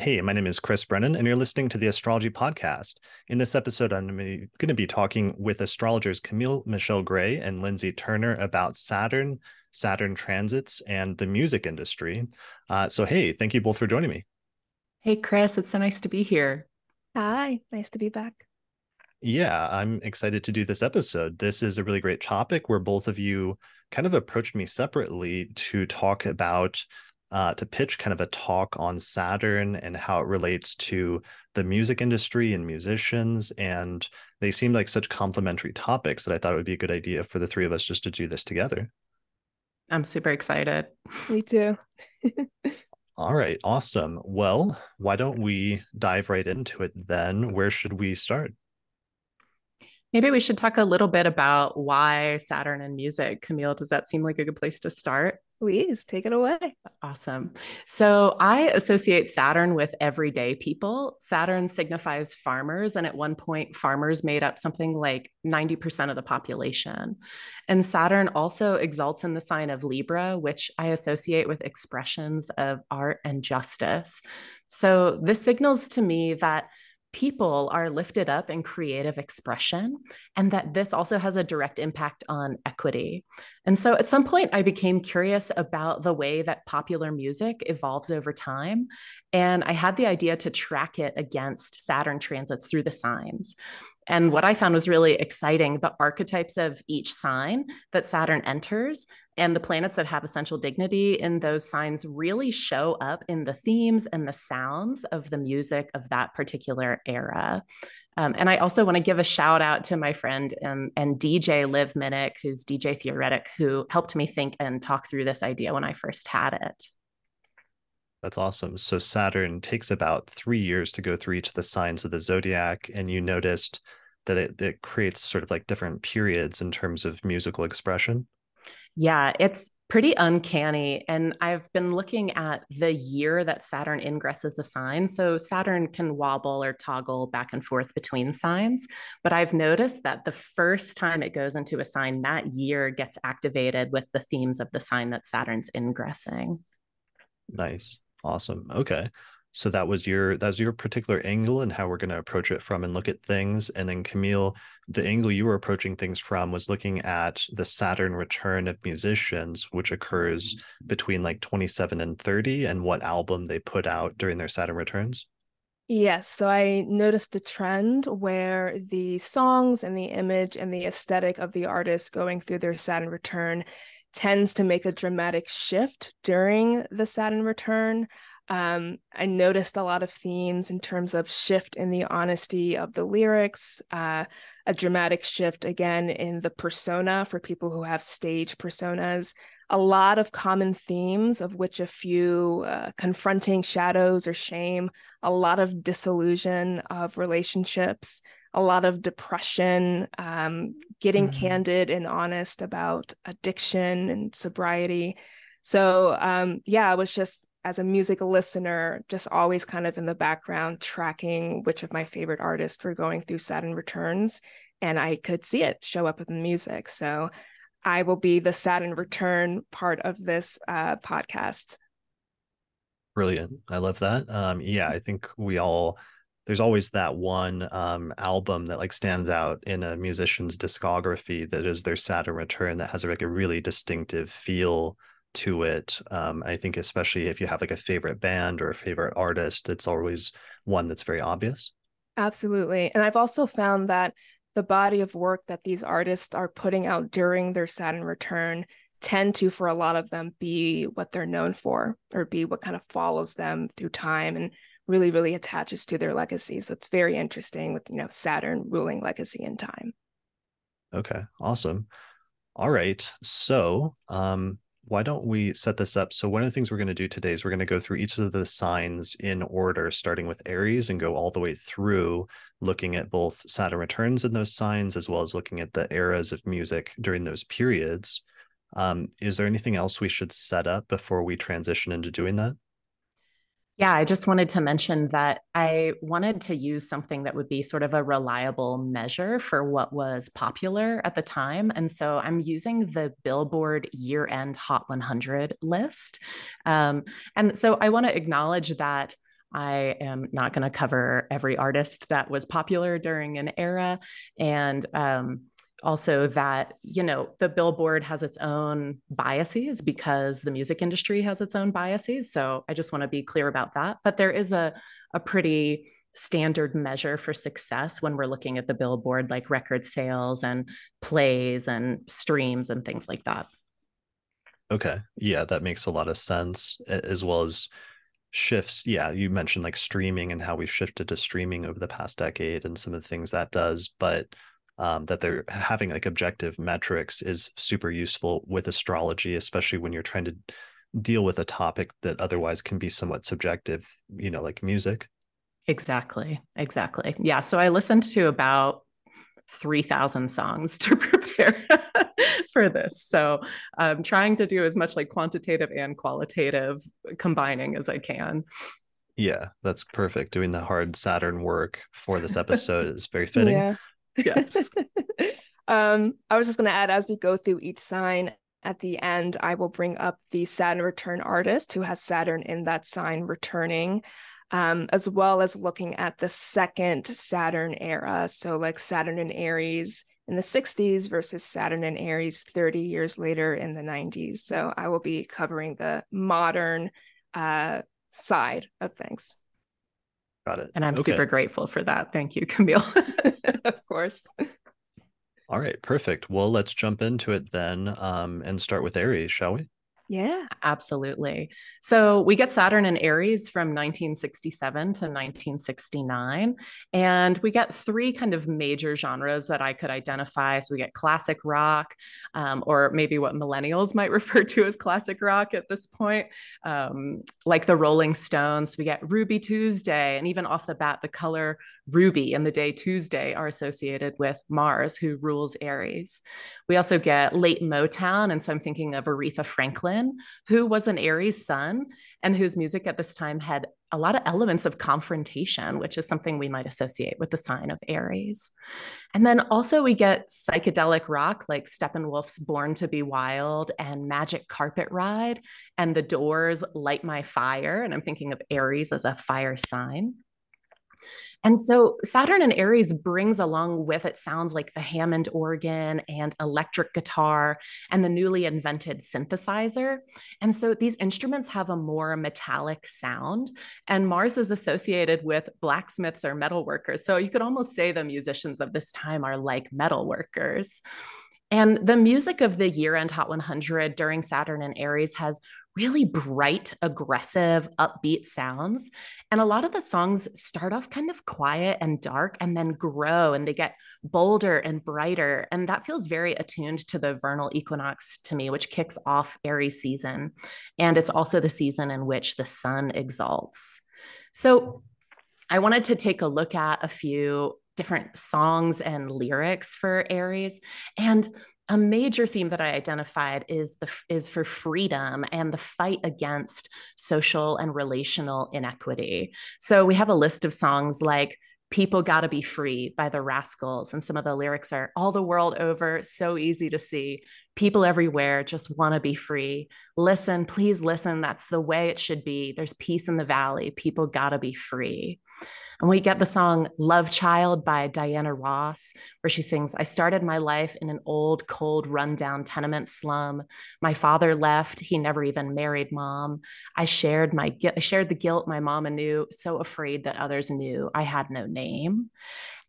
Hey, my name is Chris Brennan, and you're listening to the Astrology Podcast. In this episode, I'm going to be talking with astrologers Camille Michelle Gray and Lindsey Turner about Saturn, Saturn transits, and the music industry. Uh, so, hey, thank you both for joining me. Hey, Chris, it's so nice to be here. Hi, nice to be back. Yeah, I'm excited to do this episode. This is a really great topic where both of you kind of approached me separately to talk about uh, to pitch kind of a talk on Saturn and how it relates to the music industry and musicians. And they seemed like such complementary topics that I thought it would be a good idea for the three of us just to do this together. I'm super excited. Me too. All right, awesome. Well, why don't we dive right into it then? Where should we start? Maybe we should talk a little bit about why Saturn and music. Camille, does that seem like a good place to start? Please take it away. Awesome. So I associate Saturn with everyday people. Saturn signifies farmers. And at one point, farmers made up something like 90% of the population. And Saturn also exalts in the sign of Libra, which I associate with expressions of art and justice. So this signals to me that people are lifted up in creative expression and that this also has a direct impact on equity. And so at some point, I became curious about the way that popular music evolves over time. And I had the idea to track it against Saturn transits through the signs. And what I found was really exciting the archetypes of each sign that Saturn enters and the planets that have essential dignity in those signs really show up in the themes and the sounds of the music of that particular era. Um, and I also want to give a shout out to my friend um, and DJ Liv Minnick, who's DJ Theoretic, who helped me think and talk through this idea when I first had it. That's awesome. So Saturn takes about three years to go through each of the signs of the zodiac, and you noticed that it, it creates sort of like different periods in terms of musical expression. Yeah, it's pretty uncanny. And I've been looking at the year that Saturn ingresses a sign. So Saturn can wobble or toggle back and forth between signs. But I've noticed that the first time it goes into a sign, that year gets activated with the themes of the sign that Saturn's ingressing. Nice. Awesome. Okay so that was your that's your particular angle and how we're going to approach it from and look at things and then camille the angle you were approaching things from was looking at the saturn return of musicians which occurs mm-hmm. between like 27 and 30 and what album they put out during their saturn returns Yes. So I noticed a trend where the songs and the image and the aesthetic of the artist going through their Saturn return tends to make a dramatic shift during the Saturn return. Um, I noticed a lot of themes in terms of shift in the honesty of the lyrics, uh, a dramatic shift again in the persona for people who have stage personas, a lot of common themes, of which a few uh, confronting shadows or shame, a lot of disillusion of relationships, a lot of depression, um, getting mm-hmm. candid and honest about addiction and sobriety. So, um, yeah, I was just as a music listener, just always kind of in the background tracking which of my favorite artists were going through Saturn Returns, and I could see it show up in the music. So I will be the Saturn Return part of this uh, podcast. Brilliant. I love that. Um, yeah, I think we all there's always that one um, album that like stands out in a musician's discography that is their Saturn Return that has like a really distinctive feel to it. Um, I think especially if you have like a favorite band or a favorite artist, it's always one that's very obvious. Absolutely. And I've also found that the body of work that these artists are putting out during their Saturn return tend to, for a lot of them, be what they're known for or be what kind of follows them through time and really, really attaches to their legacy. So it's very interesting with, you know, Saturn ruling legacy in time. Okay, awesome. All right. So, um, why don't we set this up? So one of the things we're going to do today is we're going to go through each of the signs in order, starting with Aries and go all the way through looking at both Saturn returns in those signs, as well as looking at the eras of music during those periods. Um, is there anything else we should set up before we transition into doing that? Yeah, I just wanted to mention that I wanted to use something that would be sort of a reliable measure for what was popular at the time. And so I'm using the Billboard year end Hot 100 list. Um, and so I want to acknowledge that I am not going to cover every artist that was popular during an era. And um, also that you know the billboard has its own biases because the music industry has its own biases. So i just want to be clear about that. But there is a a pretty standard measure for success when we're looking at the billboard like record sales and plays and streams and things like that. Okay. Yeah that makes a lot of sense as well as shifts. Yeah you mentioned like streaming and how we've shifted to streaming over the past decade and some of the things that does. But um, that they're having like objective metrics is super useful with astrology, especially when you're trying to deal with a topic that otherwise can be somewhat subjective, you know, like music. Exactly. Exactly. Yeah. So I listened to about 3,000 songs to prepare for this. So I'm trying to do as much like quantitative and qualitative combining as I can. Yeah, that's perfect. Doing the hard Saturn work for this episode is very fitting. Yeah. Yes. um, I was just going to add as we go through each sign at the end, I will bring up the Saturn return artist who has Saturn in that sign returning, um, as well as looking at the second Saturn era. So, like Saturn in Aries in the 60s versus Saturn in Aries 30 years later in the 90s. So, I will be covering the modern uh, side of things. It. And I'm okay. super grateful for that. Thank you, Camille. of course. All right, perfect. Well, let's jump into it then um, and start with Aries, shall we? Yeah, absolutely. So we get Saturn and Aries from 1967 to 1969. And we get three kind of major genres that I could identify. So we get classic rock, um, or maybe what millennials might refer to as classic rock at this point, um, like the Rolling Stones. We get Ruby Tuesday, and even off the bat, the color ruby and the day Tuesday are associated with Mars, who rules Aries. We also get late Motown. And so I'm thinking of Aretha Franklin, who was an Aries sun and whose music at this time had a lot of elements of confrontation, which is something we might associate with the sign of Aries. And then also we get psychedelic rock like Steppenwolf's Born to Be Wild and Magic Carpet Ride and The Doors Light My Fire. And I'm thinking of Aries as a fire sign. And so Saturn and Aries brings along with it sounds like the Hammond organ and electric guitar and the newly invented synthesizer. And so these instruments have a more metallic sound. And Mars is associated with blacksmiths or metal workers. So you could almost say the musicians of this time are like metal workers. And the music of the year end Hot 100 during Saturn and Aries has really bright, aggressive, upbeat sounds. And a lot of the songs start off kind of quiet and dark and then grow and they get bolder and brighter. And that feels very attuned to the vernal equinox to me, which kicks off Aries season. And it's also the season in which the sun exalts. So I wanted to take a look at a few different songs and lyrics for Aries. And a major theme that I identified is the is for freedom and the fight against social and relational inequity. So we have a list of songs like People Gotta Be Free by the Rascals. And some of the lyrics are all the world over, so easy to see. People everywhere just wanna be free. Listen, please listen. That's the way it should be. There's peace in the valley. People gotta be free. And we get the song Love Child by Diana Ross, where she sings, I started my life in an old, cold, rundown tenement slum. My father left. He never even married mom. I shared my I shared the guilt my mama knew, so afraid that others knew I had no name.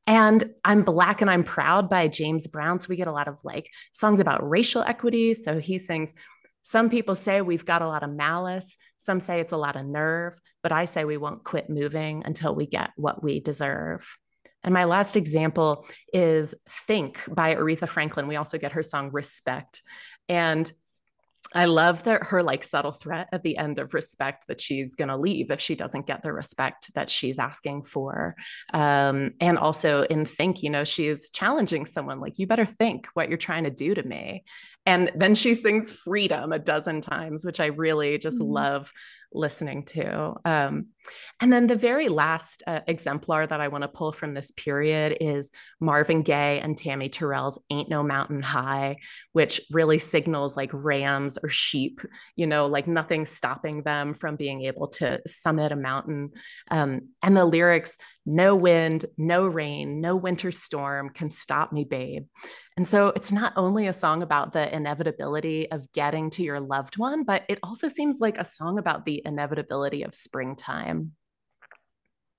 And I'm Black and I'm Proud by James Brown. So we get a lot of like songs about racial equity. So he sings, some people say we've got a lot of malice. Some say it's a lot of nerve, but I say we won't quit moving until we get what we deserve. And my last example is Think by Aretha Franklin. We also get her song Respect. And I love that her like subtle threat at the end of respect that she's going to leave if she doesn't get the respect that she's asking for. Um, and also in Think, you know, she's challenging someone like, you better think what you're trying to do to me. And then she sings freedom a dozen times, which I really just mm-hmm. love listening to. Um, And then the very last uh, exemplar that I want to pull from this period is Marvin Gaye and Tammy Terrell's Ain't No Mountain High, which really signals like rams or sheep, you know, like nothing stopping them from being able to summit a mountain. Um, and the lyrics, no wind, no rain, no winter storm can stop me, babe. And so it's not only a song about the inevitability of getting to your loved one, but it also seems like a song about the inevitability of springtime.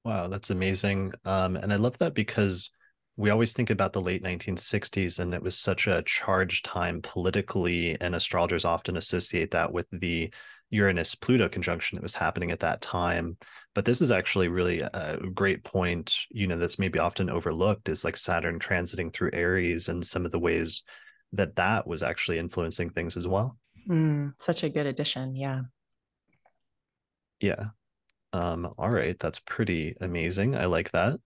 Wow, that's amazing. Um, and I love that because we always think about the late 1960s and it was such a charged time politically, and astrologers often associate that with the Uranus Pluto conjunction that was happening at that time. But this is actually really a great point, you know, that's maybe often overlooked is like Saturn transiting through Aries and some of the ways that that was actually influencing things as well. Mm, such a good addition. Yeah. Yeah. Um, all right. That's pretty amazing. I like that.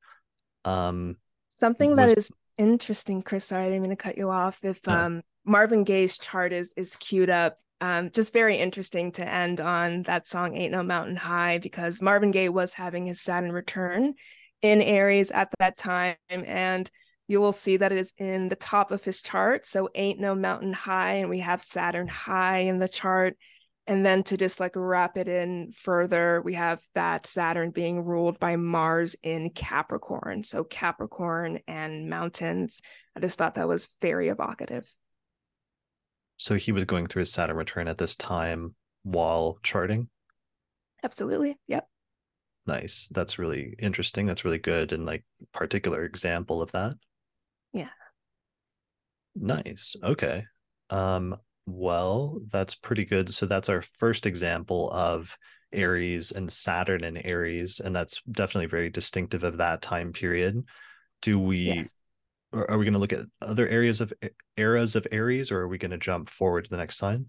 Um, Something was... that is interesting, Chris. Sorry, I didn't mean to cut you off. If um, Marvin Gaye's chart is is queued up, um, just very interesting to end on that song "Ain't No Mountain High" because Marvin Gaye was having his Saturn return in Aries at that time, and you will see that it is in the top of his chart. So "Ain't No Mountain High," and we have Saturn high in the chart. And then to just like wrap it in further, we have that Saturn being ruled by Mars in Capricorn. So Capricorn and mountains. I just thought that was very evocative. So he was going through his Saturn return at this time while charting? Absolutely. Yep. Nice. That's really interesting. That's really good and like particular example of that. Yeah. Nice. Okay. Um well, that's pretty good. So that's our first example of Aries and Saturn in Aries and that's definitely very distinctive of that time period. Do we yes are we going to look at other areas of eras of Aries, or are we going to jump forward to the next sign?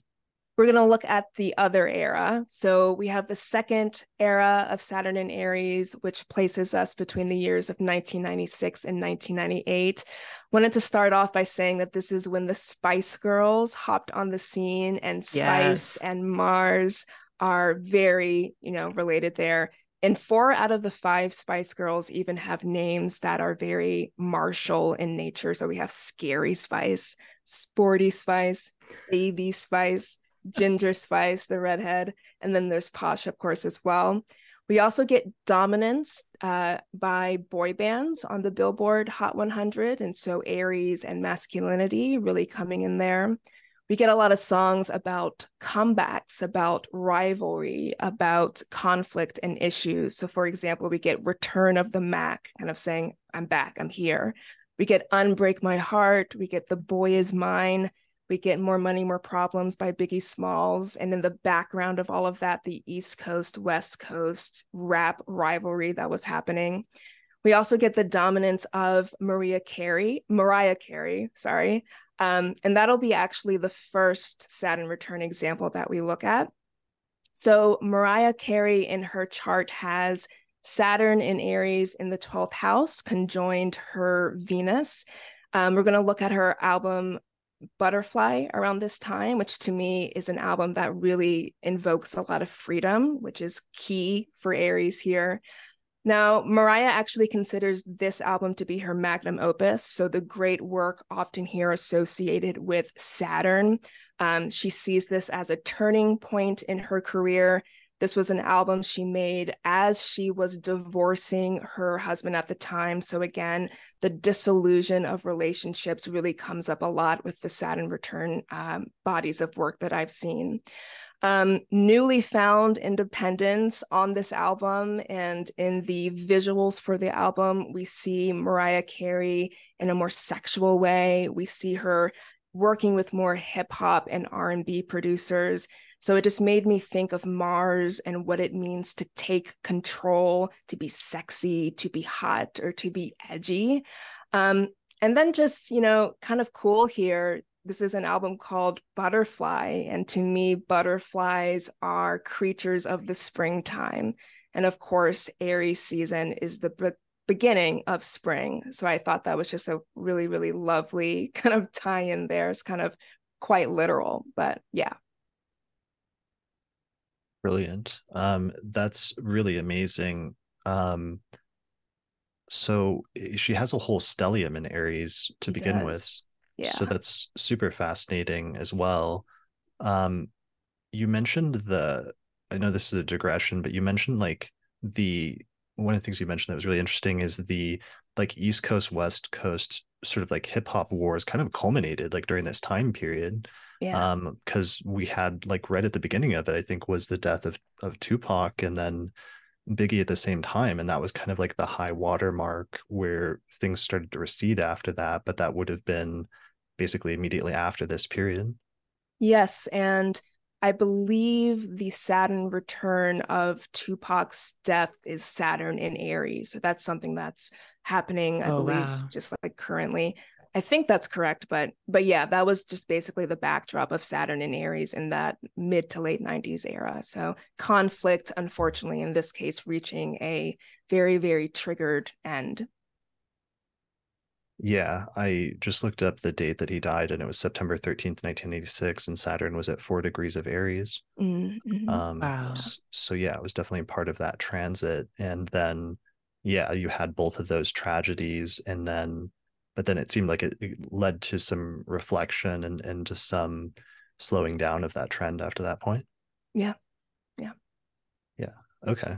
We're going to look at the other era. So we have the second era of Saturn in Aries, which places us between the years of 1996 and 1998. Wanted to start off by saying that this is when the Spice Girls hopped on the scene, and Spice yes. and Mars are very, you know, related there and four out of the five Spice Girls even have names that are very martial in nature. So we have Scary Spice, Sporty Spice, Baby Spice, Ginger Spice, the redhead, and then there's Posh, of course, as well. We also get dominance uh, by boy bands on the Billboard Hot 100. And so Aries and masculinity really coming in there we get a lot of songs about comebacks, about rivalry, about conflict and issues. So, for example, we get Return of the Mack, kind of saying, I'm back, I'm here. We get Unbreak My Heart. We get The Boy Is Mine. We get More Money, More Problems by Biggie Smalls. And in the background of all of that, the East Coast, West Coast rap rivalry that was happening. We also get the dominance of Maria Carey, Mariah Carey, sorry, um, and that'll be actually the first Saturn return example that we look at. So Mariah Carey in her chart has Saturn in Aries in the 12th house, conjoined her Venus. Um, we're going to look at her album Butterfly around this time, which to me is an album that really invokes a lot of freedom, which is key for Aries here. Now, Mariah actually considers this album to be her magnum opus. So, the great work often here associated with Saturn. Um, she sees this as a turning point in her career. This was an album she made as she was divorcing her husband at the time. So, again, the disillusion of relationships really comes up a lot with the Saturn return um, bodies of work that I've seen um, newly found independence on this album and in the visuals for the album we see mariah carey in a more sexual way we see her working with more hip-hop and r&b producers so it just made me think of mars and what it means to take control to be sexy to be hot or to be edgy um, and then just you know kind of cool here this is an album called Butterfly. And to me, butterflies are creatures of the springtime. And of course, Aries season is the be- beginning of spring. So I thought that was just a really, really lovely kind of tie in there. It's kind of quite literal, but yeah. Brilliant. Um, that's really amazing. Um, so eh, she has a whole stellium in Aries to She begin does. with. Yeah. So that's super fascinating as well. Um, you mentioned the, I know this is a digression, but you mentioned like the one of the things you mentioned that was really interesting is the like East Coast, West Coast sort of like hip hop wars kind of culminated like during this time period. Yeah. Um, because we had like right at the beginning of it, I think was the death of of Tupac and then Biggie at the same time. And that was kind of like the high water mark where things started to recede after that. But that would have been basically immediately after this period. Yes, and I believe the Saturn return of Tupac's death is Saturn in Aries. So that's something that's happening, I Oh, believe, wow. just like currently. I think that's correct, but but yeah, that was just basically the backdrop of Saturn in Aries in that mid to late 90s era. So conflict, unfortunately, in this case, reaching a very, very triggered end. Yeah, I just looked up the date that he died and it was September 13th, 1986, and Saturn was at four degrees of Aries. Mm, mhm. Um, Wow. so yeah, it was definitely part of that transit. And then, yeah, you had both of those tragedies, and then, but then it seemed like it, it led to some reflection and and to some slowing down of that trend after that point. Yeah. Yeah. Yeah. Okay.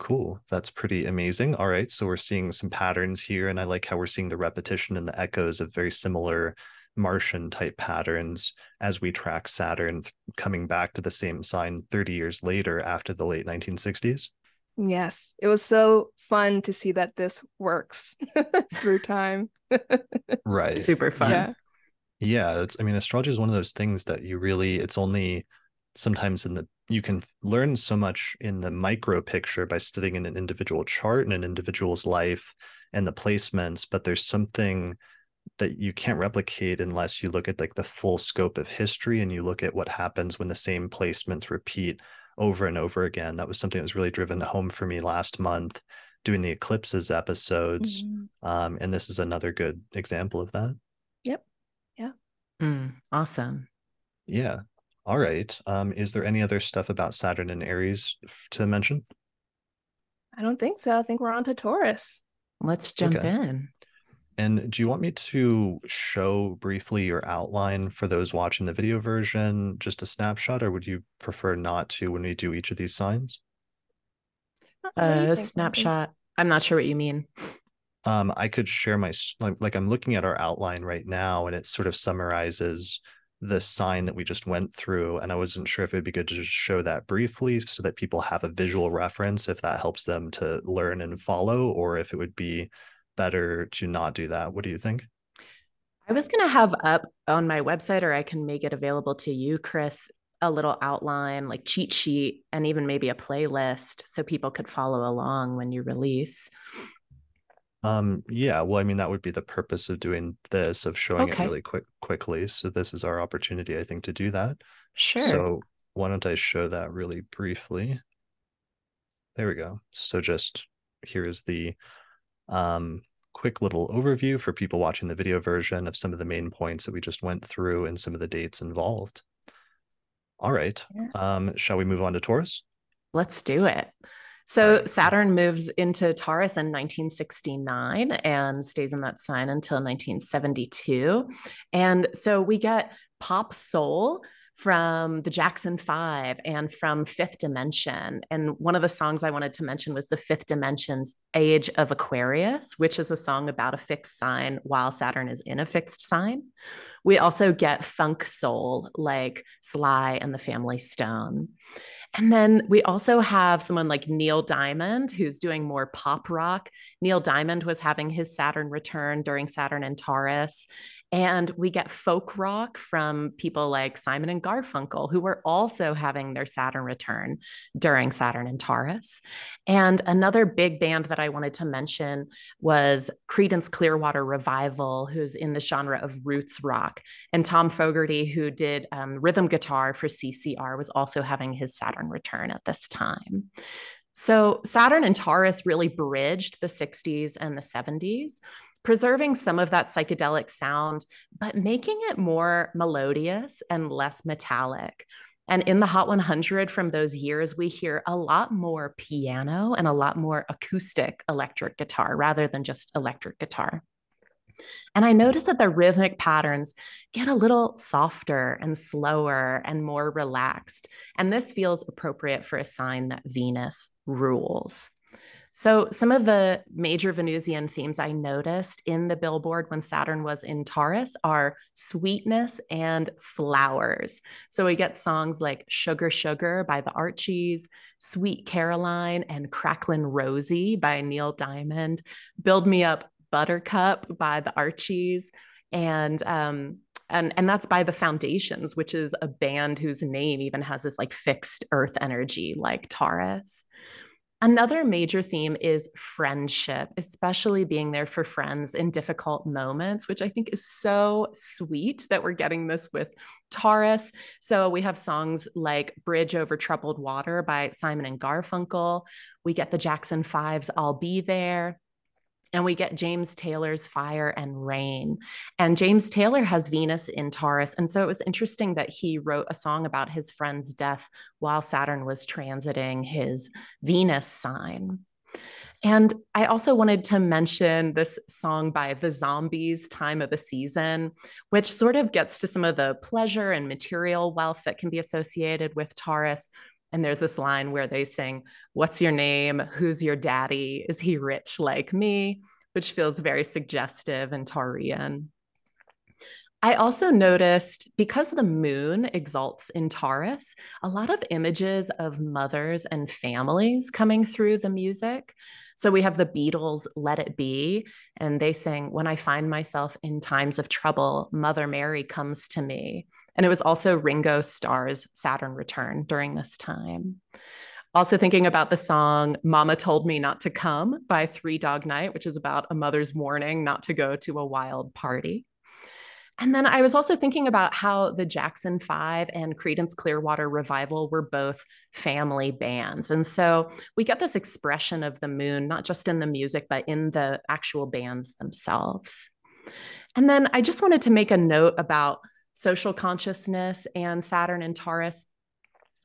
Cool. That's pretty amazing. All right. So we're seeing some patterns here, and I like how we're seeing the repetition and the echoes of very similar Martian type patterns as we track Saturn coming back to the same sign 30 years later after the late 1960s. Yes, it was so fun to see that this works through time. Right. Super fun. Yeah. Yeah, it's I mean astrology is one of those things that you really it's only sometimes in the you can learn so much in the micro picture by studying in an individual chart and an individual's life and the placements, but there's something that you can't replicate unless you look at like the full scope of history and you look at what happens when the same placements repeat over and over again. That was something that was really driven home for me last month doing the eclipses episodes. Mhm. Um, and this is another good example of that. Yep. Mm, awesome. Yeah. All right. Um, is there any other stuff about Saturn and Aries f- to mention? I don't think so. I think we're on to Taurus. Let's jump Okay. in. And do you want me to show briefly your outline for those watching the video version, just a snapshot, or would you prefer not to when we do each of these signs? What do you think, A Lindsey? snapshot. I'm not sure what you mean. Um, I could share my like, like I'm looking at our outline right now, and it sort of summarizes the sign that we just went through. And I wasn't sure if it'd be good to just show that briefly so that people have a visual reference, if that helps them to learn and follow, or if it would be better to not do that. What do you think? I was going to have up on my website, or I can make it available to you, Chris, a little outline, like cheat sheet, and even maybe a playlist so people could follow along when you release. Um, yeah, well, I mean, that would be the purpose of doing this, of showing it really quick quickly. So this is our opportunity, I think, to do that. Sure. So why don't I show that really briefly? There we go. So just here is the um, quick little overview for people watching the video version of some of the main points that we just went through and some of the dates involved. All right. Yeah. Um, shall we move on to Taurus? Let's do it. So. Saturn moves into Taurus in 1969 and stays in that sign until 1972. And so we get pop soul from the Jackson Five and from Fifth Dimension. And one of the songs I wanted to mention was the Fifth Dimension's Age of Aquarius, which is a song about a fixed sign while Saturn is in a fixed sign. We also get funk soul like Sly and the Family Stone. And then we also have someone like Neil Diamond, who's doing more pop rock. Neil Diamond was having his Saturn return during Saturn and Taurus. And we get folk rock from people like Simon and Garfunkel, who were also having their Saturn return during Saturn and Taurus. And another big band that I wanted to mention was Creedence Clearwater Revival, who's in the genre of roots rock. And Tom Fogerty, who did um, rhythm guitar for CCR, was also having his Saturn return at this time. So Saturn and Taurus really bridged the 60s and the 70s, preserving some of that psychedelic sound, but making it more melodious and less metallic. And in the Hot 100 from those years, we hear a lot more piano and a lot more acoustic electric guitar rather than just electric guitar. And I noticed that the rhythmic patterns get a little softer and slower and more relaxed. And this feels appropriate for a sign that Venus rules. So, some of the major Venusian themes I noticed in the billboard when Saturn was in Taurus are sweetness and flowers. So, we get songs like Sugar Sugar by the Archies, Sweet Caroline and Cracklin' Rosie by Neil Diamond, Build Me Up Buttercup by the Archies, and um, and and that's by the Foundations, which is a band whose name even has this like fixed Earth energy, like Taurus. Another major theme is friendship, especially being there for friends in difficult moments, which I think is so sweet that we're getting this with Taurus. So we have songs like Bridge Over Troubled Water by Simon and Garfunkel. We get the Jackson Fives, I'll Be There and we get James Taylor's Fire and Rain. And James Taylor has Venus in Taurus. And so it was interesting that he wrote a song about his friend's death while Saturn was transiting his Venus sign. And I also wanted to mention this song by the Zombies, Time of the Season, which sort of gets to some of the pleasure and material wealth that can be associated with Taurus, and there's this line where they sing, What's your name? Who's your daddy? Is he rich like me? Which feels very suggestive and Taurian. I also noticed because the moon exalts in Taurus, a lot of images of mothers and families coming through the music. So we have the Beatles' Let It Be, and they sing, When I find myself in times of trouble, Mother Mary comes to me. And it was also Ringo Starr's Saturn Return during this time. Also, thinking about the song Mama Told Me Not to Come by Three Dog Night, which is about a mother's warning not to go to a wild party. And then I was also thinking about how the Jackson Five and Creedence Clearwater Revival were both family bands. And so we get this expression of the moon, not just in the music, but in the actual bands themselves. And then I just wanted to make a note about social consciousness and Saturn and Taurus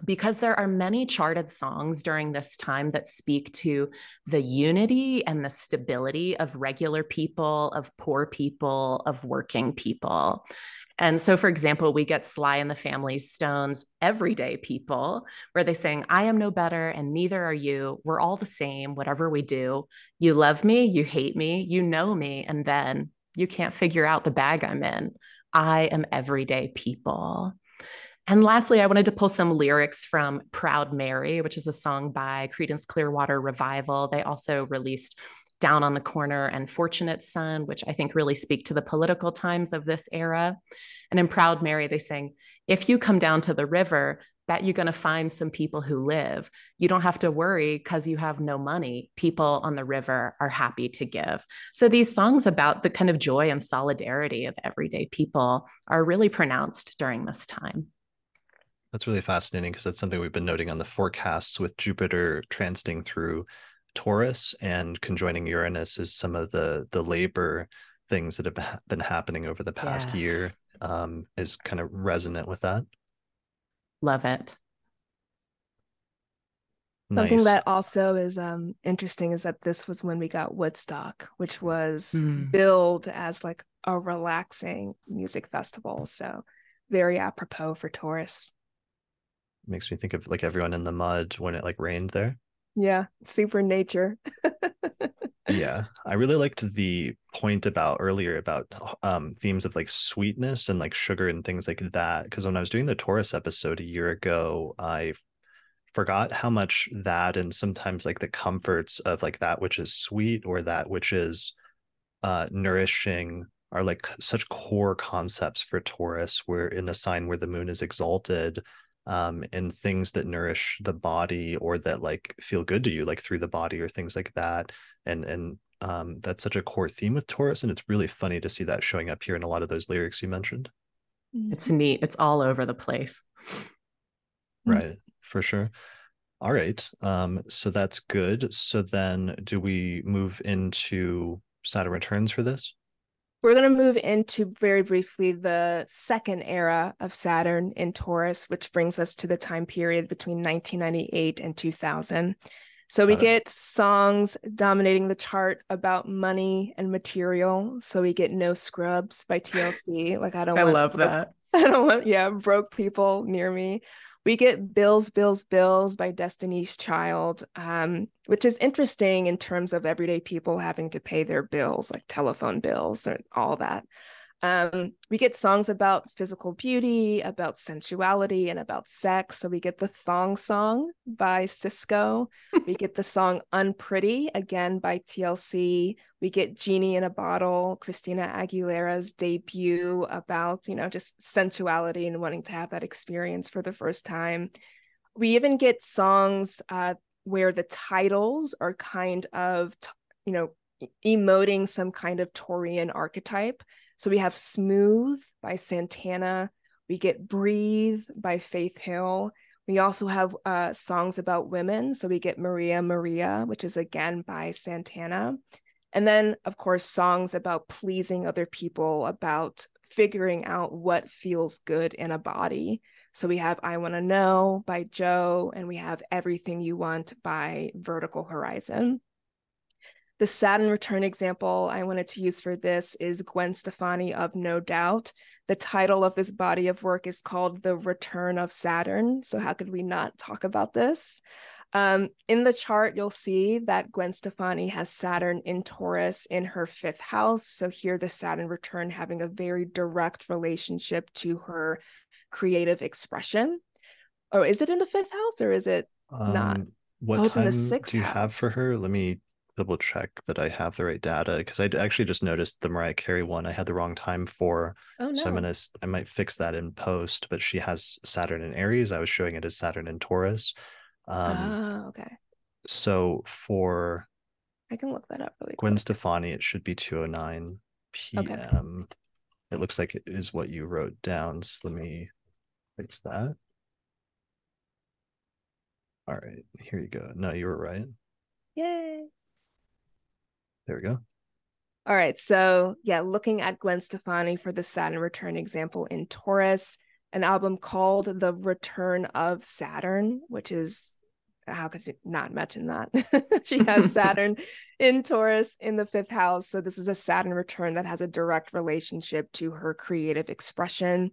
because there are many charted songs during this time that speak to the unity and the stability of regular people, of poor people, of working people. And so, for example, we get Sly and the Family Stones, everyday people, where they sing, I am no better and neither are you. We're all the same, whatever we do. You love me, you hate me, you know me, and then you can't figure out the bag I'm in. I am everyday people. And lastly, I wanted to pull some lyrics from Proud Mary, which is a song by Creedence Clearwater Revival. They also released Down on the Corner and Fortunate Son, which I think really speak to the political times of this era. And in Proud Mary, they sing, If you come down to the river, bet you're going to find some people who live. You don't have to worry because you have no money. People on the river are happy to give. So these songs about the kind of joy and solidarity of everyday people are really pronounced during this time. That's really fascinating because that's something we've been noting on the forecasts with Jupiter transiting through Taurus and conjoining Uranus is some of the the labor things that have been happening over the past yes. year um, is kind of resonant with that. Love it. Something nice. that also is um, interesting is that this was when we got Woodstock, which was mm. billed as like a relaxing music festival. So very apropos for Taurus. Makes me think of like everyone in the mud when it like rained there. Yeah, super nature. yeah i really liked the point about earlier about um themes of like sweetness and like sugar and things like that because when i was doing the taurus episode a year ago i forgot how much that and sometimes like the comforts of like that which is sweet or that which is uh nourishing are like such core concepts for taurus where in the sign where the moon is exalted um, and things that nourish the body or that like feel good to you, like through the body or things like that. And and um, that's such a core theme with Taurus, and it's really funny to see that showing up here in a lot of those lyrics you mentioned. It's neat. It's all over the place. Right, for sure. All right. Um, so that's good. So then do we move into Saturn returns for this? We're going to move into very briefly the second era of Saturn in Taurus, which brings us to the time period between 1998 and 2000. So we get songs dominating the chart about money and material. So we get No Scrubs by TLC. Like I don't I love that. I don't want yeah, broke people near me. We get Bills, Bills, Bills by Destiny's Child, um, which is interesting in terms of everyday people having to pay their bills, like telephone bills and all that. Um, we get songs about physical beauty, about sensuality, and about sex. So we get the Thong Song by Sisqó. we get the song Unpretty, again by TLC. We get Genie in a Bottle, Christina Aguilera's debut about, you know, just sensuality and wanting to have that experience for the first time. We even get songs uh, where the titles are kind of, you know, emoting some kind of Taurian archetype. So we have Smooth by Santana. We get Breathe by Faith Hill. We also have uh, songs about women. So we get Maria Maria, which is again by Santana. And then, of course, songs about pleasing other people, about figuring out what feels good in a body. So we have I Want to Know by Joe, and we have Everything You Want by Vertical Horizon. The Saturn return example I wanted to use for this is Gwen Stefani of No Doubt. The title of this body of work is called The Return of Saturn. So, how could we not talk about this? Um, in the chart, you'll see that Gwen Stefani has Saturn in Taurus in her fifth house. So, here the Saturn return having a very direct relationship to her creative expression. Oh, is it in the fifth house or is it um, not? What oh, time do you house. have for her? Let me double check that I have the right data because I actually just noticed the Mariah Carey one I had the wrong time for. Oh, no. So I'm gonna I might fix that in post. But she has Saturn in Aries. I was showing it as Saturn in Taurus. Um, oh, okay. So for I can look that up really. Gwen quick. Stefani, it should be 2:09 p.m. Okay. It looks like it is what you wrote down. So let me fix that. All right, here you go. No, you were right. Yay. There we go. All right. So, yeah, looking at Gwen Stefani for the Saturn return example in Taurus, an album called The Return of Saturn, which is how could you not mention that? she has Saturn in Taurus in the fifth house. So, this is a Saturn return that has a direct relationship to her creative expression.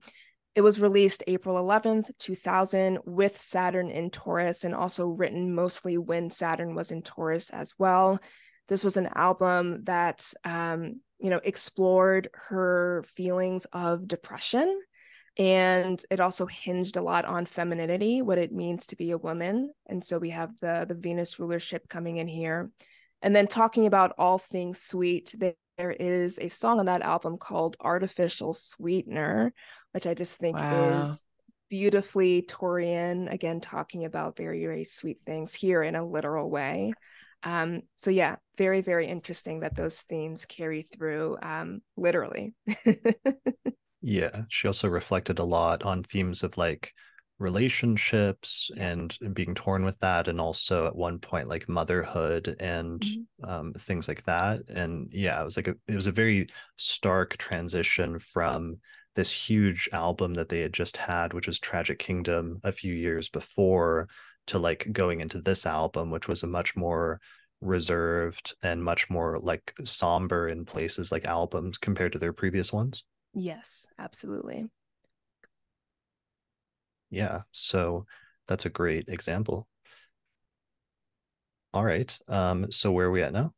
It was released April 11th, 2000, with Saturn in Taurus, and also written mostly when Saturn was in Taurus as well. This was an album that, um, you know, explored her feelings of depression. And it also hinged a lot on femininity, what it means to be a woman. And so we have the, the Venus rulership coming in here. And then talking about all things sweet, there is a song on that album called Artificial Sweetener, which I just think wow. is beautifully Taurian, again, talking about very, very sweet things here in a literal way. Um, so yeah, very, very interesting that those themes carry through um, literally. yeah. She also reflected a lot on themes of like relationships and being torn with that and also at one point like motherhood and mm-hmm. um, things like that and yeah it was like a, it was a very stark transition from this huge album that they had just had which was tragic kingdom a few years before to like going into this album, which was a much more reserved and much more like somber in places like albums compared to their previous ones. Yes, absolutely. Yeah, so that's a great example. All right. Um, so where are we at now?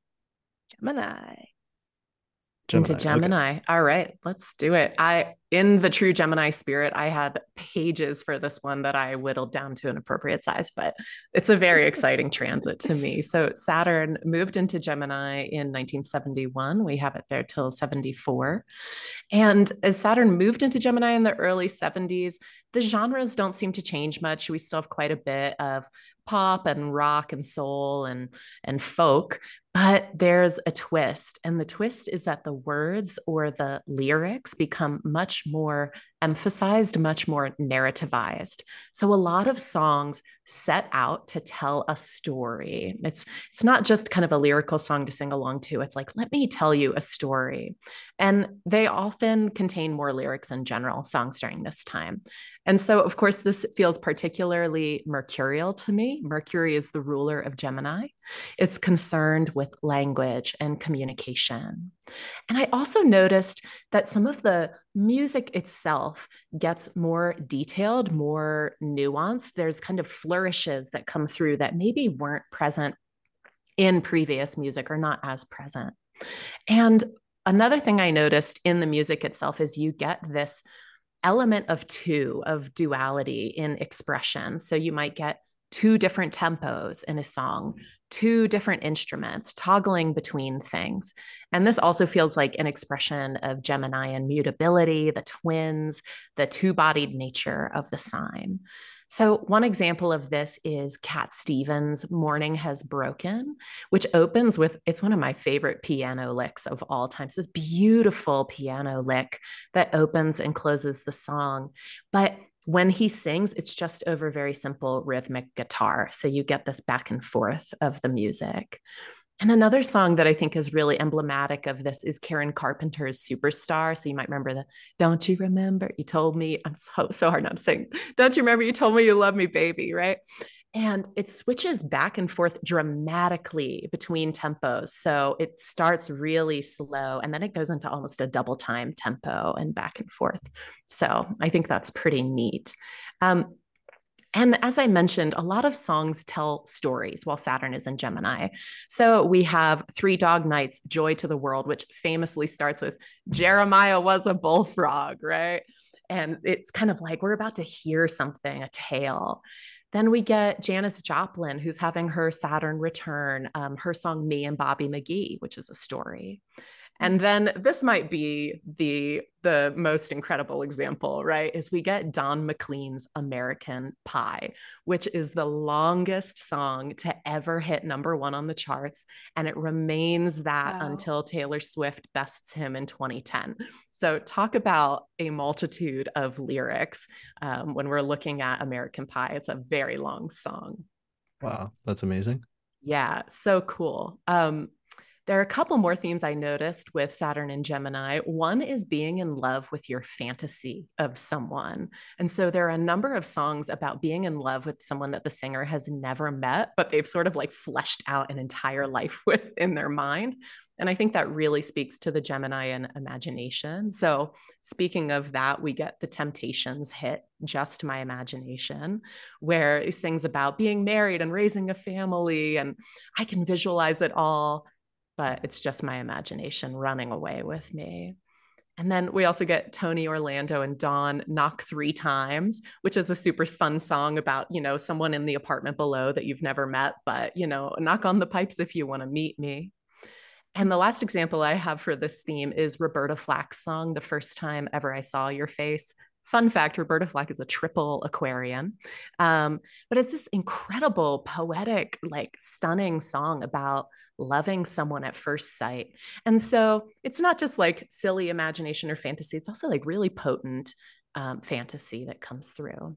Gemini. Gemini. Into Gemini. Okay. All right, let's do it. I in the true Gemini spirit, I had pages for this one that I whittled down to an appropriate size, but it's a very exciting transit to me. So Saturn moved into Gemini in 1971. We have it there till 74. And as Saturn moved into Gemini in the early 70s, the genres don't seem to change much. We still have quite a bit of pop and rock and soul and and folk but there's a twist and the twist is that the words or the lyrics become much more emphasized, much more narrativized. So a lot of songs set out to tell a story. It's it's not just kind of a lyrical song to sing along to. It's like, let me tell you a story. And they often contain more lyrics in general, songs during this time. And so, of course, this feels particularly mercurial to me. Mercury is the ruler of Gemini. It's concerned with language and communication. And I also noticed that some of the music itself gets more detailed, more nuanced. There's kind of flourishes that come through that maybe weren't present in previous music or not as present. And another thing I noticed in the music itself is you get this element of two, of duality in expression. So you might get two different tempos in a song, two different instruments, toggling between things. And this also feels like an expression of Gemini and mutability, the twins, the two bodied nature of the sign. So, one example of this is Cat Stevens' Morning Has Broken, which opens with it's one of my favorite piano licks of all time. This beautiful piano lick that opens and closes the song. But when he sings, it's just over very simple rhythmic guitar. So you get this back and forth of the music. And another song that I think is really emblematic of this is Karen Carpenter's Superstar. So you might remember the Don't You Remember? You told me, I'm so, so hard not to sing. Don't you remember? You told me you love me, baby, right? And it switches back and forth dramatically between tempos. So it starts really slow and then it goes into almost a double time tempo and back and forth. So I think that's pretty neat. Um, and as I mentioned, a lot of songs tell stories while Saturn is in Gemini. So we have Three Dog Nights, Joy to the World, which famously starts with Jeremiah was a bullfrog, right? And it's kind of like we're about to hear something, a tale. Then we get Janis Joplin, who's having her Saturn return, um, her song Me and Bobby McGee, which is a story. And then this might be the the most incredible example, right? Is we get Don McLean's American Pie, which is the longest song to ever hit number 1 on the charts and it remains that wow. until Taylor Swift bests him in 2010. So talk about a multitude of lyrics um, when we're looking at American Pie. It's a very long song. Wow, that's amazing. Yeah, so cool. Um, there are a couple more themes I noticed with Saturn and Gemini. One is being in love with your fantasy of someone. And so there are a number of songs about being in love with someone that the singer has never met, but they've sort of like fleshed out an entire life with in their mind. And I think that really speaks to the Gemini and imagination. So, speaking of that, we get the Temptations hit, Just My Imagination, where he sings about being married and raising a family. And I can visualize it all but it's just my imagination running away with me. And then we also get Tony Orlando and Dawn knock three times, which is a super fun song about, you know, someone in the apartment below that you've never met, but, you know, knock on the pipes if you want to meet me. And the last example I have for this theme is Roberta Flack's song, The First Time Ever I Saw Your Face, Fun fact Roberta Flack is a triple Aquarian. Um, but it's this incredible, poetic, like stunning song about loving someone at first sight. And so it's not just like silly imagination or fantasy, it's also like really potent um, fantasy that comes through.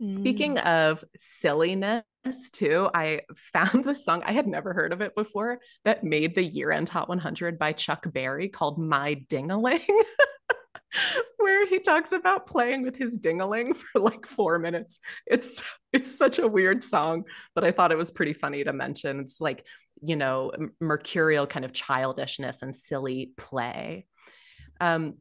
Mm. Speaking of silliness, too, I found the song, I had never heard of it before, that made the year end Hot 100 by Chuck Berry called My Dingaling. where he talks about playing with his dingaling for like four minutes. It's it's such a weird song, but I thought it was pretty funny to mention. It's like, you know, mercurial kind of childishness and silly play. Um,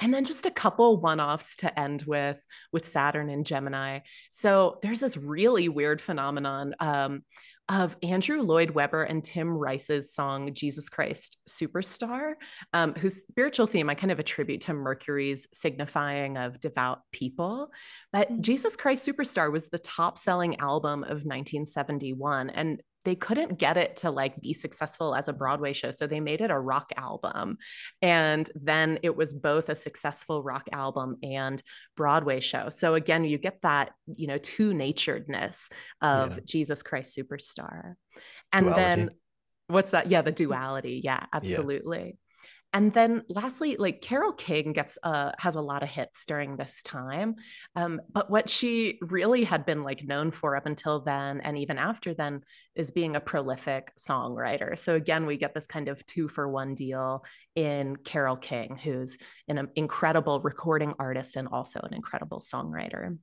and then just a couple one-offs to end with with saturn and gemini so there's this really weird phenomenon um, of Andrew Lloyd Webber and Tim Rice's song Jesus Christ Superstar, um, whose spiritual theme I kind of attribute to Mercury's signifying of devout people. But mm. Jesus Christ Superstar was the top selling album of 1971. And they couldn't get it to like be successful as a Broadway show. So they made it a rock album. And then it was both a successful rock album and Broadway show. So again, you get that, you know, two naturedness of yeah. Jesus Christ Superstar. And duality. then what's that? Yeah, the mm. duality. Yeah, absolutely. And then lastly, like Carole King gets uh has a lot of hits during this time. Um, but what she really had been like known for up until then and even after then is being a prolific songwriter. So again, we get this kind of two for one deal in Carole King, who's an incredible recording artist and also an incredible songwriter.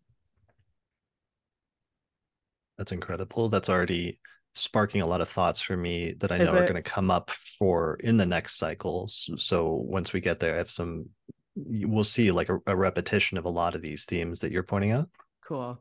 That's incredible. That's already sparking a lot of thoughts for me that I know are going to come up for in the next cycles. So once we get there, I have some, we'll see like a, a repetition of a lot of these themes that you're pointing out. Cool.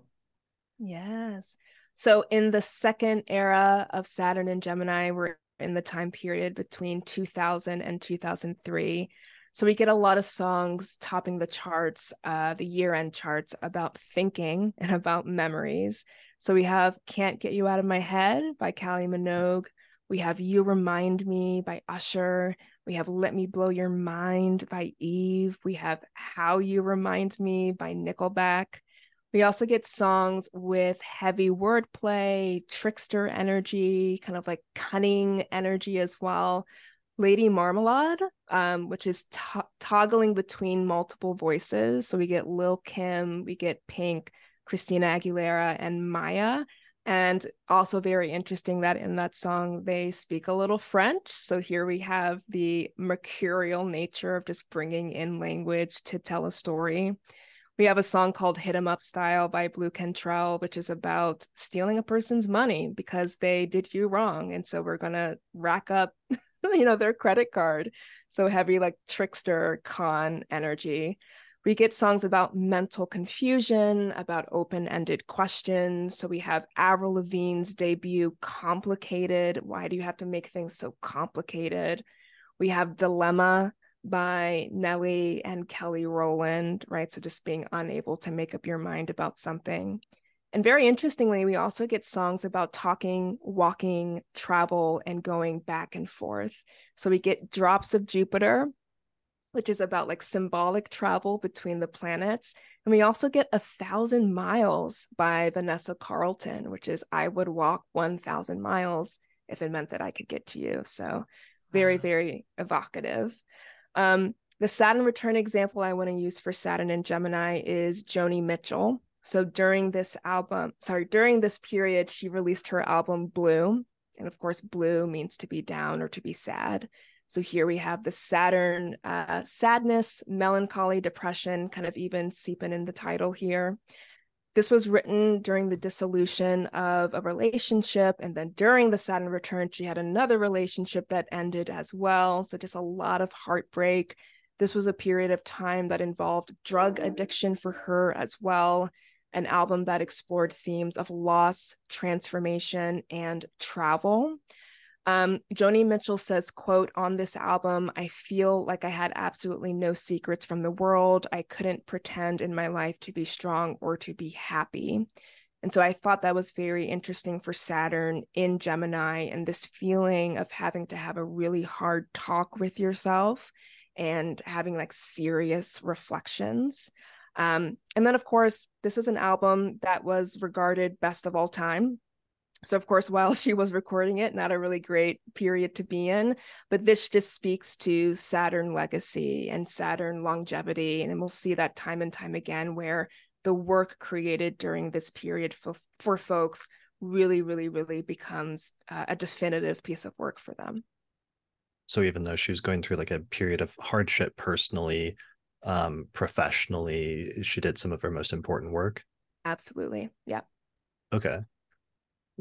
Yes. So in the second era of Saturn and Gemini, we're in the time period between 2000 and 2003. So we get a lot of songs topping the charts, uh, the year end charts about thinking and about memories. So we have Can't Get You Out of My Head by Kylie Minogue. We have You Remind Me by Usher. We have Let Me Blow Your Mind by Eve. We have How You Remind Me by Nickelback. We also get songs with heavy wordplay, trickster energy, kind of like cunning energy as well. Lady Marmalade, um, which is to- toggling between multiple voices. So we get Lil Kim, we get Pink, Christina Aguilera and Mya. And also very interesting that in that song they speak a little French. So here we have the mercurial nature of just bringing in language to tell a story. We have a song called Hit 'em Up Style by Blu Cantrell, which is about stealing a person's money because they did you wrong. And so we're going to rack up, you know, their credit card. So heavy, like trickster con energy we get songs about mental confusion, about open ended questions. So we have Avril Lavigne's debut, Complicated. Why do you have to make things so complicated? We have Dilemma by Nelly and Kelly Rowland, right? So just being unable to make up your mind about something. And very interestingly, we also get songs about talking, walking, travel, and going back and forth. So we get Drops of Jupiter which is about like symbolic travel between the planets. And we also get A Thousand Miles by Vanessa Carlton, which is I would walk 1,000 miles if it meant that I could get to you. So very, very evocative. Um, the Saturn return example I want to use for Saturn and Gemini is Joni Mitchell. So during this album, sorry, during this period, she released her album Blue. And of course, blue means to be down or to be sad. So here we have the Saturn uh, sadness, melancholy, depression, kind of even seeping in the title here. This was written during the dissolution of a relationship. And then during the Saturn return, she had another relationship that ended as well. So just a lot of heartbreak. This was a period of time that involved drug addiction for her as well. An album that explored themes of loss, transformation, and travel. Um, Joni Mitchell says, quote, on this album, I feel like I had absolutely no secrets from the world. I couldn't pretend in my life to be strong or to be happy. And so I thought that was very interesting for Saturn in Gemini and this feeling of having to have a really hard talk with yourself and having like serious reflections. Um, and then, of course, this was an album that was regarded best of all time so, of course, while she was recording it, not a really great period to be in, but this just speaks to Saturn legacy and Saturn longevity. And we'll see that time and time again where the work created during this period for, for folks really, really, really becomes uh, a definitive piece of work for them. So, even though she was going through like a period of hardship personally, um, professionally, she did some of her most important work. Absolutely. Yeah. Okay.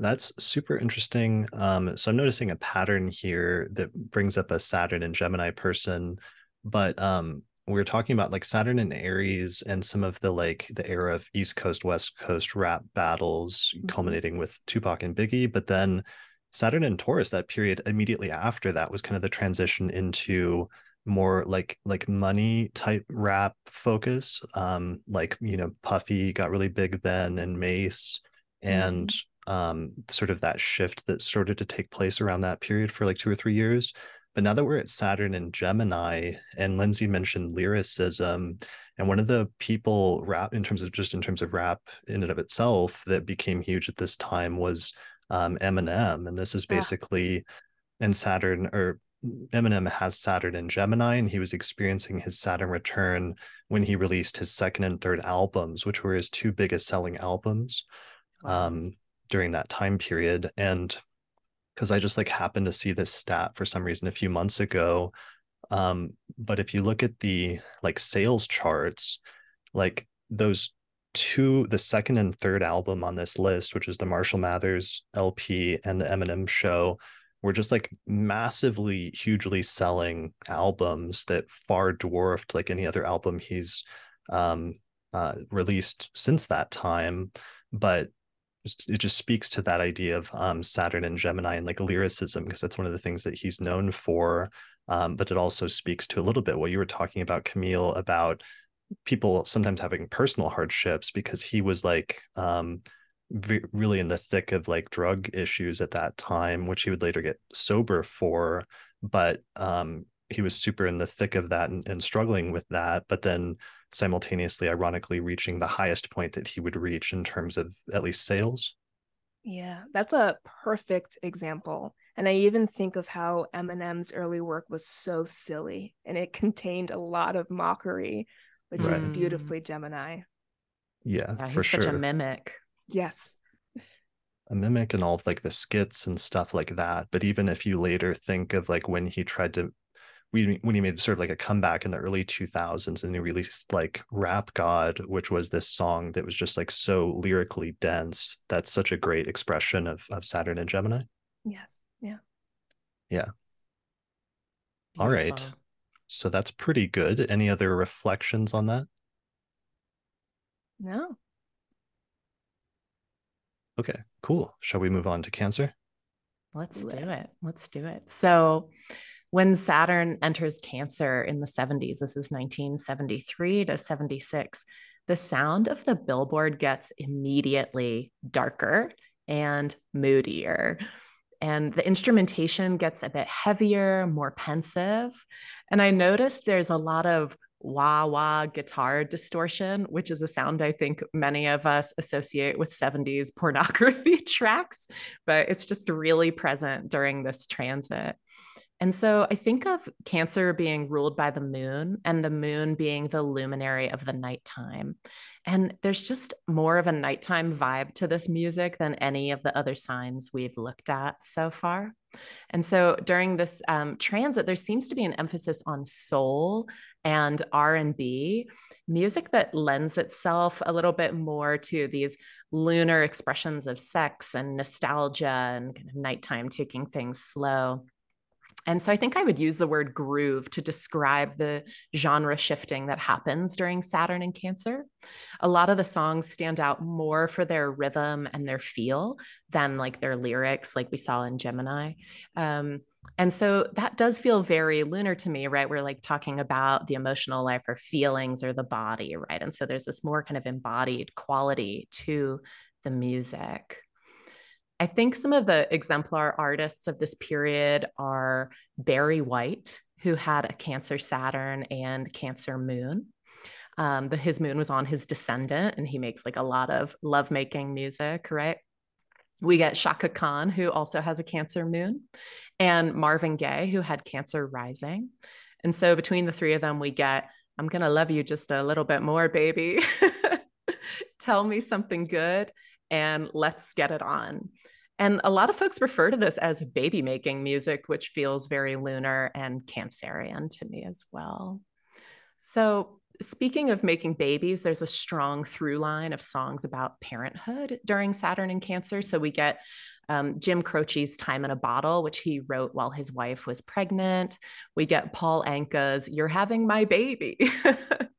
That's super interesting. Um, so I'm noticing a pattern here that brings up a Saturn and Gemini person, but um, we are talking about like Saturn and Aries and some of the like the era of East Coast West Coast rap battles, mm-hmm. culminating with Tupac and Biggie. But then Saturn and Taurus, that period immediately after that was kind of the transition into more like like money type rap focus um like you know puffy got really big then and Mase and mm-hmm um, sort of that shift that started to take place around that period for like two or three years. But now that we're at Saturn and Gemini, and Lindsey mentioned lyricism, and one of the people rap in terms of just in terms of rap in and of itself that became huge at this time was um, Eminem, and this is basically yeah. in Saturn or Eminem has Saturn in Gemini, and he was experiencing his Saturn return when he released his second and third albums, which were his two biggest selling albums um, during that time period. And because I just like happened to see this stat for some reason a few months ago. Um, but if you look at the like sales charts, like those two, the second and third album on this list, which is the Marshall Mathers LP and the Eminem Show, were just like massively, hugely selling albums that far dwarfed like any other album he's um, uh, released since that time. But it just speaks to that idea of um, Saturn and Gemini and like lyricism, because that's one of the things that he's known for. Um, but it also speaks to a little bit what you were talking about, Camille, about people sometimes having personal hardships because he was like um, v- really in the thick of like drug issues at that time, which he would later get sober for. But um, he was super in the thick of that and, and struggling with that. But then simultaneously, ironically, reaching the highest point that he would reach in terms of at least sales. Yeah, that's a perfect example. And I even think of how Eminem's early work was so silly and it contained a lot of mockery, which right. is beautifully Gemini. Yeah, yeah he's such sure. a mimic. Yes. A mimic and all of like the skits and stuff like that. But even if you later think of like when he tried to when he made sort of like a comeback in the early 2000s and he released like rap god which was this song that was just like so lyrically dense that's such a great expression of, of saturn and gemini. Yes. Yeah. Yeah. Beautiful. all right. So that's pretty good. Any other reflections on that? No. Okay cool. Shall we move on to cancer? Let's do it. Let's do it. So when Saturn enters Cancer in the 70s, this is 1973 to 76, the sound of the billboard gets immediately darker and moodier. And the instrumentation gets a bit heavier, more pensive. And I noticed there's a lot of wah wah guitar distortion, which is a sound I think many of us associate with 70s pornography tracks, but it's just really present during this transit. And so I think of Cancer being ruled by the moon and the moon being the luminary of the nighttime. And there's just more of a nighttime vibe to this music than any of the other signs we've looked at so far. And so during this um, transit, there seems to be an emphasis on soul and R&B, music that lends itself a little bit more to these lunar expressions of sex and nostalgia and kind of nighttime taking things slow. And so I think I would use the word groove to describe the genre shifting that happens during Saturn and Cancer. A lot of the songs stand out more for their rhythm and their feel than like their lyrics, like we saw in Gemini. Um, and so that does feel very lunar to me, right? We're like talking about the emotional life or feelings or the body, right? And so there's this more kind of embodied quality to the music. I think some of the exemplar artists of this period are Barry White, who had a Cancer Saturn and Cancer Moon. Um, but his moon was on his descendant, and he makes like a lot of lovemaking music, right? We get Chaka Khan, who also has a Cancer moon, and Marvin Gaye, who had Cancer rising. And so between the three of them, we get I'm going to love you just a little bit more, baby. Tell me something good and let's get it on. And a lot of folks refer to this as baby making music, which feels very lunar and Cancerian to me as well. So, speaking of making babies, there's a strong through line of songs about parenthood during Saturn and Cancer. So, we get um, Jim Croce's Time in a Bottle, which he wrote while his wife was pregnant. We get Paul Anka's You're Having My Baby.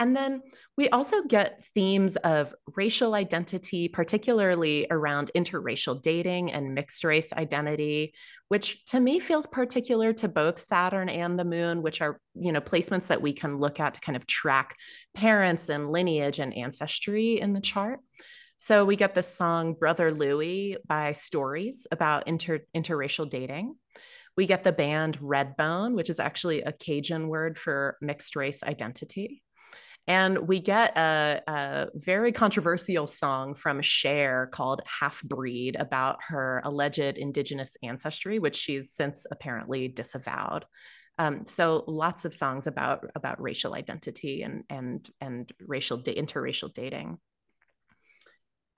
And then we also get themes of racial identity, particularly around interracial dating and mixed race identity, which to me feels particular to both Saturn and the moon, which are, you know, placements that we can look at to kind of track parents and lineage and ancestry in the chart. So we get this song Brother Louie by Stories about inter- interracial dating. We get the band Redbone, which is actually a Cajun word for mixed race identity. And we get a, a, very controversial song from Cher called Half Breed about her alleged Indigenous ancestry, which she's since apparently disavowed. Um, so lots of songs about about racial identity and and and racial interracial dating.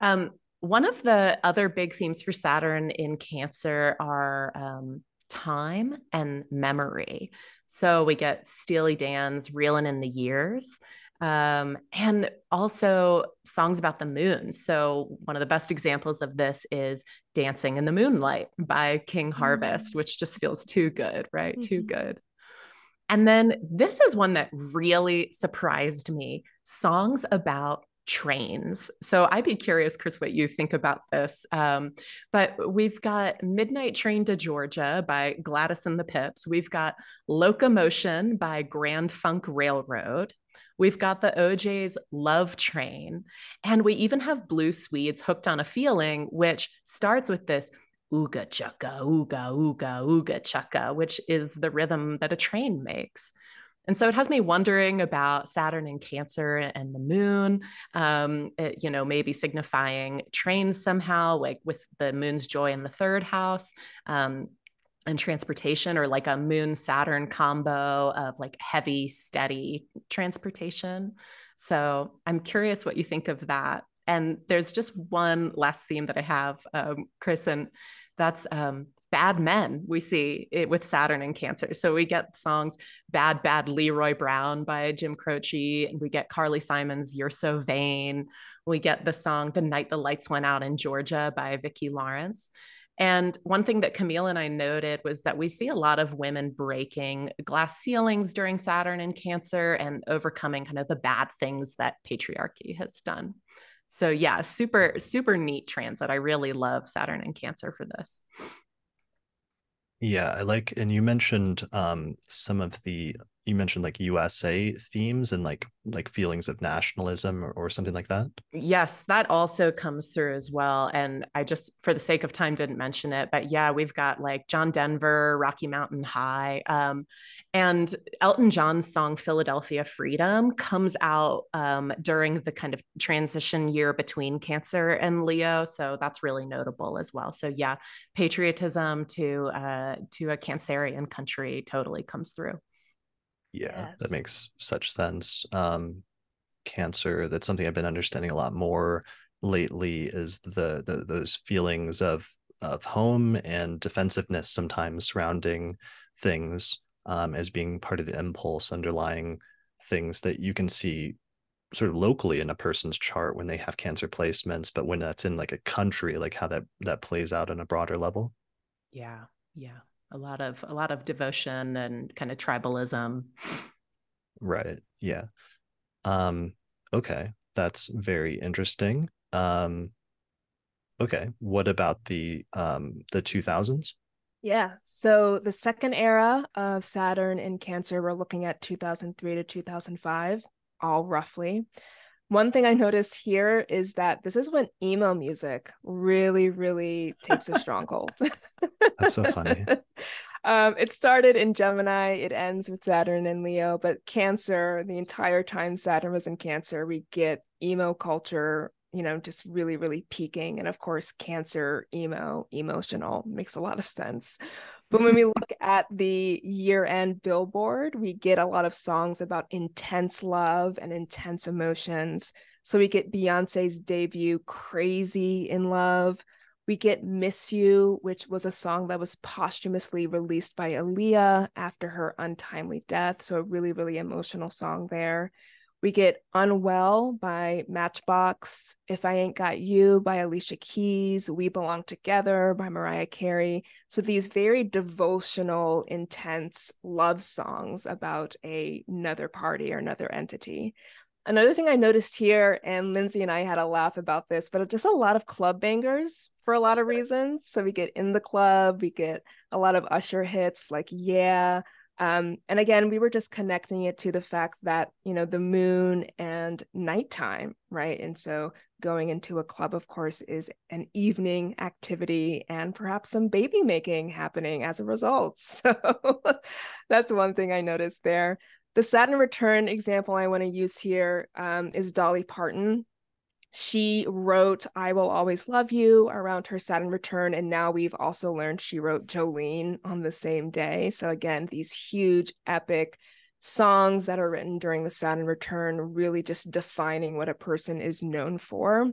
Um, one of the other big themes for Saturn in Cancer are um, time and memory. So we get Steely Dan's "Reeling in the Years." Um, and also songs about the moon. So, one of the best examples of this is Dancing in the Moonlight by King Harvest, mm-hmm. which just feels too good, right? Mm-hmm. Too good. And then this is one that really surprised me songs about trains. So I'd be curious, Chris, what you think about this. Um, but we've got Midnight Train to Georgia by Gladys and the Pips. We've got Locomotion by Grand Funk Railroad. We've got the O'Jays Love Train. And we even have Blue Swedes Hooked on a Feeling, which starts with this ooga chaka, ooga, ooga, ooga chaka, which is the rhythm that a train makes. And so it has me wondering about Saturn and Cancer and the moon, um, it, you know, maybe signifying trains somehow, like with the moon's joy in the third house. Um, and transportation or like a moon saturn combo of like heavy steady transportation so i'm curious what you think of that and there's just one last theme that i have um, chris and that's um, bad men we see it with Saturn and Cancer. So we get songs Bad Bad Leroy Brown by Jim Croce, and we get Carly Simon's You're So Vain. We get the song The Night the Lights Went Out in Georgia by Vicki Lawrence. And one thing that Camille and I noted was that we see a lot of women breaking glass ceilings during Saturn and Cancer and overcoming kind of the bad things that patriarchy has done. So yeah, super super neat transit. I really love Saturn and Cancer for this. Yeah, I like and you mentioned um some of the you mentioned like USA themes and like like feelings of nationalism or, or, something like that. Yes, that also comes through as well. And I just, for the sake of time, didn't mention it, but yeah, we've got like John Denver, Rocky Mountain High, um, and Elton John's song "Philadelphia Freedom" comes out um, during the kind of transition year between Cancer and Leo, so that's really notable as well. So yeah, patriotism to uh, to a Cancerian country totally comes through yeah yes. that makes such sense. Um cancer that's something i've been understanding a lot more lately is the, the those feelings of of home and defensiveness sometimes surrounding things um, as being part of the impulse underlying things that you can see sort of locally in a person's chart when they have cancer placements but when that's in like a country like how that that plays out on a broader level. Yeah yeah a lot of a lot of devotion and kind of tribalism. Right yeah. Um okay that's very interesting. Um okay what about the um the 2000s yeah so the second era of saturn in cancer we're looking at 2003 to 2005 all roughly one thing I noticed here is that this is when emo music really, really takes a stronghold. That's so funny. Um, it started in Gemini, it ends with Saturn and Leo, but Cancer, the entire time Saturn was in Cancer, we get emo culture, you know, just really, really peaking. And of course, Cancer, emo, emotional makes a lot of sense. But when we look at the year end billboard, we get a lot of songs about intense love and intense emotions. So we get Beyonce's debut, Crazy in Love. We get Miss You, which was a song that was posthumously released by Aaliyah after her untimely death. So, a really, really emotional song there. We get Unwell by Matchbox, If I Ain't Got You by Alicia Keys, We Belong Together by Mariah Carey. So these very devotional, intense love songs about a, another party or another entity. Another thing I noticed here, and Lindsey and I had a laugh about this, but just a lot of club bangers for a lot of reasons. So we get in the club, we get a lot of Usher hits like Yeah, um, and again, we were just connecting it to the fact that, you know, the moon and nighttime, right? And so going into a club, of course, is an evening activity and perhaps some baby making happening as a result. So That's one thing I noticed there. The Saturn return example I want to use here um, is Dolly Parton. She wrote I Will Always Love You around her Saturn return. And now we've also learned she wrote Jolene on the same day. So, again, these huge, epic songs that are written during the Saturn return, really just defining what a person is known for.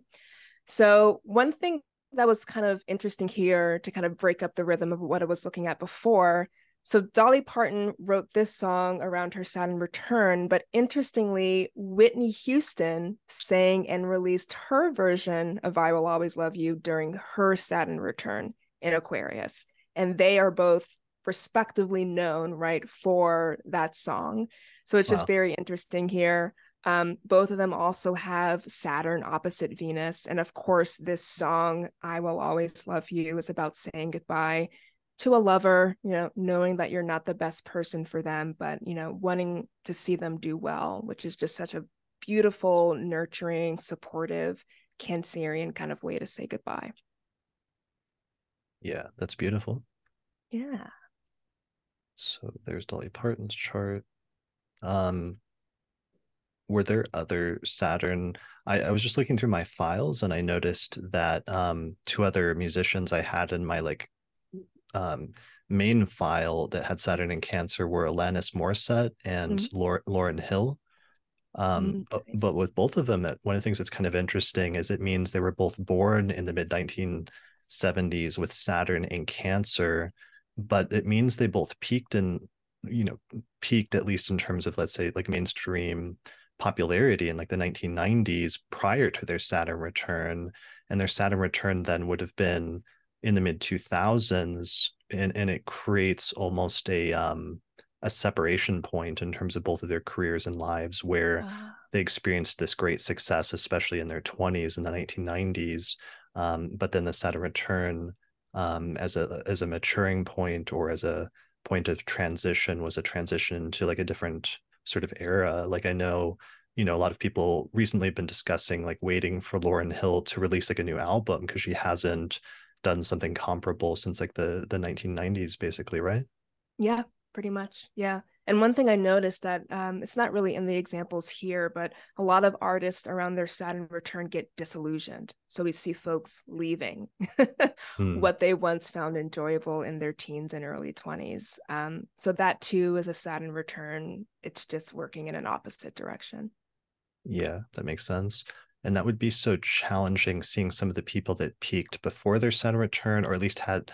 So, one thing that was kind of interesting here to kind of break up the rhythm of what I was looking at before so Dolly Parton wrote this song around her Saturn return, but interestingly, Whitney Houston sang and released her version of I Will Always Love You during her Saturn return in Aquarius. And they are both respectively known, right, for that song. So it's wow. just very interesting here. Um, both of them also have Saturn opposite Venus. And of course, this song, I Will Always Love You, is about saying goodbye to a lover, you know, knowing that you're not the best person for them, but, you know, wanting to see them do well, which is just such a beautiful, nurturing, supportive Cancerian kind of way to say goodbye. Yeah, that's beautiful. Yeah. So there's Dolly Parton's chart. Um, were there other Saturn? I, I was just looking through my files and I noticed that um, two other musicians I had in my like um, main file that had Saturn and Cancer were Alanis Morissette and mm-hmm. Lauryn Hill. Um, mm, but, but with both of them, one of the things that's kind of interesting is it means they were both born in the mid 1970s with Saturn and Cancer, but it means they both peaked in, you know, peaked at least in terms of, let's say, like mainstream popularity in like the 1990s prior to their Saturn return. And their Saturn return then would have been in the mid 2000s and, and it creates almost a um a separation point in terms of both of their careers and lives where uh, they experienced this great success especially in their 20s in the 1990s um, but then the Saturn return um, as a as a maturing point or as a point of transition was a transition to like a different sort of era. Like i know you know a lot of people recently have been discussing like waiting for Lauryn Hill to release like a new album because she hasn't done something comparable since like the the 1990s basically right? Yeah pretty much yeah. And one thing i noticed that um, it's not really in the examples here but a lot of artists around their saturn return get disillusioned. So we see folks leaving hmm. what they once found enjoyable in their teens and early 20s um, so that too is a saturn return. It's just working in an opposite direction. Yeah that makes sense and that would be so challenging seeing some of the people that peaked before their Saturn return or at least had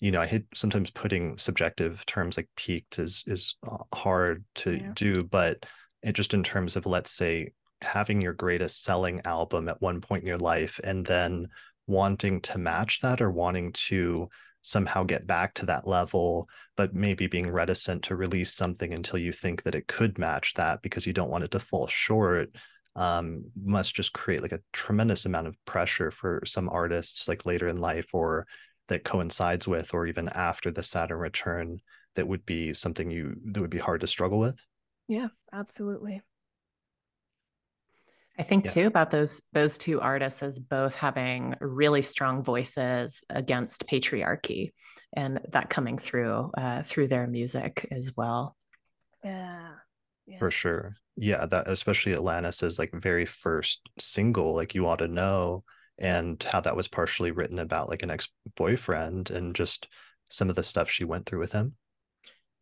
you know i hate sometimes putting subjective terms like peaked is is uh, hard to yeah. do but it just in terms of let's say having your greatest selling album at one point in your life and then wanting to match that or wanting to somehow get back to that level, but maybe being reticent to release something until you think that it could match that because you don't want it to fall short um, must just create like a tremendous amount of pressure for some artists like later in life or that coincides with or even after the Saturn return that would be something you that would be hard to struggle with. Yeah, absolutely. I think yeah. too about those those two artists as both having really strong voices against patriarchy, and that coming through uh, through their music as well. Yeah. yeah. For sure yeah that especially Alanis's like very first single like you ought to know and how that was partially written about like an ex-boyfriend and just some of the stuff she went through with him.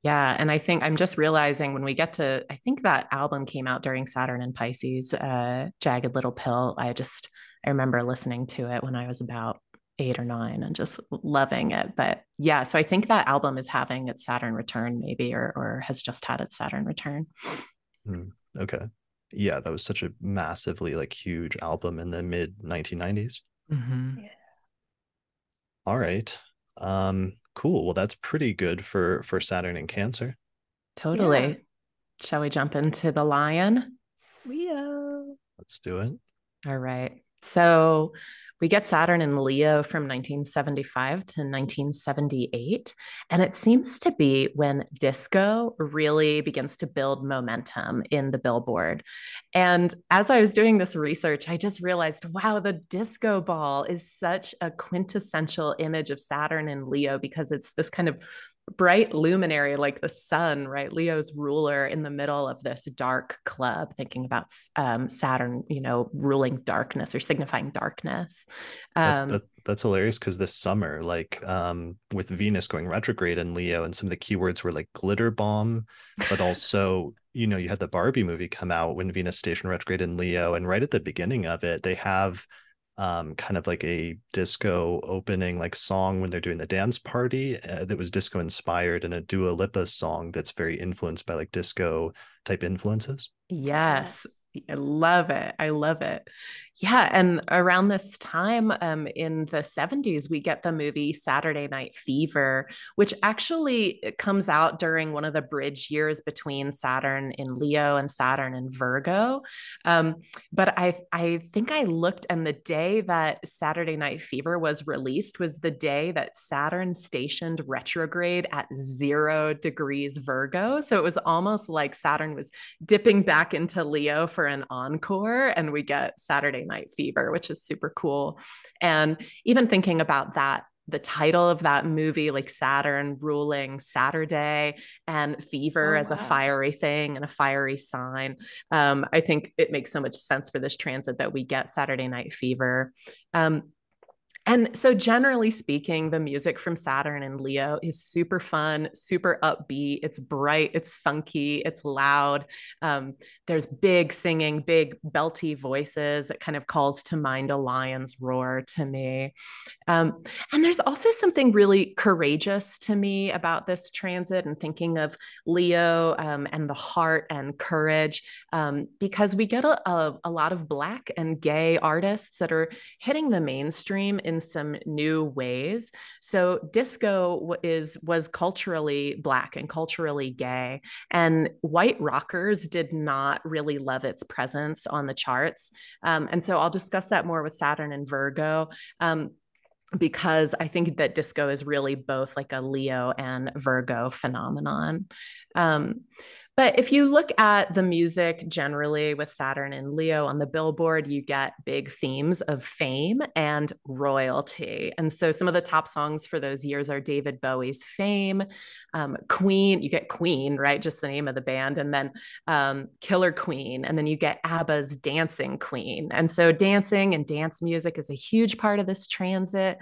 Yeah and i think i'm just realizing when we get to i think that album came out during saturn and pisces uh jagged little pill. I just i remember listening to it when i was about eight or nine and just loving it but yeah so i think that album is having its saturn return maybe or or has just had its saturn return. Hmm. Okay. Yeah, that was such a massively like huge album in the mid 1990s. Mm-hmm. Yeah. All right. Um cool. Well, that's pretty good for for Saturn and Cancer. Totally. Yeah. Shall we jump into the lion? Leo. Let's do it. All right. So we get Saturn in Leo from 1975 to 1978. And it seems to be when disco really begins to build momentum in the billboard. And as I was doing this research, I just realized wow, the disco ball is such a quintessential image of Saturn in Leo because it's this kind of bright luminary like the sun, right? Leo's ruler in the middle of this dark club, thinking about um, Saturn, you know, ruling darkness or signifying darkness. Um, that, that, that's hilarious because this summer, like um, with Venus going retrograde in Leo, and some of the keywords were like glitter bomb, but also, you know, you had the Barbie movie come out when Venus station retrograde in Leo, and right at the beginning of it, they have um, kind of like a disco opening like song when they're doing the dance party uh, that was disco inspired and a Dua Lipa song that's very influenced by like disco type influences. Yes. I love it. I love it. Yeah. And around this time um, in the 70s, we get the movie Saturday Night Fever, which actually uh, comes out during one of the bridge years between Saturn in Leo and Saturn in Virgo. Um, but I, I think I looked, and the day that Saturday Night Fever was released was the day that Saturn stationed retrograde at zero degrees Virgo. So it was almost like Saturn was dipping back into Leo for an encore, and we get Saturday Night Fever, which is super cool. And even thinking about that the title of that movie, like Saturn ruling Saturday and fever oh, as wow. a fiery thing and a fiery sign. Um, I think it makes so much sense for this transit that we get Saturday Night Fever. Um, and so, generally speaking, the music from Saturn and Leo is super fun, super upbeat. It's bright, it's funky, it's loud. Um, there's big singing, big belty voices that kind of calls to mind a lion's roar to me. Um, and there's also something really courageous to me about this transit and thinking of Leo um, and the heart and courage, um, because we get a, a, a lot of Black and gay artists that are hitting the mainstream in some new ways. So disco is was culturally black and culturally gay, and white rockers did not really love its presence on the charts. Um, and so I'll discuss that more with Saturn and Virgo. Um, because I think that disco is really both like a Leo and Virgo phenomenon. Um, but if you look at the music generally with Saturn and Leo on the billboard, you get big themes of fame and royalty. And so some of the top songs for those years are David Bowie's Fame, um, Queen, you get Queen, right? Just the name of the band, and then um, Killer Queen. And then you get ABBA's Dancing Queen. And so dancing and dance music is a huge part of this transit,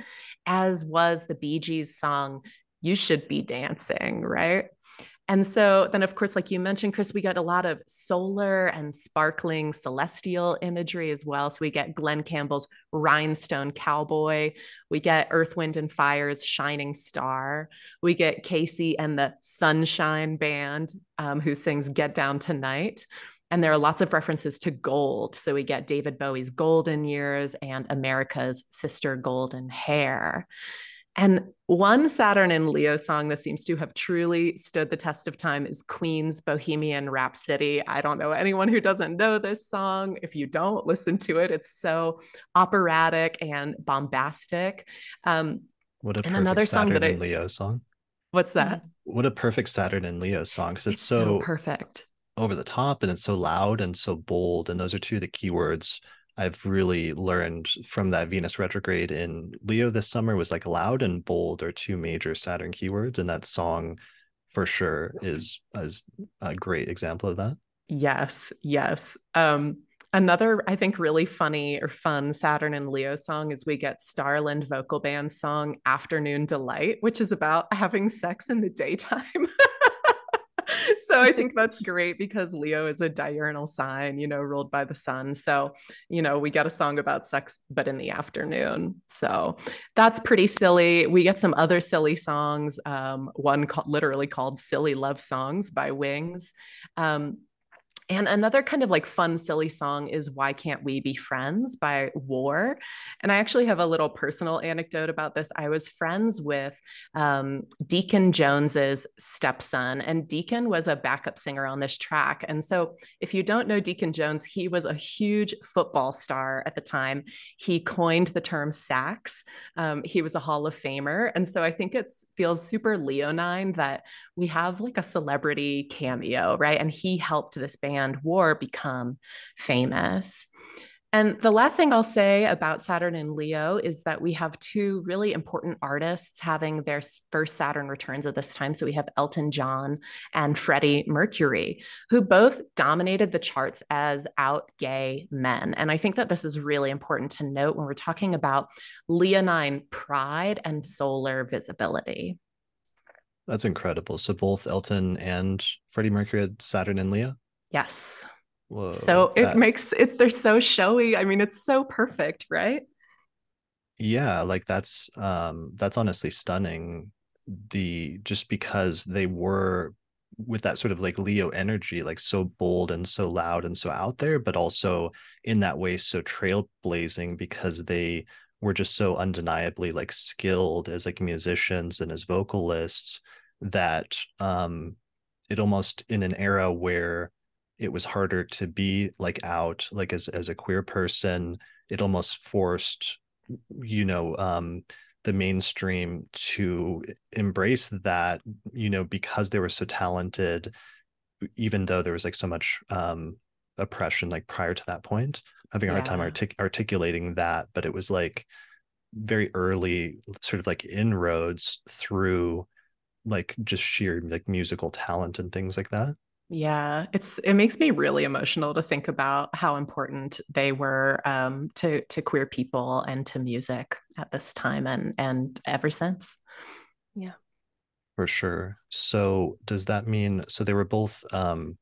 as was the Bee Gees song. You should be dancing, right? And so then, of course, like you mentioned, Chris, we get a lot of solar and sparkling celestial imagery as well. So we get Glen Campbell's Rhinestone Cowboy. We get Earth, Wind, and Fire's Shining Star. We get KC and the Sunshine Band, um, who sings Get Down Tonight. And there are lots of references to gold. So we get David Bowie's Golden Years and America's Sister Golden Hair. And one Saturn and Leo song that seems to have truly stood the test of time is Queen's Bohemian Rhapsody. I don't know anyone who doesn't know this song. If you don't, listen to it. It's so operatic and bombastic. Um, what a and another song Saturn that I, Leo song. What's that? What a perfect Saturn and Leo song because it's, it's so, so perfect over the top and it's so loud and so bold. And those are two of the keywords I've really learned from that Venus retrograde in Leo this summer was like loud and bold are two major Saturn keywords, and that song for sure is is a great example of that. Yes, yes. Um, another I think really funny or fun Saturn and Leo song is we get Starland vocal band song Afternoon Delight, which is about having sex in the daytime. so I think that's great because Leo is a diurnal sign, you know, ruled by the sun. So, you know, we get a song about sex, but in the afternoon. So that's pretty silly. We get some other silly songs. Um, one literally called Silly Love Songs by Wings. Um, and another kind of like fun, silly song is Why Can't We Be Friends by War. And I actually have a little personal anecdote about this. I was friends with um, Deacon Jones's stepson, and Deacon was a backup singer on this track. And so, if you don't know Deacon Jones, he was a huge football star at the time. He coined the term sacks, um, he was a Hall of Famer. And so, I think it feels super leonine that we have like a celebrity cameo, right? And he helped this band And war become famous. And the last thing I'll say about Saturn and Leo is that we have two really important artists having their first Saturn returns at this time. So we have Elton John and Freddie Mercury, who both dominated the charts as out gay men. And I think that this is really important to note when we're talking about Leonine pride and solar visibility. That's incredible. So both Elton and Freddie Mercury had Saturn and Leo? Yes. Whoa, so that... it makes it they're so showy. I mean, it's so perfect, right? Yeah, like that's um that's honestly stunning. The just because they were with that sort of like Leo energy, like so bold and so loud and so out there, but also in that way so trailblazing because they were just so undeniably like skilled as like musicians and as vocalists that um it almost in an era where it was harder to be like out like as as a queer person it almost forced you know um the mainstream to embrace that you know because they were so talented even though there was like so much um oppression like prior to that point having a yeah. hard time artic- articulating that but it was like very early sort of like inroads through like just sheer like musical talent and things like that yeah, it's it makes me really emotional to think about how important they were um, to to queer people and to music at this time and and ever since. Yeah, for sure. So does that mean so they were both um,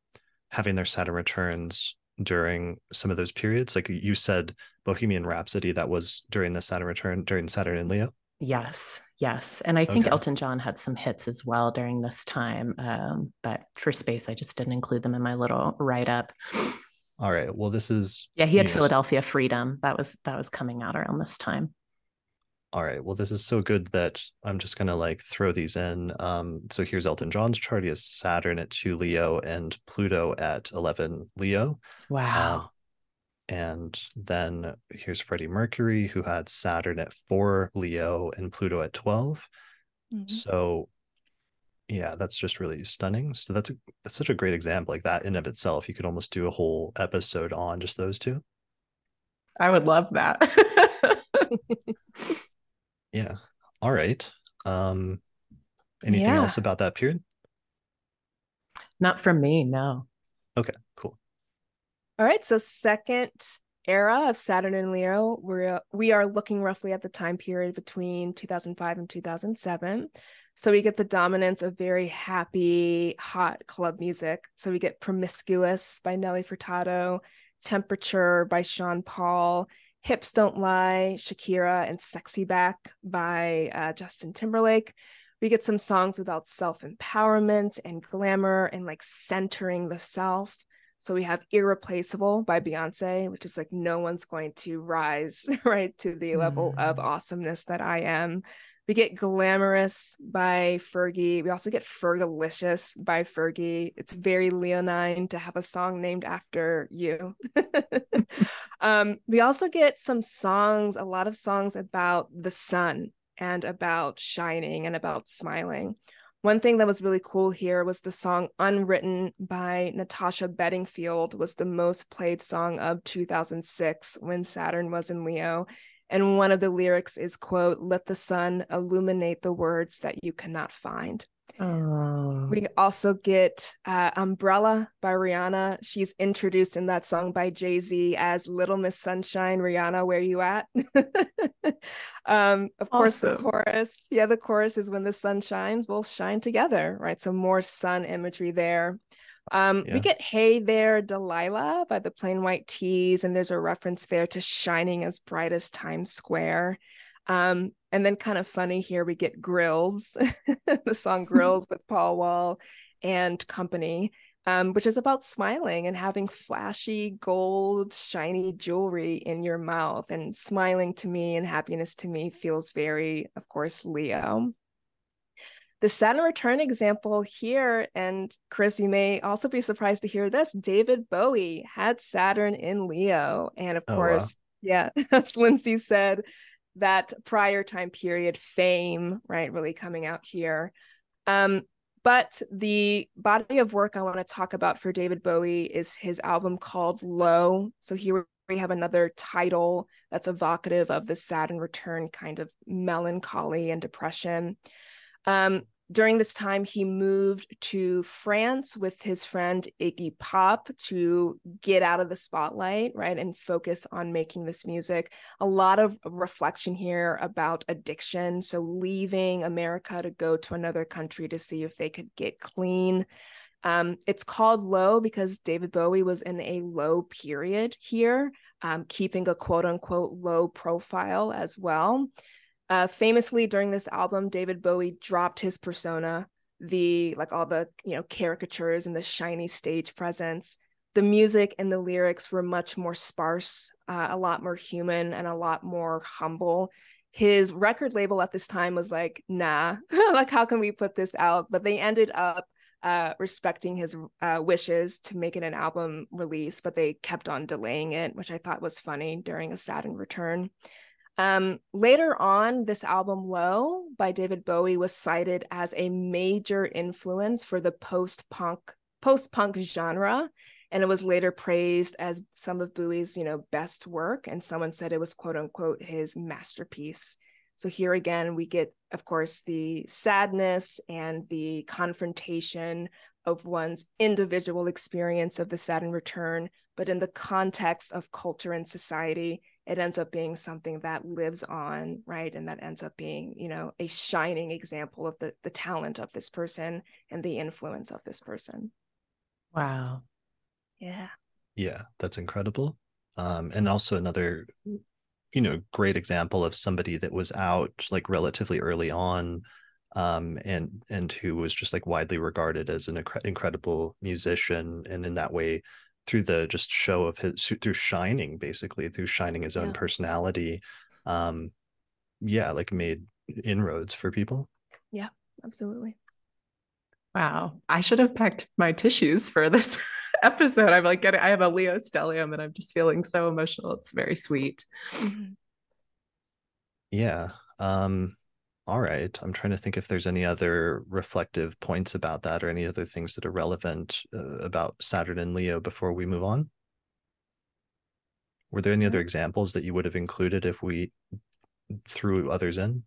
having their Saturn returns during some of those periods? Like you said, Bohemian Rhapsody that was during the Saturn return during Saturn and Leo. Yes, yes. And I think okay. Elton John had some hits as well during this time. Um, but for space, I just didn't include them in my little write up. All right. Well, this is yeah, he had Philadelphia Freedom. That was that was coming out around this time. All right. Well, this is so good that I'm just gonna like throw these in. Um, so here's Elton John's chart. He has Saturn at two Leo and Pluto at eleven Leo. Wow. Um, and then here's Freddie Mercury, who had Saturn at four, Leo, and Pluto at 12. Mm-hmm. So yeah, that's just really stunning. So that's a that's such a great example. Like that in of itself, you could almost do a whole episode on just those two. I would love that. yeah. All right. Um anything yeah. else about that period? Not from me, no. Okay. All right, so second era of Saturn and Leo, we're we are looking roughly at the time period between 2005 and 2007. So we get the dominance of very happy, hot club music. So we get Promiscuous by Nelly Furtado, Temperature by Sean Paul, Hips Don't Lie, Shakira, and Sexy Back by uh, Justin Timberlake. We get some songs about self empowerment and glamour and like centering the self. So we have Irreplaceable by Beyonce, which is like no one's going to rise right to the level of mm. awesomeness that I am. We get Glamorous by Fergie. We also get Fergalicious by Fergie. It's very leonine to have a song named after you. um, we also get some songs, a lot of songs about the sun and about shining and about smiling. One thing that was really cool here was the song Unwritten by Natasha Bedingfield was the most played song of 2006 when Saturn was in Leo. And one of the lyrics is quote, let the sun illuminate the words that you cannot find. Oh. We also get uh, Umbrella by Rihanna. She's introduced in that song by Jay Z as Little Miss Sunshine. Rihanna, where you at? um, of awesome. course, the chorus. Yeah, the chorus is when the sun shines, we'll shine together, right? So more sun imagery there. Um, yeah. We get Hey There, Delilah by the Plain White T's, and there's a reference there to shining as bright as Times Square. Um, and then kind of funny here, we get Grillz, the song Grillz with Paul Wall and company, um, which is about smiling and having flashy gold, shiny jewelry in your mouth. And smiling to me and happiness to me feels very, of course, Leo. The Saturn return example here, and Chris, you may also be surprised to hear this David Bowie had Saturn in Leo. And of oh, course, wow. yeah, as Lindsey said, that prior time period fame, right, really coming out here. Um, but the body of work I want to talk about for David Bowie is his album called Low. So here we have another title that's evocative of the Saturn return kind of melancholy and depression. Um, during this time, he moved to France with his friend Iggy Pop to get out of the spotlight, right, and focus on making this music. A lot of reflection here about addiction. So, leaving America to go to another country to see if they could get clean. Um, it's called low because David Bowie was in a low period here, um, keeping a quote unquote low profile as well. Uh, famously, during this album, David Bowie dropped his persona, the like all the you know caricatures and the shiny stage presence. The music and the lyrics were much more sparse, uh, a lot more human, and a lot more humble. His record label at this time was like, "Nah, like how can we put this out?" But they ended up uh, respecting his uh, wishes to make it an album release, but they kept on delaying it, which I thought was funny during a Saturn return. Um, later on, this album Low by David Bowie was cited as a major influence for the post-punk post-punk genre and it was later praised as some of Bowie's, you know, best work and someone said it was quote unquote his masterpiece. So here again we get of course the sadness and the confrontation of one's individual experience of the Saturn return, but in the context of culture and society it ends up being something that lives on right? And that ends up being you know a shining example of the the talent of this person and the influence of this person. Wow. Yeah. Yeah that's incredible. Um and also another you know great example of somebody that was out like relatively early on um and and who was just like widely regarded as an incre- incredible musician. And in that way through the just show of his through shining basically through shining his own yeah. personality um yeah like made inroads for people. Yeah absolutely. Wow. I should have packed my tissues for this episode. I'm like getting i have a leo stellium and i'm just feeling so emotional. It's very sweet. Mm-hmm. yeah um all right. I'm trying to think if there's any other reflective points about that or any other things that are relevant uh, about Saturn and Leo before we move on. Were there any other examples that you would have included if we threw others in?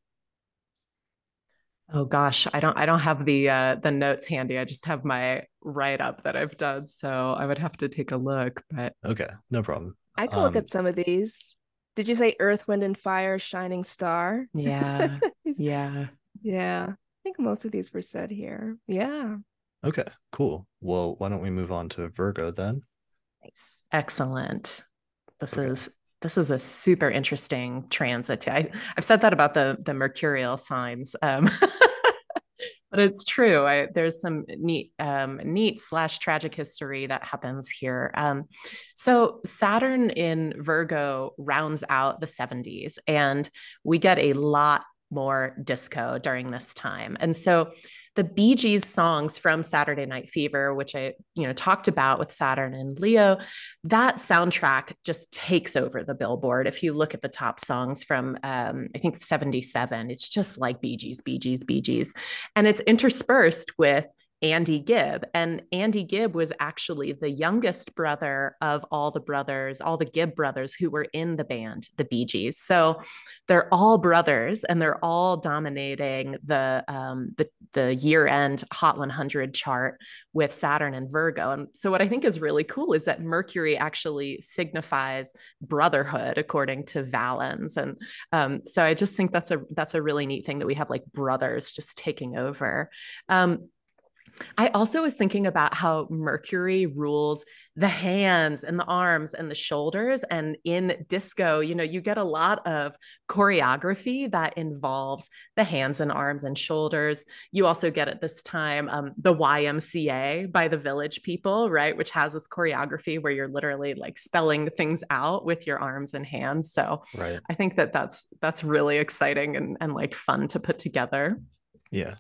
Oh gosh, I don't I don't have the uh the notes handy. I just have my write up that I've done, so I would have to take a look, but Okay, no problem. I could um, look at some of these. Did you say Earth, Wind, and Fire, Shining Star? Yeah. yeah. Yeah. I think most of these were said here. Yeah. Okay, cool. Well, why don't we move on to Virgo then? Nice. Excellent. This okay. is this is a super interesting transit. I, I've said that about the the mercurial signs. Um, but it's true. I, there's some neat, um, neat slash tragic history that happens here. Um, so Saturn in Virgo rounds out the 70s, and we get a lot more disco during this time. And so the Bee Gees songs from Saturday Night Fever, which I, you know, talked about with Saturn and Leo, that soundtrack just takes over the Billboard. If you look at the top songs from, um, I think 77, it's just like Bee Gees, Bee Gees, Bee Gees. And it's interspersed with Andy Gibb. And Andy Gibb was actually the youngest brother of all the brothers, all the Gibb brothers who were in the band, the Bee Gees. So they're all brothers and they're all dominating the um, the, the year end Hot 100 chart with Saturn and Virgo. And so what I think is really cool is that Mercury actually signifies brotherhood according to Valens. And um, so I just think that's a that's a really neat thing that we have like brothers just taking over. Um, I also was thinking about how Mercury rules the hands and the arms and the shoulders. And in disco, you know, you get a lot of choreography that involves the hands and arms and shoulders. You also get at this time um, the YMCA by the Village People, right? Which has this choreography where you're literally like spelling things out with your arms and hands. So right. I think that that's that's really exciting and, and like fun to put together. Yeah,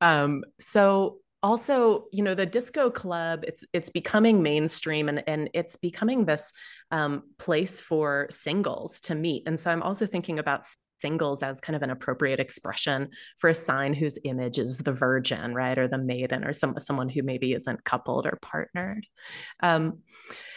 um, so also, you know, the disco club, it's it's becoming mainstream and, and it's becoming this um, place for singles to meet. And so I'm also thinking about singles as kind of an appropriate expression for a sign whose image is the virgin, right, or the maiden, or some someone who maybe isn't coupled or partnered. Um,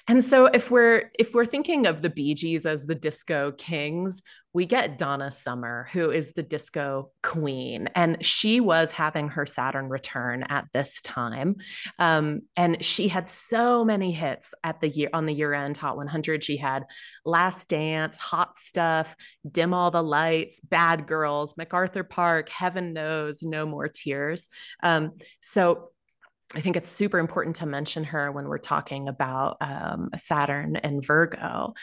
and so if we're if we're thinking of the Bee Gees as the disco kings, we get Donna Summer, who is the disco queen, and she was having her Saturn return at this time, um, and she had so many hits at the year on the year end Hot 100. She had Last Dance, Hot Stuff, Dim All the Lights, Bad Girls, MacArthur Park, Heaven Knows, No More Tears. Um, so I think it's super important to mention her when we're talking about um, Saturn and Virgo.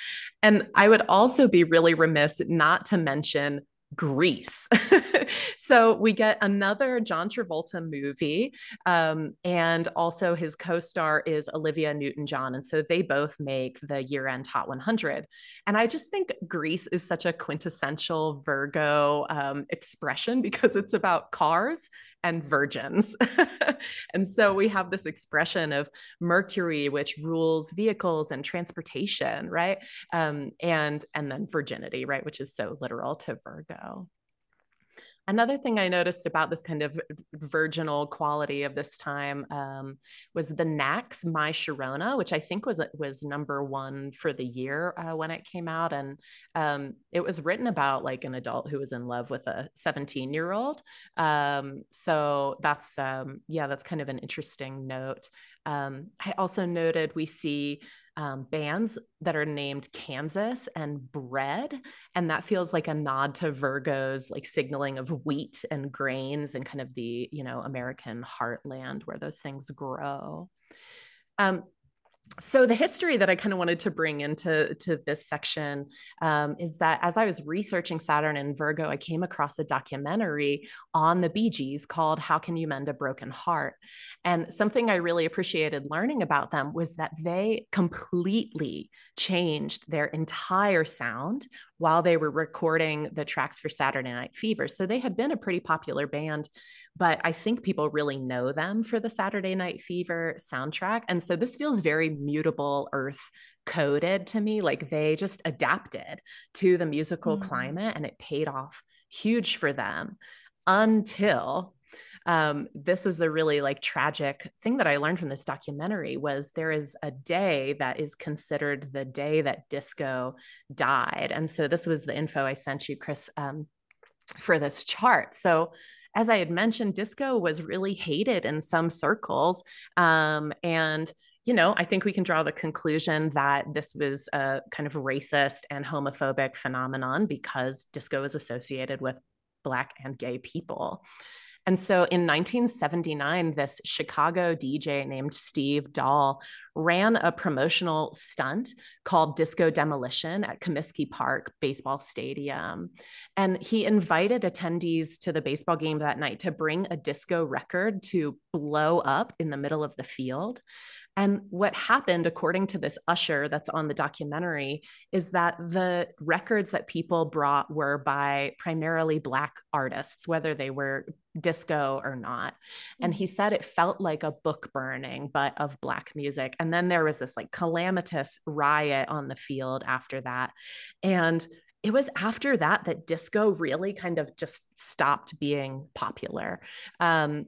And I would also be really remiss not to mention Grease. so we get another John Travolta movie, um, and also his co-star is Olivia Newton-John, and so they both make the year-end Hot 100. And I just think Grease is such a quintessential Virgo um, expression because it's about cars and virgins. and so we have this expression of Mercury, which rules vehicles and transportation, right? Um, and and then virginity, right, which is so literal to Virgo. Another thing I noticed about this kind of virginal quality of this time um, was the Knack's My Sharona, which I think was was number one for the year uh, when it came out, and um, it was written about like an adult who was in love with a 17 year old. Um, so that's um, yeah, that's kind of an interesting note. Um, I also noted we see um, bands that are named Kansas and Bread. And that feels like a nod to Virgo's like signaling of wheat and grains and kind of the, you know, American heartland where those things grow. Um, so the history that I kind of wanted to bring into to this section um, is that as I was researching Saturn and Virgo, I came across a documentary on the Bee Gees called "How Can You Mend a Broken Heart," and something I really appreciated learning about them was that they completely changed their entire sound while they were recording the tracks for Saturday Night Fever. So they had been a pretty popular band, but I think people really know them for the Saturday Night Fever soundtrack. And so this feels very mutable earth coded to me. Like they just adapted to the musical mm-hmm. climate and it paid off huge for them until um, this was the really like tragic thing that I learned from this documentary was there is a day that is considered the day that disco died. And so this was the info I sent you, Chris, um, for this chart. So as I had mentioned, disco was really hated in some circles. Um, and you know, I think we can draw the conclusion that this was a kind of racist and homophobic phenomenon because disco is associated with Black and gay people. And so in 1979, this Chicago DJ named Steve Dahl ran a promotional stunt called Disco Demolition at Comiskey Park Baseball Stadium. And he invited attendees to the baseball game that night to bring a disco record to blow up in the middle of the field. And what happened, according to this usher that's on the documentary, is that the records that people brought were by primarily Black artists, whether they were disco or not. And he said it felt like a book burning, but of Black music. And then there was this like calamitous riot on the field after that. And it was after that that disco really kind of just stopped being popular. Um,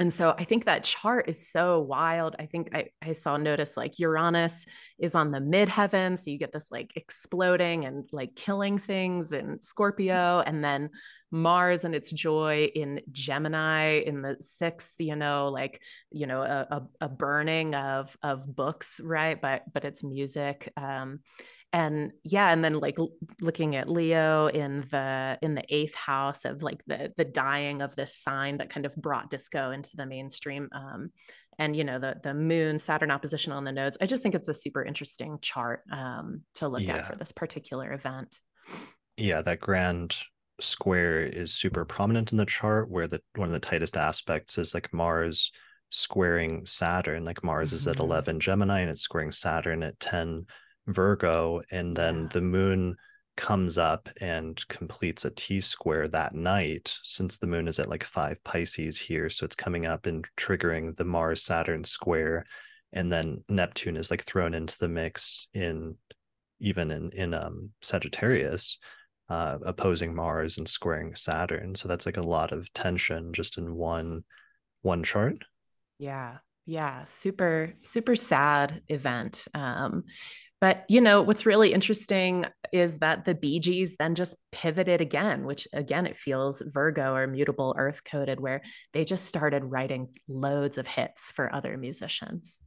and so I think that chart is so wild. I think I, I saw notice like Uranus is on the midheaven. So you get this like exploding and like killing things in Scorpio. And then Mars and its joy in Gemini in the sixth, you know, like, you know, a, a, a burning of of books, right? But but it's music. Um, and yeah and then like looking at leo in the in the eighth house of like the the dying of this sign that kind of brought disco into the mainstream um and you know the the moon saturn opposition on the nodes i just think it's a super interesting chart um to look yeah. at for this particular event yeah that grand square is super prominent in the chart where the one of the tightest aspects is like mars squaring saturn like mars mm-hmm. is at mm-hmm. 11 gemini and it's squaring saturn at 10 Virgo, and then yeah. the moon comes up and completes a T square that night, since the moon is at like five Pisces here. So it's coming up and triggering the Mars Saturn square. And then Neptune is like thrown into the mix in even in, in um, Sagittarius. uh, opposing Mars and squaring Saturn. So that's like a lot of tension just in one one chart. Yeah. Yeah. Super, super sad event. Um, but you know what's really interesting is that the Bee Gees then just pivoted again, which again it feels Virgo or mutable Earth coded, where they just started writing loads of hits for other musicians.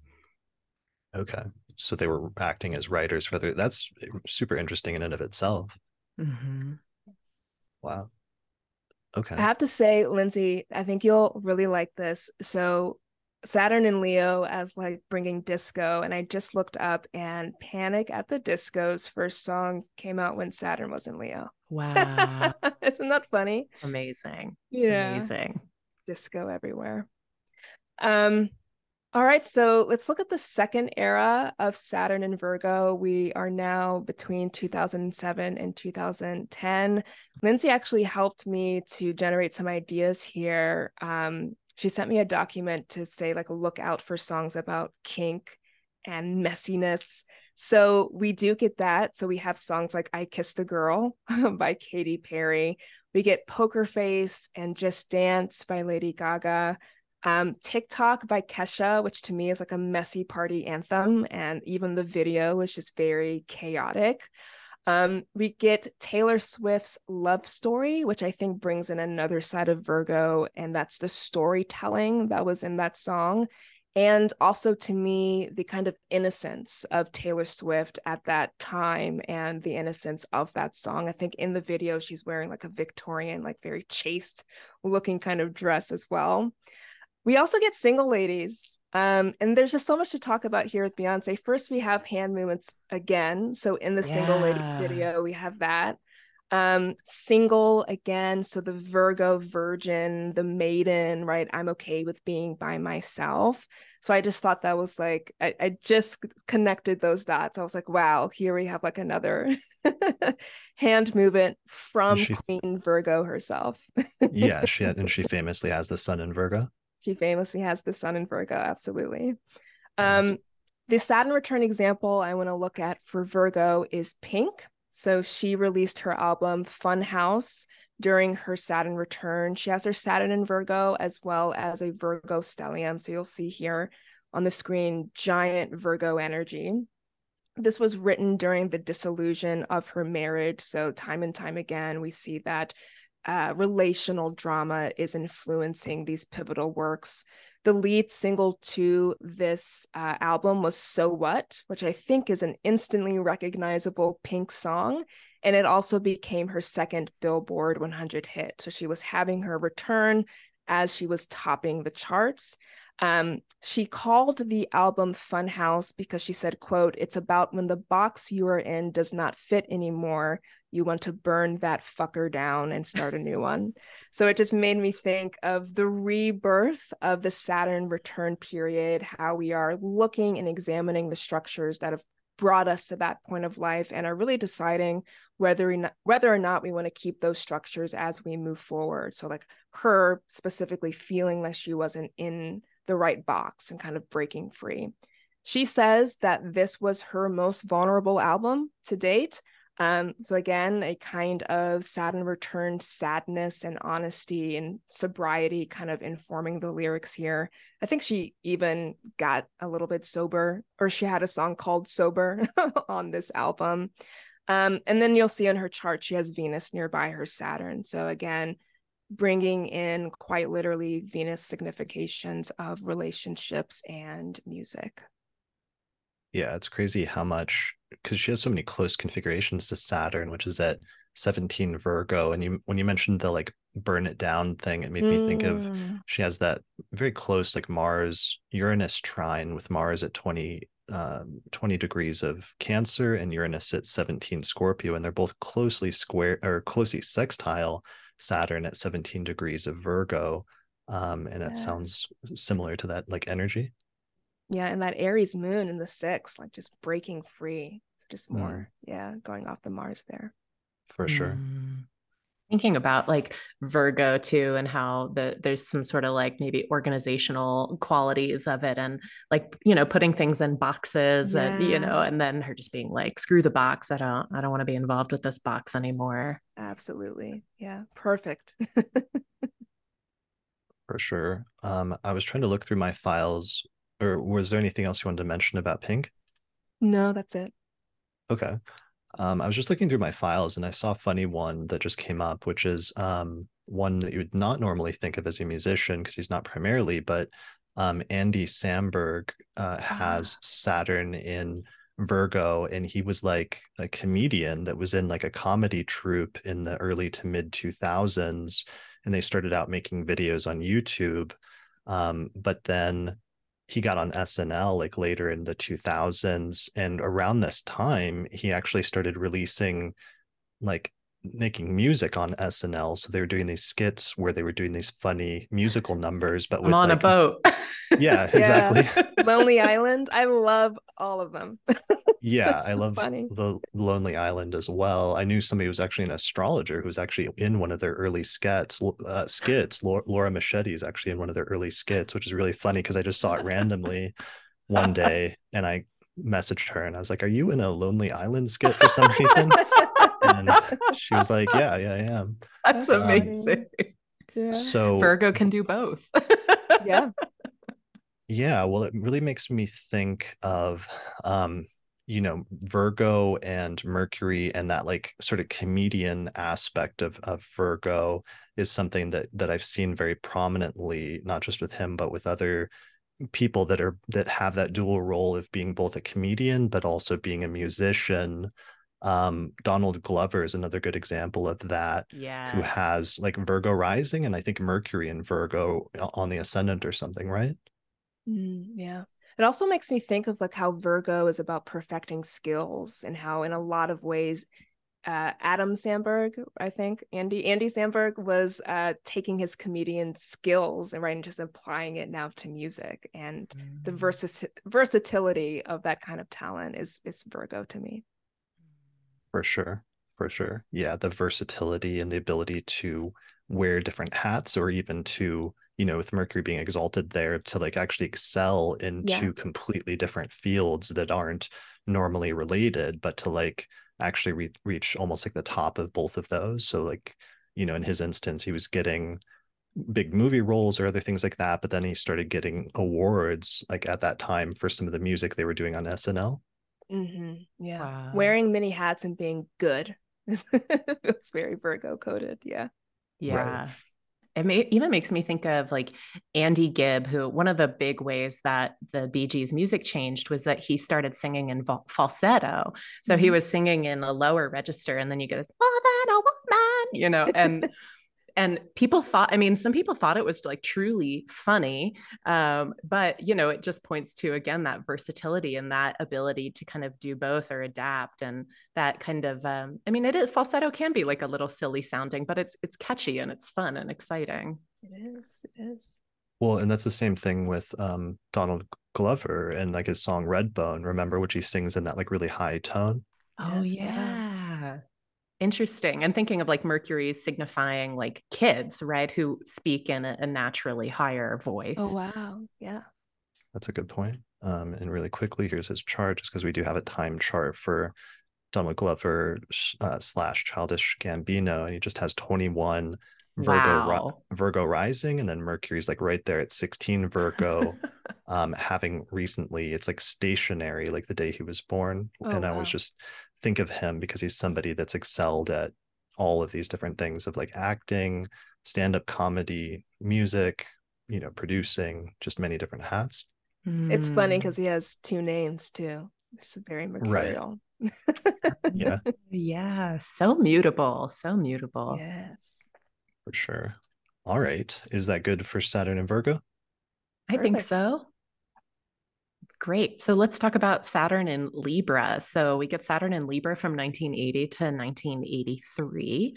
Okay, so they were acting as writers for other. That's super interesting in and of itself. Mm-hmm. Wow. Okay. I have to say, Lindsey, I think you'll really like this. So Saturn and Leo as like bringing disco. And I just looked up and Panic at the Disco's first song came out when Saturn was in Leo. Wow. Isn't that funny? Amazing. Yeah. Amazing. Disco everywhere. Um, all right, so let's look at the second era of Saturn and Virgo. We are now between 2007 and 2010. Lindsey actually helped me to generate some ideas here. Um, she sent me a document to say like look out for songs about kink and messiness. So we do get that. So we have songs like i kissed the girl by katy perry. We get poker face and just dance by lady gaga. Um, TikTok by Kesha, which to me is like a messy party anthem, and even the video is just very chaotic. Um, we get Taylor Swift's Love Story, which I think brings in another side of Virgo, and that's the storytelling that was in that song. And also to me, the kind of innocence of Taylor Swift at that time and the innocence of that song. I think in the video, she's wearing like a Victorian, like very chaste looking kind of dress as well. We also get single ladies. Um, and there's just so much to talk about here with Beyonce. First, we have hand movements again. So in the yeah. single ladies video, we have that. Um, single again. So the Virgo virgin, the maiden, right? I'm okay with being by myself. So I just thought that was like, I, I just connected those dots. I was like, wow, here we have like another hand movement from she, Queen Virgo herself. yeah, she had, and she famously has the sun in Virgo. She famously has the sun in Virgo, absolutely. Um, the Saturn return example I want to look at for Virgo is Pink. So she released her album Funhouse during her Saturn return. She has her Saturn in Virgo as well as a Virgo stellium. So you'll see here on the screen giant Virgo energy. This was written during the dissolution of her marriage. So, time and time again, we see that uh, relational drama is influencing these pivotal works. The lead single to this uh, album was So What, which I think is an instantly recognizable Pink song. And it also became her second Billboard 100 hit. So she was having her return as she was topping the charts. Um, she called the album Funhouse because she said, quote, it's about when the box you are in does not fit anymore. You want to burn that fucker down and start a new one. So it just made me think of the rebirth of the Saturn return period, how we are looking and examining the structures that have brought us to that point of life and are really deciding whether or not, whether or not we want to keep those structures as we move forward. So like her specifically feeling like she wasn't in the right box and kind of breaking free. She says that this was her most vulnerable album to date. Um, so again, a kind of Saturn returned sadness and honesty and sobriety kind of informing the lyrics here. I think she even got a little bit sober, or she had a song called Sober on this album. Um, and then you'll see on her chart, she has Venus nearby her Saturn. So again, bringing in quite literally Venus significations of relationships and music. Yeah, it's crazy how much because she has so many close configurations to Saturn, which is at 17 Virgo. And you when you mentioned the like burn it down thing, it made mm. me think of mm. she has that very close like Mars Uranus trine with Mars at 20 um, 20 degrees of Cancer and Uranus at 17 Scorpio, and they're both closely square or closely sextile Saturn at 17 degrees of Virgo. Um, and yes. it sounds similar to that like energy. Yeah, and that Aries moon in the six, like just breaking free. It's just more, mm. yeah, going off the Mars there. For sure. Mm thinking about like virgo too and how the there's some sort of like maybe organizational qualities of it and like you know putting things in boxes yeah. and you know and then her just being like screw the box i don't i don't want to be involved with this box anymore Absolutely. Yeah. Perfect. For sure. Um, I was trying to look through my files, or was there anything else you wanted to mention about Pink? No, that's it. Okay. Um, I was just looking through my files and I saw a funny one that just came up, which is um, one that you would not normally think of as a musician because he's not primarily, but um, Andy Samberg uh, has ah. Saturn in Virgo, and he was like a comedian that was in like a comedy troupe in the early to mid 2000s. And they started out making videos on YouTube. Um, but then he got on SNL like later in the 2000s. And around this time, he actually started releasing like making music on SNL. So they were doing these skits where they were doing these funny musical numbers, but with, on like, a boat. yeah, exactly. Lonely Island. I love all of them. yeah, I love funny. the Lonely Island as well. I knew somebody who was actually an astrologer who was actually in one of their early skits. Uh, skits. Laura, Laura Machete is actually in one of their early skits, which is really funny because I just saw it randomly one day and I messaged her and I was like, "Are you in a Lonely Island skit for some reason?" And she was like, "Yeah, yeah, I am." That's um, amazing. Yeah. So Virgo can do both. yeah. Yeah, well, it really makes me think of um, you know, Virgo and Mercury and that like sort of comedian aspect of of Virgo is something that that I've seen very prominently, not just with him, but with other people that are that have that dual role of being both a comedian but also being a musician um, Donald Glover is another good example of that. Yeah. Who has like Virgo rising and I think Mercury and Virgo on the ascendant or something, right? Mm, yeah. It also makes me think of like how Virgo is about perfecting skills and how in a lot of ways uh, Adam Samberg, I think Andy Andy Samberg was uh, taking his comedian skills and right and just applying it now to music and mm. the versi- versatility of that kind of talent is is Virgo to me. For sure. For sure. Yeah. The versatility and the ability to wear different hats or even to, you know, with Mercury being exalted there to like actually excel into yeah. completely different fields that aren't normally related, but to like actually re- reach almost like the top of both of those. So, like, you know, in his instance, he was getting big movie roles or other things like that, but then he started getting awards like at that time for some of the music they were doing on SNL. Mm-hmm. Yeah. Wow. Wearing many hats and being good. it's very Virgo coded. Yeah. Yeah. Right. It may, even makes me think of like Andy Gibb, who one of the big ways that the Bee Gees music changed was that he started singing in falsetto. So mm-hmm. he was singing in a lower register, and then you get this more than a woman, you know, and and people thought i mean some people thought it was like truly funny um, but you know it just points to again that versatility and that ability to kind of do both or adapt and that kind of um, i mean it is falsetto can be like a little silly sounding but it's it's catchy and it's fun and exciting. It is it is. Well and that's the same thing with um, donald glover and like his song redbone remember which he sings in that like really high tone? Oh yeah Interesting. And thinking of like Mercury signifying like kids, right, who speak in a, a naturally higher oh, voice. Oh, wow. Yeah. That's a good point. Um, and really quickly, here's his chart, just because we do have a time chart for Donald Glover uh, slash Childish Gambino, and he just has 21 Virgo wow. ri- Virgo rising, and then Mercury's like right there at 16 Virgo. um, having recently, it's like stationary, like the day he was born, oh, and I was just think of him because he's somebody that's excelled at all of these different things of like acting, stand-up comedy, music, you know, producing, just many different hats. It's funny because hmm. he has two names too. It's very mercurial. Right. yeah. Yeah. So mutable. So mutable. Yes. For sure. All right. Is that good for Saturn and Virgo? I Perfect. think so. Great. So let's talk about Saturn in Libra. So we get Saturn in Libra from 1980 to 1983.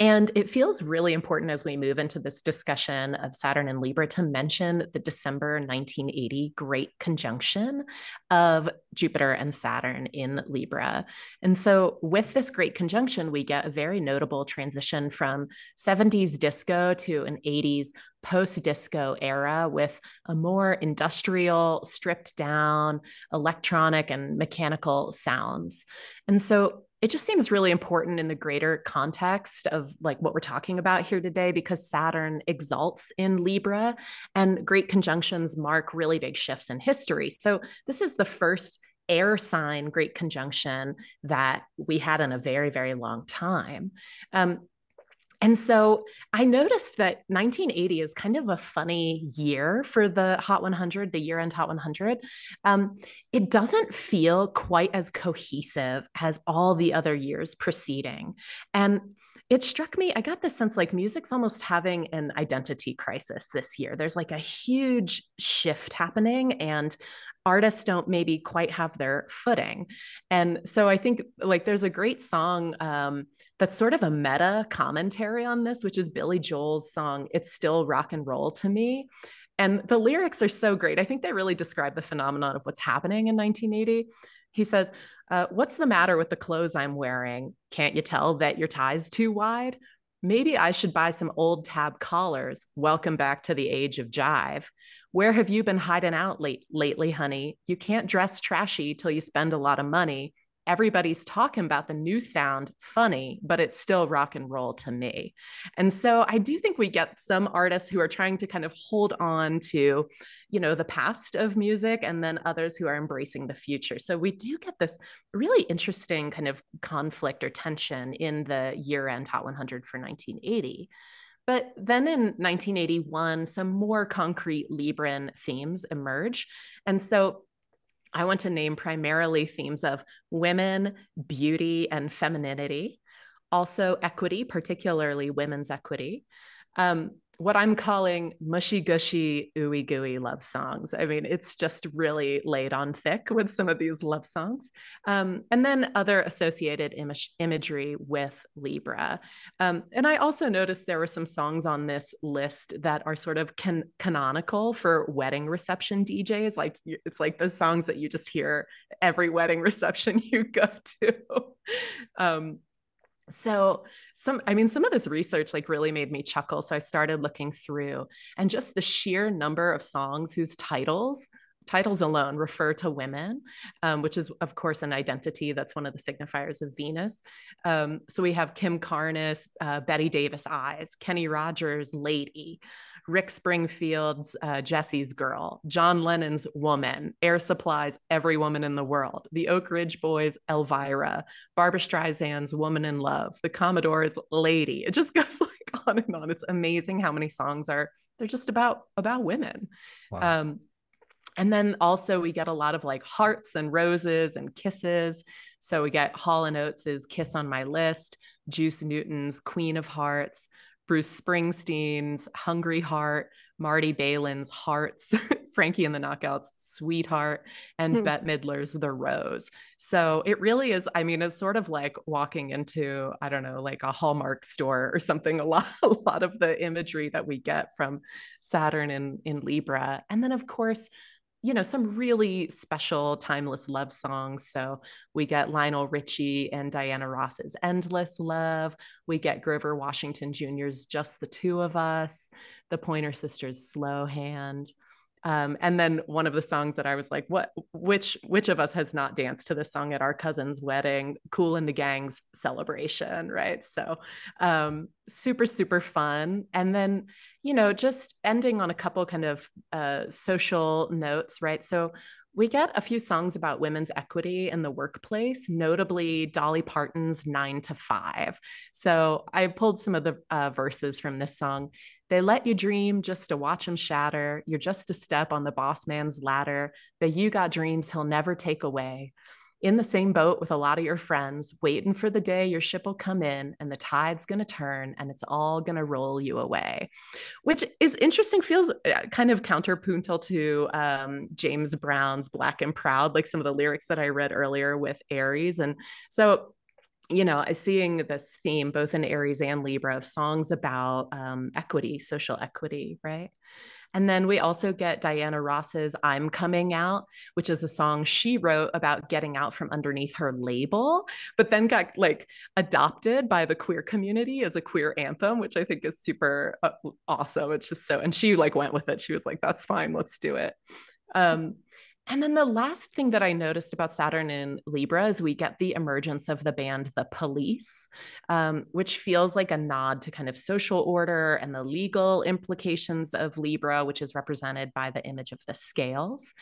And it feels really important as we move into this discussion of Saturn in Libra to mention the December 1980 Great Conjunction of Jupiter and Saturn in Libra. And so with this Great Conjunction, we get a very notable transition from 70s disco to an 80s post disco era with a more industrial, stripped down electronic and mechanical sounds. And so it just seems really important in the greater context of like what we're talking about here today because Saturn exalts in Libra and great conjunctions mark really big shifts in history. So this is the first air sign great conjunction that we had in a very very long time um, and so I noticed that 1980 is kind of a funny year for the Hot 100, the year end Hot 100. Um, it doesn't feel quite as cohesive as all the other years preceding. And it struck me, I got this sense like music's almost having an identity crisis this year. There's like a huge shift happening, and artists don't maybe quite have their footing. And so I think like there's a great song um, that's sort of a meta commentary on this, which is Billy Joel's song, It's Still Rock and Roll to Me. And the lyrics are so great. I think they really describe the phenomenon of what's happening in 1980. He says, uh, What's the matter with the clothes I'm wearing? Can't you tell that your tie's too wide? Maybe I should buy some old tab collars. Welcome back to the age of jive. Where have you been hiding out late lately, honey? You can't dress trashy till you spend a lot of money everybody's talking about the new sound funny, but it's still rock and roll to me. And so I do think we get some artists who are trying to kind of hold on to, you know, the past of music and then others who are embracing the future. So we do get this really interesting kind of conflict or tension in the year end Hot 100 for 1980. But then in 1981, some more concrete Libran themes emerge. And so I want to name primarily themes of women, beauty, and femininity, also equity, particularly women's equity. Um, what I'm calling mushy gushy, ooey gooey love songs. I mean, it's just really laid on thick with some of these love songs. Um, and then other associated Im- imagery with Libra. Um, and I also noticed there were some songs on this list that are sort of can- canonical for wedding reception DJs. Like it's like the songs that you just hear every wedding reception you go to. um, so some i mean some of this research like really made me chuckle so i started looking through and just the sheer number of songs whose titles titles alone refer to women um, which is of course an identity that's one of the signifiers of venus. Um, so we have kim carnes uh, bette davis eyes kenny rogers lady Rick Springfield's uh, Jesse's Girl, John Lennon's Woman, Air Supply's Every Woman in the World, the Oak Ridge Boys' Elvira, Barbra Streisand's Woman in Love, the Commodores' Lady. It just goes like on and on. It's amazing how many songs are they're just about about women. Wow. Um, and then also we get a lot of like hearts and roses and kisses. So we get Hall and Oates's Kiss on My List, Juice Newton's Queen of Hearts, Bruce Springsteen's Hungry Heart, Marty Balin's Hearts, Frankie and the Knockouts, Sweetheart, and mm. Bette Midler's The Rose. So it really is, I mean, it's sort of like walking into, I don't know, like a Hallmark store or something. A lot, a lot of the imagery that we get from Saturn in, in Libra. And then, of course, you know, some really special timeless love songs. So we get Lionel Richie and Diana Ross's Endless Love. We get Grover Washington Jr.'s Just the Two of Us, the Pointer Sisters' Slow Hand. Um, and then one of the songs that I was like, what, which, which of us has not danced to this song at our cousin's wedding, Kool and the Gang's celebration, right? So, um, super, super fun. And then, you know, just ending on a couple kind of uh, social notes, right? So, we get a few songs about women's equity in the workplace, notably Dolly Parton's Nine to Five. So I pulled some of the uh, verses from this song. They let you dream just to watch them shatter. You're just a step on the boss man's ladder, but you got dreams he'll never take away. In the same boat with a lot of your friends, waiting for the day your ship will come in and the tide's going to turn and it's all going to roll you away, which is interesting, feels uh, kind of counterpuntal to um, James Brown's Black and Proud, like some of the lyrics that I read earlier with Aries. And so you know, seeing this theme both in Aries and Libra of songs about um, equity, social equity, right? And then we also get Diana Ross's I'm Coming Out, which is a song she wrote about getting out from underneath her label, but then got like adopted by the queer community as a queer anthem, which I think is super uh, awesome. It's just so, and she like went with it. She was like, that's fine, let's do it. Um, And then the last thing that I noticed about Saturn in Libra is we get the emergence of the band The Police, um, which feels like a nod to kind of social order and the legal implications of Libra, which is represented by the image of the scales.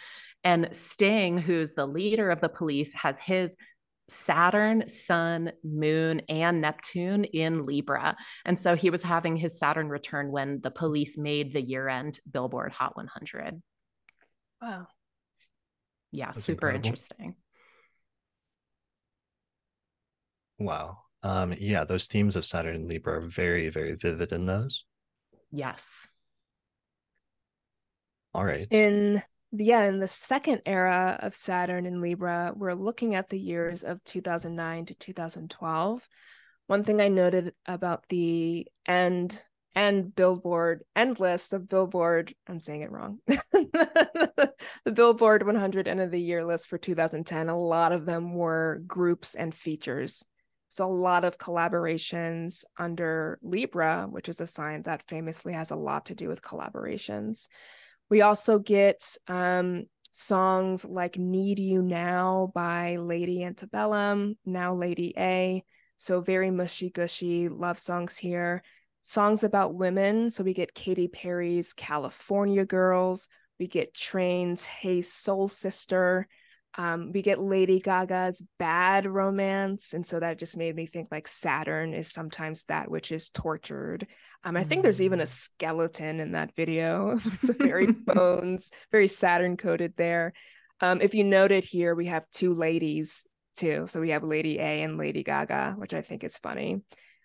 And Sting, who's the leader of the police, has his Saturn, Sun, Moon, and Neptune in Libra. And so he was having his Saturn return when the police made the year end Billboard Hot 100. Wow yeah, That's super incredible. interesting. Wow. Um, yeah, those themes of Saturn and Libra are very, very vivid in those. Yes. All right. In yeah, in the second era of Saturn and Libra, we're looking at the years of 2009 to 2012. One thing I noted about the end and Billboard and list of Billboard, I'm saying it wrong. the Billboard 100 end of the year list for 2010, a lot of them were groups and features. So a lot of collaborations under Libra, which is a sign that famously has a lot to do with collaborations. We also get um, songs like Need You Now by Lady Antebellum, now Lady A. So very mushy gushy love songs here songs about women. So we get Katy Perry's California Girls, we get Train's Hey Soul Sister, um, we get Lady Gaga's Bad Romance. And so that just made me think like Saturn is sometimes that which is tortured. Um, I think there's even a mm. skeleton in that video. it's very bones, very Saturn coded there. Um, if you noted here, we have two ladies too. So we have Lady A and Lady Gaga, which I think is funny.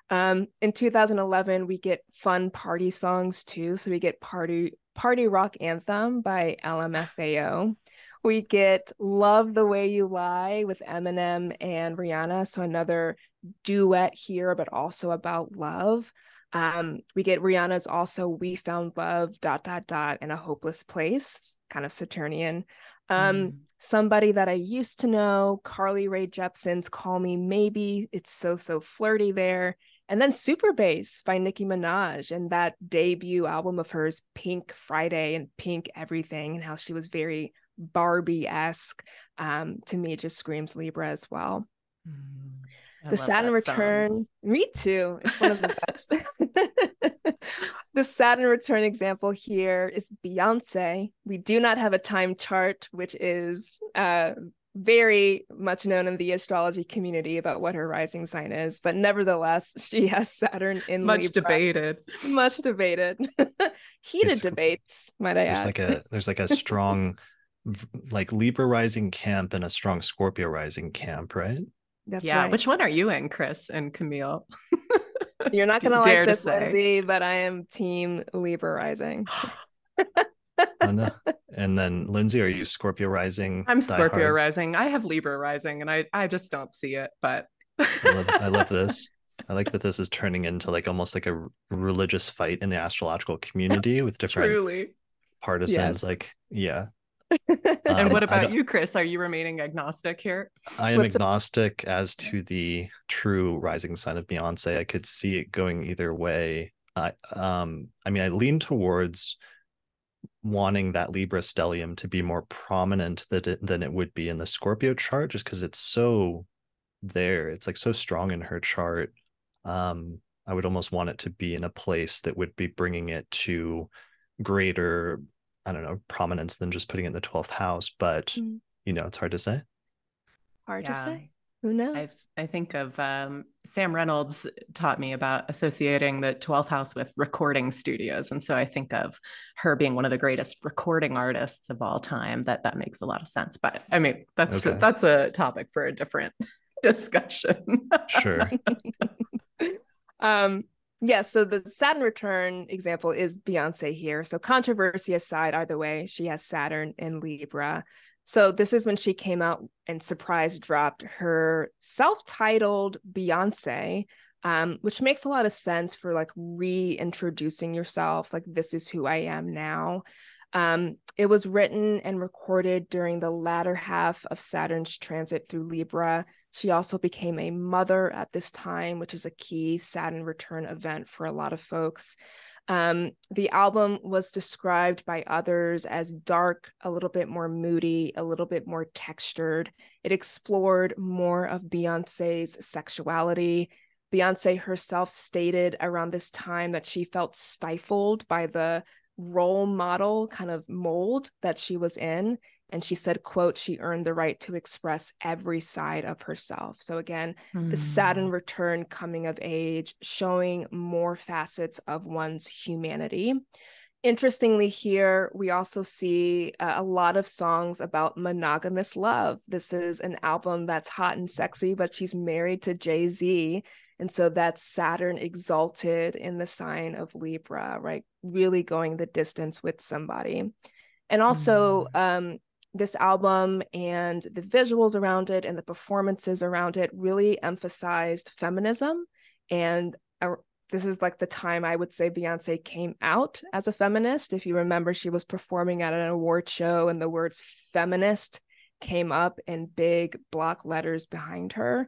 Um, in 2011, we get fun party songs too. So we get party party rock anthem by LMFAO. We get Love the Way You Lie with Eminem and Rihanna. So another duet here, but also about love. Um, we get Rihanna's also We Found Love, dot, dot, dot, in a hopeless place, kind of Saturnian. Um, mm. Somebody that I used to know, Carly Rae Jepsen's Call Me Maybe. It's so, so flirty there. And then Super Bass by Nicki Minaj and that debut album of hers, Pink Friday and Pink Everything, and how she was very Barbie esque. Um, to me, just screams Libra as well. Mm, the Saturn return, song. me too. It's one of the best. the Saturn return example here is Beyonce. We do not have a time chart, which is uh, very much known in the astrology community about what her rising sign is, but nevertheless, she has Saturn in much Libra. debated, much debated, heated it's, debates. Might I there's add? Like a there's like a strong, like Libra rising camp and a strong Scorpio rising camp, right? That's yeah. Right. Which one are you in, Chris and Camille? You're not gonna like this, Lindsey, but I am Team Libra rising. and, and then Lindsey, are you Scorpio rising? I'm Scorpio hard? rising. I have Libra rising, and I I just don't see it. But I, love, I love this. I like that this is turning into like almost like a religious fight in the astrological community with different Truly. partisans. Yes. Like, yeah. and um, what about you, Chris? Are you remaining agnostic here? I am agnostic as to the true rising sign of Beyonce. I could see it going either way. I um I mean I lean towards wanting that Libra stellium to be more prominent than it, than it would be in the Scorpio chart, just because it's so there. It's like so strong in her chart. Um, I would almost want it to be in a place that would be bringing it to greater, I don't know, prominence than just putting it in the 12th house. But, mm. you know, it's hard to say. Hard yeah. to say. Who knows? I, I think of um, Sam Reynolds taught me about associating the 12th house with recording studios. And so I think of her being one of the greatest recording artists of all time. That that makes a lot of sense. But I mean, that's okay. that's a topic for a different discussion. sure. um yeah, so the Saturn return example is Beyonce here. So controversy aside, either way, she has Saturn in Libra. So this is when she came out and surprise dropped her self-titled Beyonce, um, which makes a lot of sense for like reintroducing yourself. Like this is who I am now. Um, it was written and recorded during the latter half of Saturn's transit through Libra. She also became a mother at this time, which is a key Saturn return event for a lot of folks. Um, the album was described by others as dark, a little bit more moody, a little bit more textured. It explored more of Beyonce's sexuality. Beyonce herself stated around this time that she felt stifled by the role model kind of mold that she was in and she said quote she earned the right to express every side of herself. So again mm. the saturn return coming of age showing more facets of one's humanity. Interestingly here we also see a lot of songs about monogamous love. This is an album that's hot and sexy but she's married to jay-z and so that's saturn exalted in the sign of libra right? Really going the distance with somebody. And also mm. um, this album and the visuals around it and the performances around it really emphasized feminism. And uh, this is like the time I would say Beyonce came out as a feminist. If you remember, she was performing at an award show and the words feminist came up in big block letters behind her.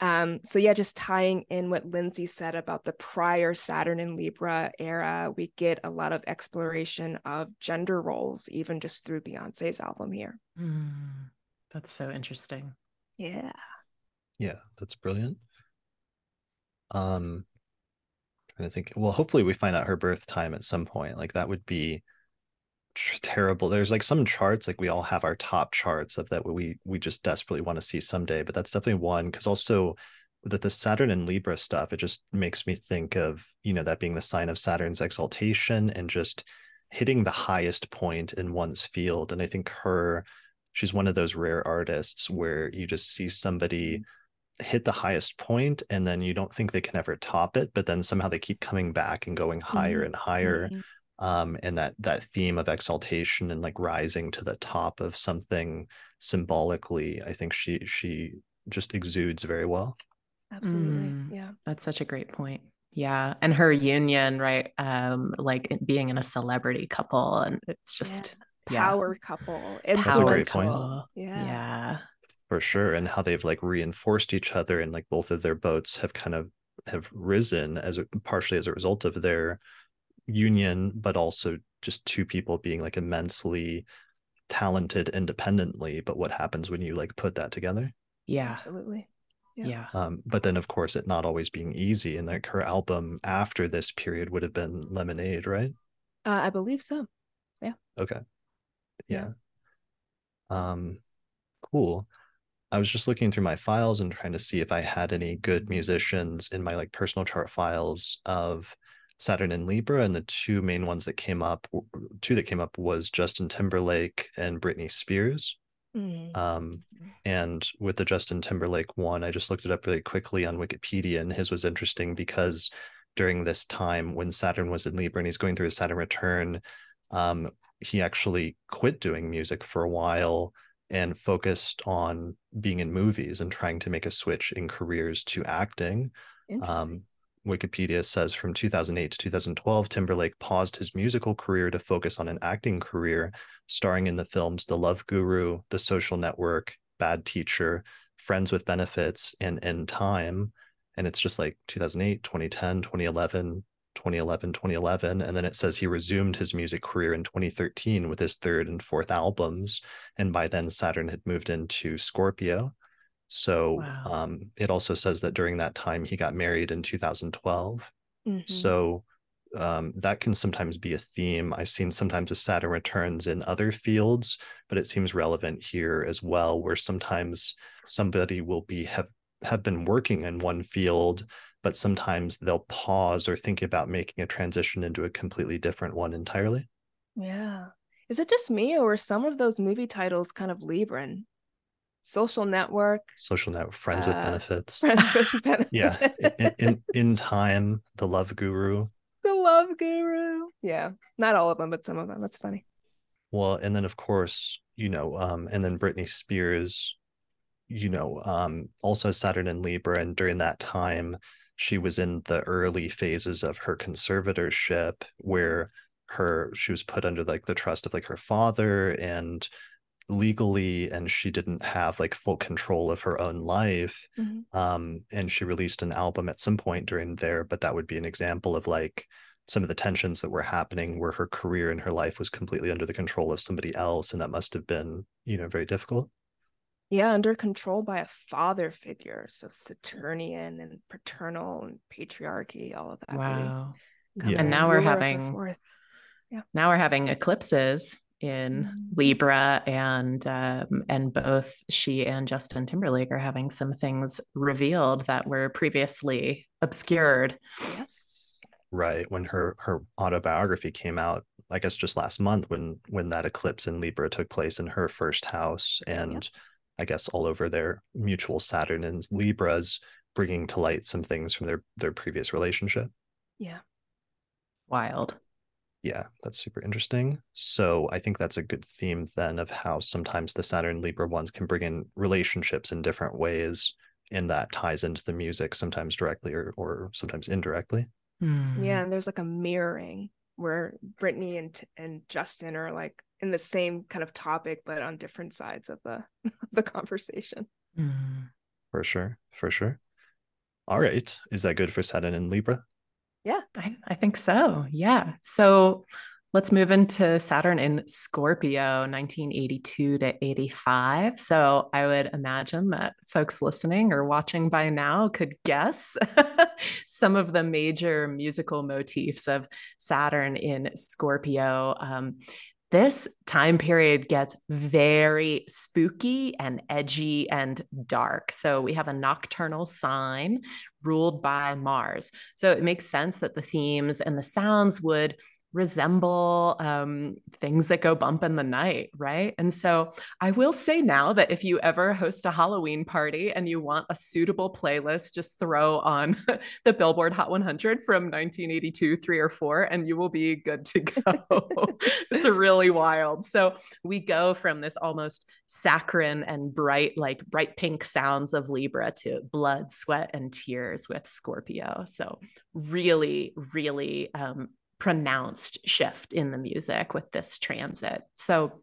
Um, so yeah, just tying in what Lindsey said about the prior Saturn and Libra era, we get a lot of exploration of gender roles, even just through Beyonce's album here. Mm, that's so interesting. Yeah. Yeah, that's brilliant. Um trying to think. Well, hopefully we find out her birth time at some point. Like that would be terrible. There's like some charts like we all have our top charts of that we we just desperately want to see someday but that's definitely one because also that the saturn and libra stuff it just makes me think of you know that being the sign of saturn's exaltation and just hitting the highest point in one's field and i think her she's one of those rare artists where you just see somebody hit the highest point and then you don't think they can ever top it but then somehow they keep coming back and going higher mm-hmm. and higher. Mm-hmm um, and that that theme of exaltation and like rising to the top of something symbolically i think she she just exudes very well. Absolutely. Mm, yeah. that's such a great point. Yeah and her union right um like being in a celebrity couple and it's just yeah. power yeah. couple. And that's a great point. Yeah. yeah. For sure and how they've like reinforced each other and like both of their boats have kind of have risen as a, partially as a result of their union, but also just two people being like immensely talented independently. But what happens when you like put that together? Yeah, absolutely. Yeah. yeah. Um, but then of course it not always being easy. And like her album after this period would have been Lemonade, right? Uh, I believe so. Yeah. Okay. Yeah. yeah. Um, cool. I was just looking through my files and trying to see if I had any good musicians in my like personal chart files of Saturn and Libra, and the two main ones that came up, two that came up was Justin Timberlake and Britney Spears. Mm. Um, and with the Justin Timberlake one, I just looked it up really quickly on Wikipedia, and his was interesting because during this time when Saturn was in Libra and he's going through his Saturn return, um, he actually quit doing music for a while and focused on being in movies and trying to make a switch in careers to acting. Um, Wikipedia says from 2008 to 2012, Timberlake paused his musical career to focus on an acting career, starring in the films The Love Guru, The Social Network, Bad Teacher, Friends with Benefits, and In Time. And it's just like 2008, 2010, 2011, 2011, 2011. And then it says he resumed his music career in 2013 with his third and fourth albums. And by then, Saturn had moved into Scorpio. So wow. um, it also says that during that time he got married in 2012. Mm-hmm. So um, that can sometimes be a theme. I've seen sometimes with Saturn returns in other fields, but it seems relevant here as well, where sometimes somebody will be have have been working in one field, but sometimes they'll pause or think about making a transition into a completely different one entirely. Yeah. Is it just me or some of those movie titles kind of Libran? Social network social network friends uh, with benefits. friends with benefits. yeah in, in, in time the love guru. The love guru. Yeah not all of them but some of them. That's funny. Well and then of course you know um and then britney spears you know um also saturn and libra and during that time she was in the early phases of her conservatorship where her she was put under like the trust of like her father and legally and she didn't have like full control of her own life mm-hmm. um and she released an album at some point during there but that would be an example of like some of the tensions that were happening where her career and her life was completely under the control of somebody else and that must have been you know very difficult yeah under control by a father figure so saturnian and paternal and patriarchy all of that wow really yeah. and now we're having yeah. now we're having eclipses in mm-hmm. Libra, and um, and both she and Justin Timberlake are having some things revealed that were previously obscured. Yes. Right when her her autobiography came out, I guess just last month when when that eclipse in Libra took place in her first house, and yep. I guess all over their mutual Saturn and Libras, bringing to light some things from their their previous relationship. Yeah. Wild yeah, that's super interesting. So I think that's a good theme then of how sometimes the Saturn Libra ones can bring in relationships in different ways, and that ties into the music sometimes directly or or sometimes indirectly. Mm. Yeah, and there's like a mirroring where Britney and and Justin are like in the same kind of topic but on different sides of the the conversation. Mm. For sure, for sure. All right, is that good for Saturn and Libra? Yeah, I, I think so. Yeah. So let's move into Saturn in Scorpio, 1982 to 85. So I would imagine that folks listening or watching by now could guess some of the major musical motifs of Saturn in Scorpio. Um, this time period gets very spooky and edgy and dark. So we have a nocturnal sign ruled by Mars. So it makes sense that the themes and the sounds would resemble um, things that go bump in the night, right? And so I will say now that if you ever host a Halloween party and you want a suitable playlist, just throw on the Billboard Hot 100 from 1982, three or four, and you will be good to go. it's really wild. So we go from this almost saccharine and bright, like bright pink sounds of Libra to blood, sweat, and tears with Scorpio. So really, really um, pronounced shift in the music with this transit. So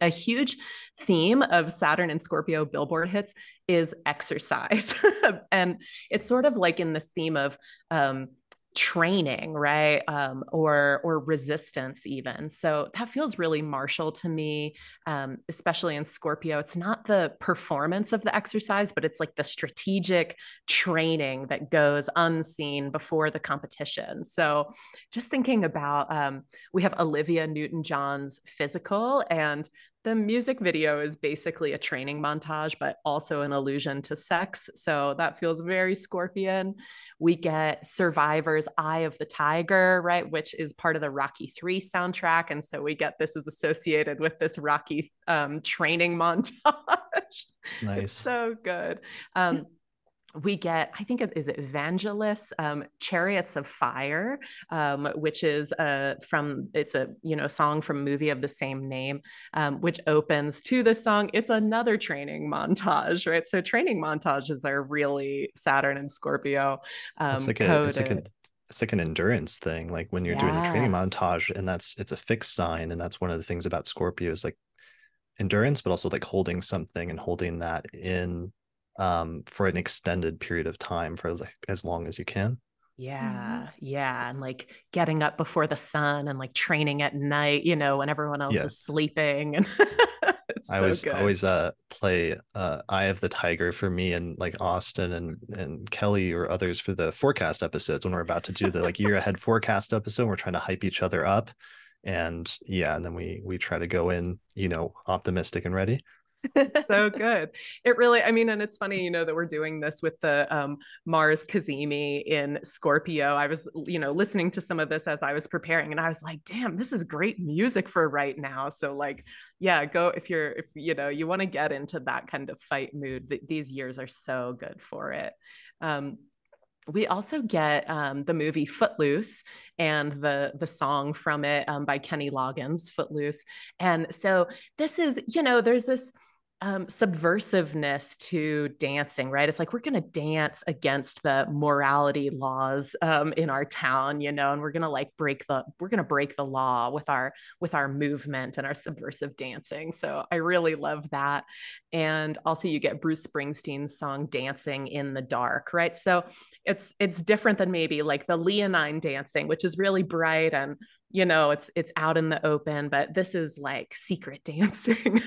a huge theme of Saturn and Scorpio billboard hits is exercise. and it's sort of like in this theme of um, training right um, or or resistance even. So that feels really martial to me um, especially in scorpio. It's not the performance of the exercise but it's like the strategic training that goes unseen before the competition. So just thinking about um, we have olivia newton-john's physical and the music video is basically a training montage, but also an allusion to sex. So that feels very scorpion. We get Survivor's Eye of the Tiger, right, which is part of the Rocky 3 soundtrack. And so we get this is associated with this Rocky um, training montage. Nice. So good. Um, we get, I think, is it Vangelis, um, Chariots of Fire, um, which is uh, from, it's a, you know, song from movie of the same name, um, which opens to the song. It's another training montage, right? So training montages are really Saturn and Scorpio um, it's like a, it's like, a, it's like an endurance thing. Like when you're yeah. doing the training montage and that's, it's a fixed sign. And that's one of the things about Scorpio is like endurance, but also like holding something and holding that in um, for an extended period of time for as, as long as you can. Yeah, mm-hmm. yeah. And like getting up before the sun and like training at night, you know, when everyone else yeah. is sleeping. And I always good. always uh play uh Eye of the Tiger for me and like Austin and and Kelly or others for the forecast episodes when we're about to do the like year ahead forecast episode. We're trying to hype each other up. And yeah, and then we we try to go in, you know, optimistic and ready so good. It really, I mean, and it's funny, you know, that we're doing this with the um, Mars Cazimi in Scorpio. I was, you know, listening to some of this as I was preparing, and I was like, damn, this is great music for right now. So, like, yeah, go if you're, if you know, you want to get into that kind of fight mood. Th- these years are so good for it. Um, we also get um, the movie Footloose and the the song from it um, by Kenny Loggins, Footloose. And so this is, you know, there's this um, subversiveness to dancing, right? It's like we're going to dance against the morality laws um, in our town, you know, and we're going to like break the we're going to break the law with our with our movement and our subversive dancing. So I really love that. And also, you get Bruce Springsteen's song "Dancing in the Dark," right? So it's it's different than maybe like the leonine dancing which is really bright and you know it's it's out in the open but this is like secret dancing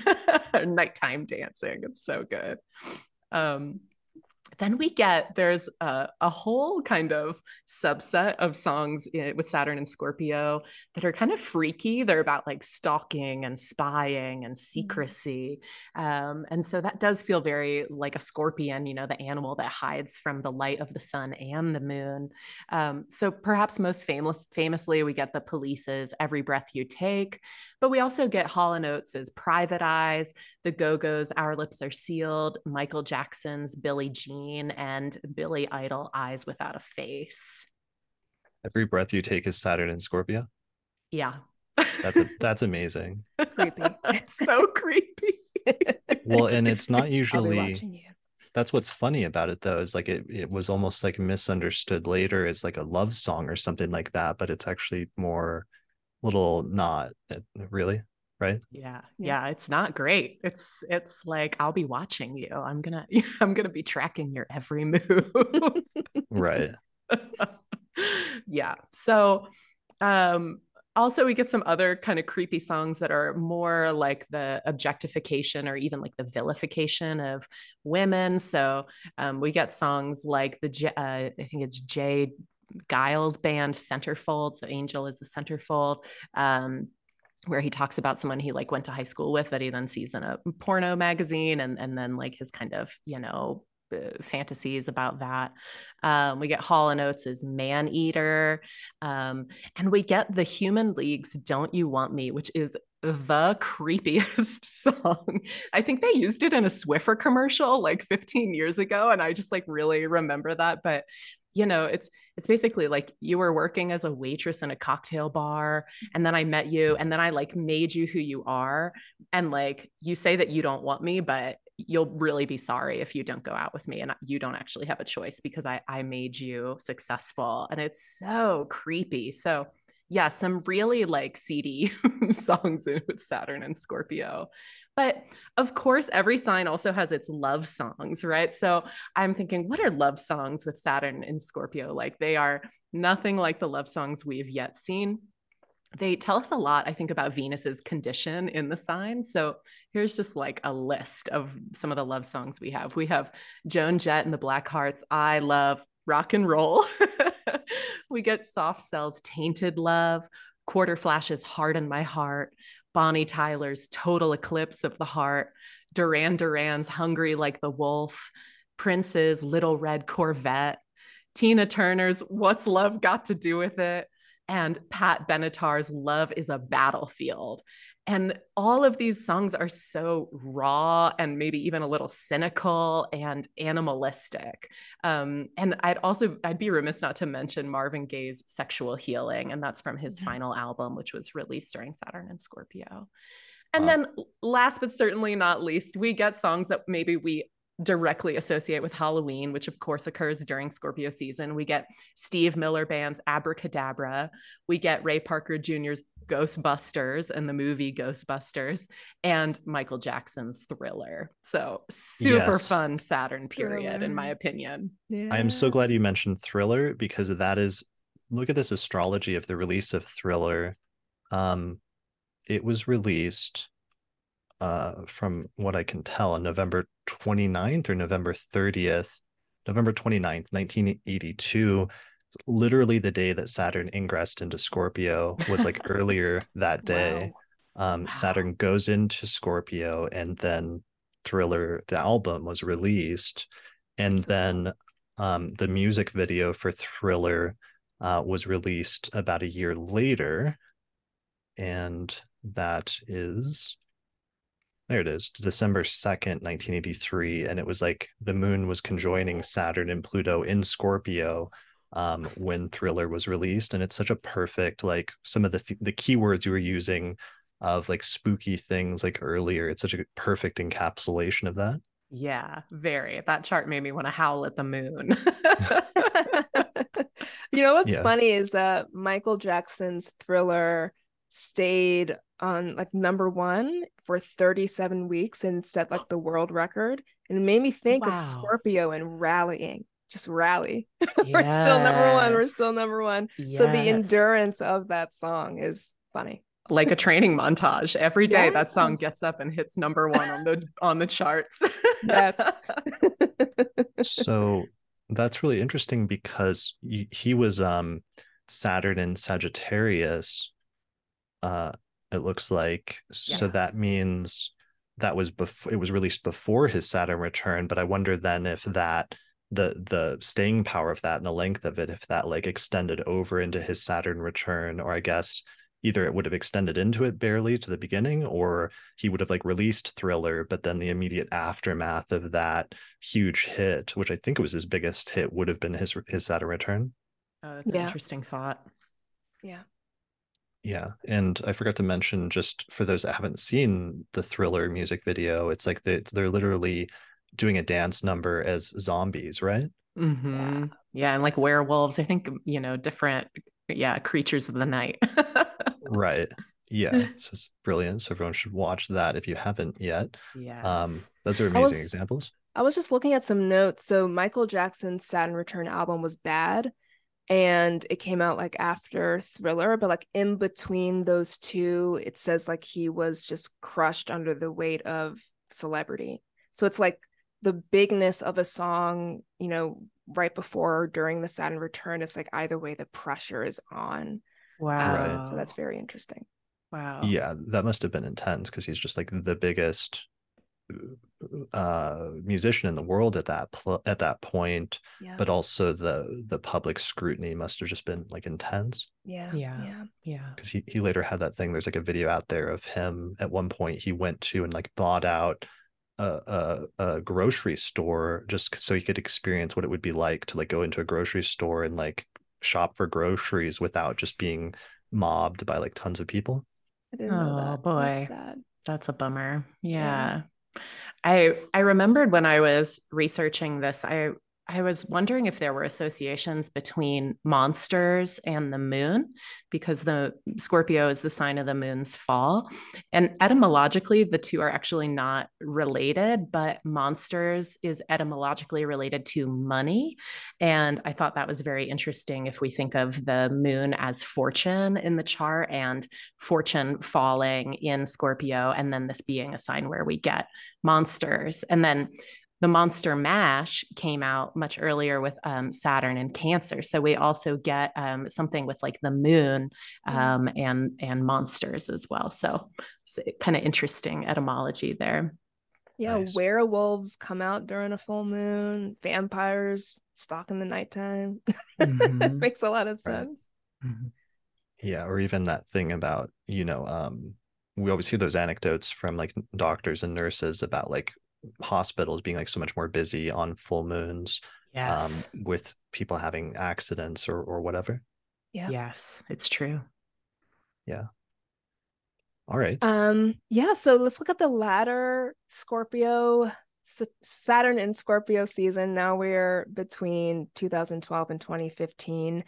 nighttime dancing. It's so good. Um then we get there's a, a, whole kind of subset of songs in, with Saturn and Scorpio that are kind of freaky. They're about like stalking and spying and mm-hmm. secrecy. Um, and so that does feel very like a scorpion, you know, the animal that hides from the light of the sun and the moon. Um, so perhaps most famous, famously, we get the police's Every Breath You Take, but we also get Hall and Oates' Private Eyes, the Go Go's Our Lips Are Sealed, Michael Jackson's Billie Jean, and Billy Idol Eyes Without a Face. Every breath you take is Saturn and Scorpio. Yeah. That's a, that's amazing. creepy. It's so creepy. well, and it's not usually that's what's funny about it though, is like it it was almost like misunderstood later as like a love song or something like that, but it's actually more little not eh, really right? Yeah yeah. it's not great. It's it's like i'll be watching you. I'm gonna i'm gonna be tracking your every move. Right. Yeah so um also we get some other kind of creepy songs that are more like the objectification or even like the vilification of women. So um, we get songs like the uh, i think it's J. Geils band Centerfold. So Angel is the Centerfold. Um, where he talks about someone he like went to high school with that he then sees in a porno magazine and and then like his kind of you know uh, fantasies about that. Um, we get Hall and Oates as Man Eater, um, and we get the Human League's "Don't You Want Me," which is the creepiest song. I think they used it in a Swiffer commercial like 15 years ago, and I just like really remember that. But you know it's it's basically like you were working as a waitress in a cocktail bar and then i met you and then i like made you who you are and like you say that you don't want me but you'll really be sorry if you don't go out with me and you don't actually have a choice because i i made you successful and it's so creepy. So yeah some really like seedy songs with saturn and scorpio but of course, every sign also has its love songs, right? So I'm thinking, what are love songs with Saturn in Scorpio? Like they are nothing like the love songs we've yet seen. They tell us a lot, I think, about Venus's condition in the sign. So here's just like a list of some of the love songs we have. We have Joan Jett and the Blackhearts. I love rock and roll. we get Soft Cell's Tainted Love, Quarterflash's Heart in My Heart, Bonnie Tyler's Total Eclipse of the Heart, Duran Duran's Hungry Like the Wolf, Prince's Little Red Corvette, Tina Turner's What's Love Got to Do with It, and Pat Benatar's Love is a Battlefield. And all of these songs are so raw and maybe even a little cynical and animalistic. Um, and I'd also I'd be remiss not to mention Marvin Gaye's "Sexual Healing," and that's from his mm-hmm. final album, which was released during Saturn and Scorpio. And wow. then, last but certainly not least, we get songs that maybe we directly associate with Halloween, which of course occurs during Scorpio season. We get Steve Miller Band's Abracadabra. We get Ray Parker Jr.'s Ghostbusters and the movie Ghostbusters, and Michael Jackson's Thriller. So super yes. fun Saturn period, Thriller. in my opinion. Yeah. I am so glad you mentioned Thriller because that is look at this astrology of the release of Thriller. Um, it was released uh, from what I can tell, on November 29th or November 30th, November 29th, 1982, literally the day that Saturn ingressed into Scorpio was like earlier that day. Wow. Um, wow. Saturn goes into Scorpio and then Thriller, the album was released. And That's then um, the music video for Thriller uh, was released about a year later. And that is there it is december 2nd 1983 and it was like the moon was conjoining saturn and pluto in scorpio um, when thriller was released and it's such a perfect like some of the th- the keywords you were using of like spooky things like earlier it's such a perfect encapsulation of that yeah very that chart made me want to howl at the moon you know what's yeah. funny is that michael jackson's thriller stayed on like number one for 37 weeks and set like the world record. And it made me think wow. of Scorpio and rallying. just rally. we're still number one. We're still number one. So the endurance of that song is funny. like a training montage every day that song gets up and hits number one on the on the charts Yes. so that's really interesting because he was um Saturn in Sagittarius uh it looks like so that means that was before it was released before his Saturn return but I wonder then if that the the staying power of that and the length of it if that like extended over into his Saturn return or I guess either it would have extended into it barely to the beginning or he would have like released thriller but then the immediate aftermath of that huge hit which i think was his biggest hit would have been his his saturn return oh that's an Yeah. interesting thought Yeah. Yeah and i forgot to mention just for those that haven't seen the thriller music video it's like they, they're literally doing a dance number as zombies right Mhm. yeah and like werewolves i think you know different yeah creatures of the night right yeah so it's brilliant so everyone should watch that if you haven't yet Yeah. um those are I amazing was- examples I was just looking at some notes. So Michael Jackson's Saturn Return album was bad and it came out like after Thriller, but like in between those two, it says like he was just crushed under the weight of celebrity. So it's like the bigness of a song, you know, right before or during the Saturn Return, it's like either way the pressure is on. wow Um, so that's very interesting. wow yeah that must have been intense because he's just like the biggest uh musician in the world at that pl- at that point Yeah. but also the the public scrutiny must have just been like intense yeah. Yeah. Yeah. yeah because he, he later had that thing there's like a video out there of him at one point he went to and like bought out a, a, a grocery store just so he could experience what it would be like to like go into a grocery store and like shop for groceries without just being mobbed by like tons of people I didn't know Oh, that. boy. That's sad. That's a bummer. Yeah. Yeah. I I remembered when I was researching this, I I was wondering if there were associations between monsters and the moon because the Scorpio is the sign of the moon's fall. And etymologically, the two are actually not related, but monsters is etymologically related to money. And I thought that was very interesting if we think of the moon as fortune in the chart and fortune falling in Scorpio, and then this being a sign where we get monsters. And then the monster mash came out much earlier with um, Saturn and Cancer. So we also get um, something with like the moon um, and and monsters as well. So it's kind of interesting etymology there. Yeah, Nice. werewolves come out during a full moon, vampires stalk in the nighttime. Mhm. Makes a lot of Right. sense. Yeah, or even that thing about, you know, um, we always hear those anecdotes from like doctors and nurses about like hospitals being like so much more busy on full moons, Yes. um, with people having accidents or or whatever. Yeah. Yes, it's true. Yeah. All right. Um, yeah, so let's look at the latter Scorpio, Saturn in Scorpio season. Now we're between 2012 and 2015.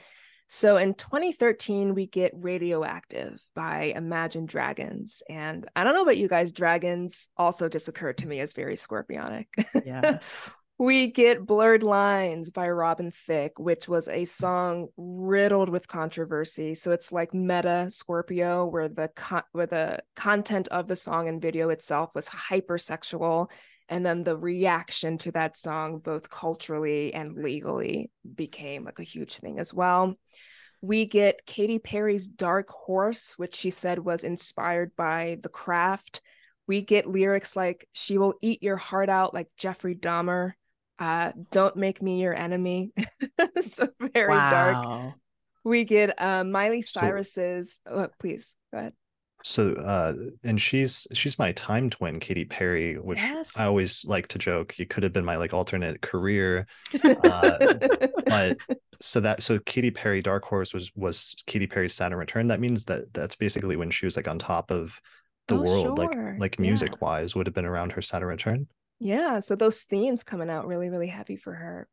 So in 2013, we get Radioactive by Imagine Dragons. And I don't know about you guys, dragons also just occurred to me as very scorpionic. Yes. We get Blurred Lines by Robin Thicke, which was a song riddled with controversy. So it's like meta Scorpio, where the con- where the content of the song and video itself was hypersexual, and then the reaction to that song, both culturally and legally, became like a huge thing as well. We get Katy Perry's Dark Horse, which she said was inspired by The Craft. We get lyrics like "She will eat your heart out like Jeffrey Dahmer." Uh, "Don't make me your enemy." so very dark. We get uh, Miley So- Cyrus's. Oh, please go ahead. So uh and she's she's my time twin, Katy Perry, which Yes. I always like to joke. It could have been my like alternate career. Uh, but so that so Katy Perry Dark Horse was was Katy Perry's Saturn return. That means that that's basically when she was like on top of the Oh, world, like sure. like Yeah. music wise, would have been around her Saturn return. yeah, so those themes coming out really, really heavy for her.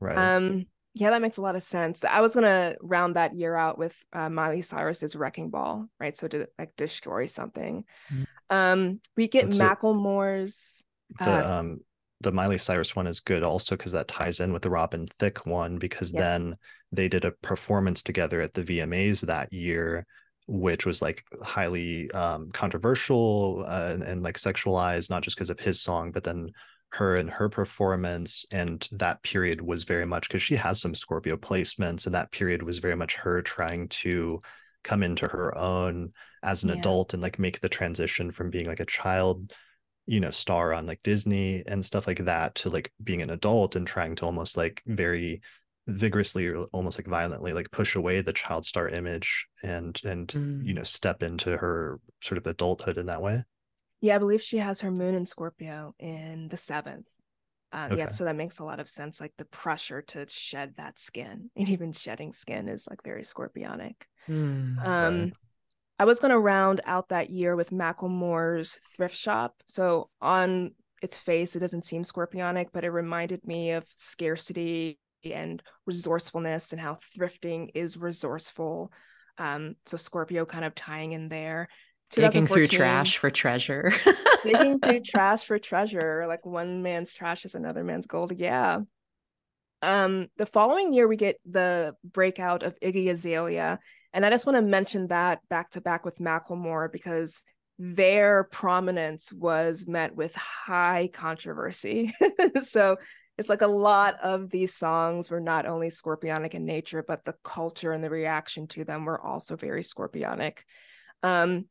Right. Um, yeah, that makes a lot of sense. I was gonna round that year out with uh, Miley Cyrus's "Wrecking Ball," right? So to like destroy something. Mm. Um, we get That's Macklemore's. the uh, um the Miley Cyrus one is good also because that ties in with the Robin Thicke one because yes. then they did a performance together at the VMAs that year which was like highly um, controversial uh, and, and, like sexualized not just because of his song but then her and her performance and that period was very much because she has some scorpio placements and that period was very much her trying to come into her own as an yeah. adult and like make the transition from being like a child you know star on like disney and stuff like that to like being an adult and trying to almost like very vigorously or almost like violently like push away the child star image and and mm. you know step into her sort of adulthood in that way yeah i believe she has her moon in scorpio in the seventh uh, okay. yeah so that makes a lot of sense like the pressure to shed that skin and even shedding skin is like very scorpionic mm, um right. I was going to round out that year with Macklemore's thrift shop. So on its face, it doesn't seem scorpionic, but it reminded me of scarcity and resourcefulness and how thrifting is resourceful. Um, so Scorpio kind of tying in there. Digging through trash for treasure. digging through trash for treasure. Like one man's trash is another man's gold. Yeah. Um, the following year, we get the breakout of Iggy Azalea and I just want to mention that back to back with Macklemore because their prominence was met with high controversy. so it's like a lot of these songs were not only scorpionic in nature, but the culture and the reaction to them were also very scorpionic. Um,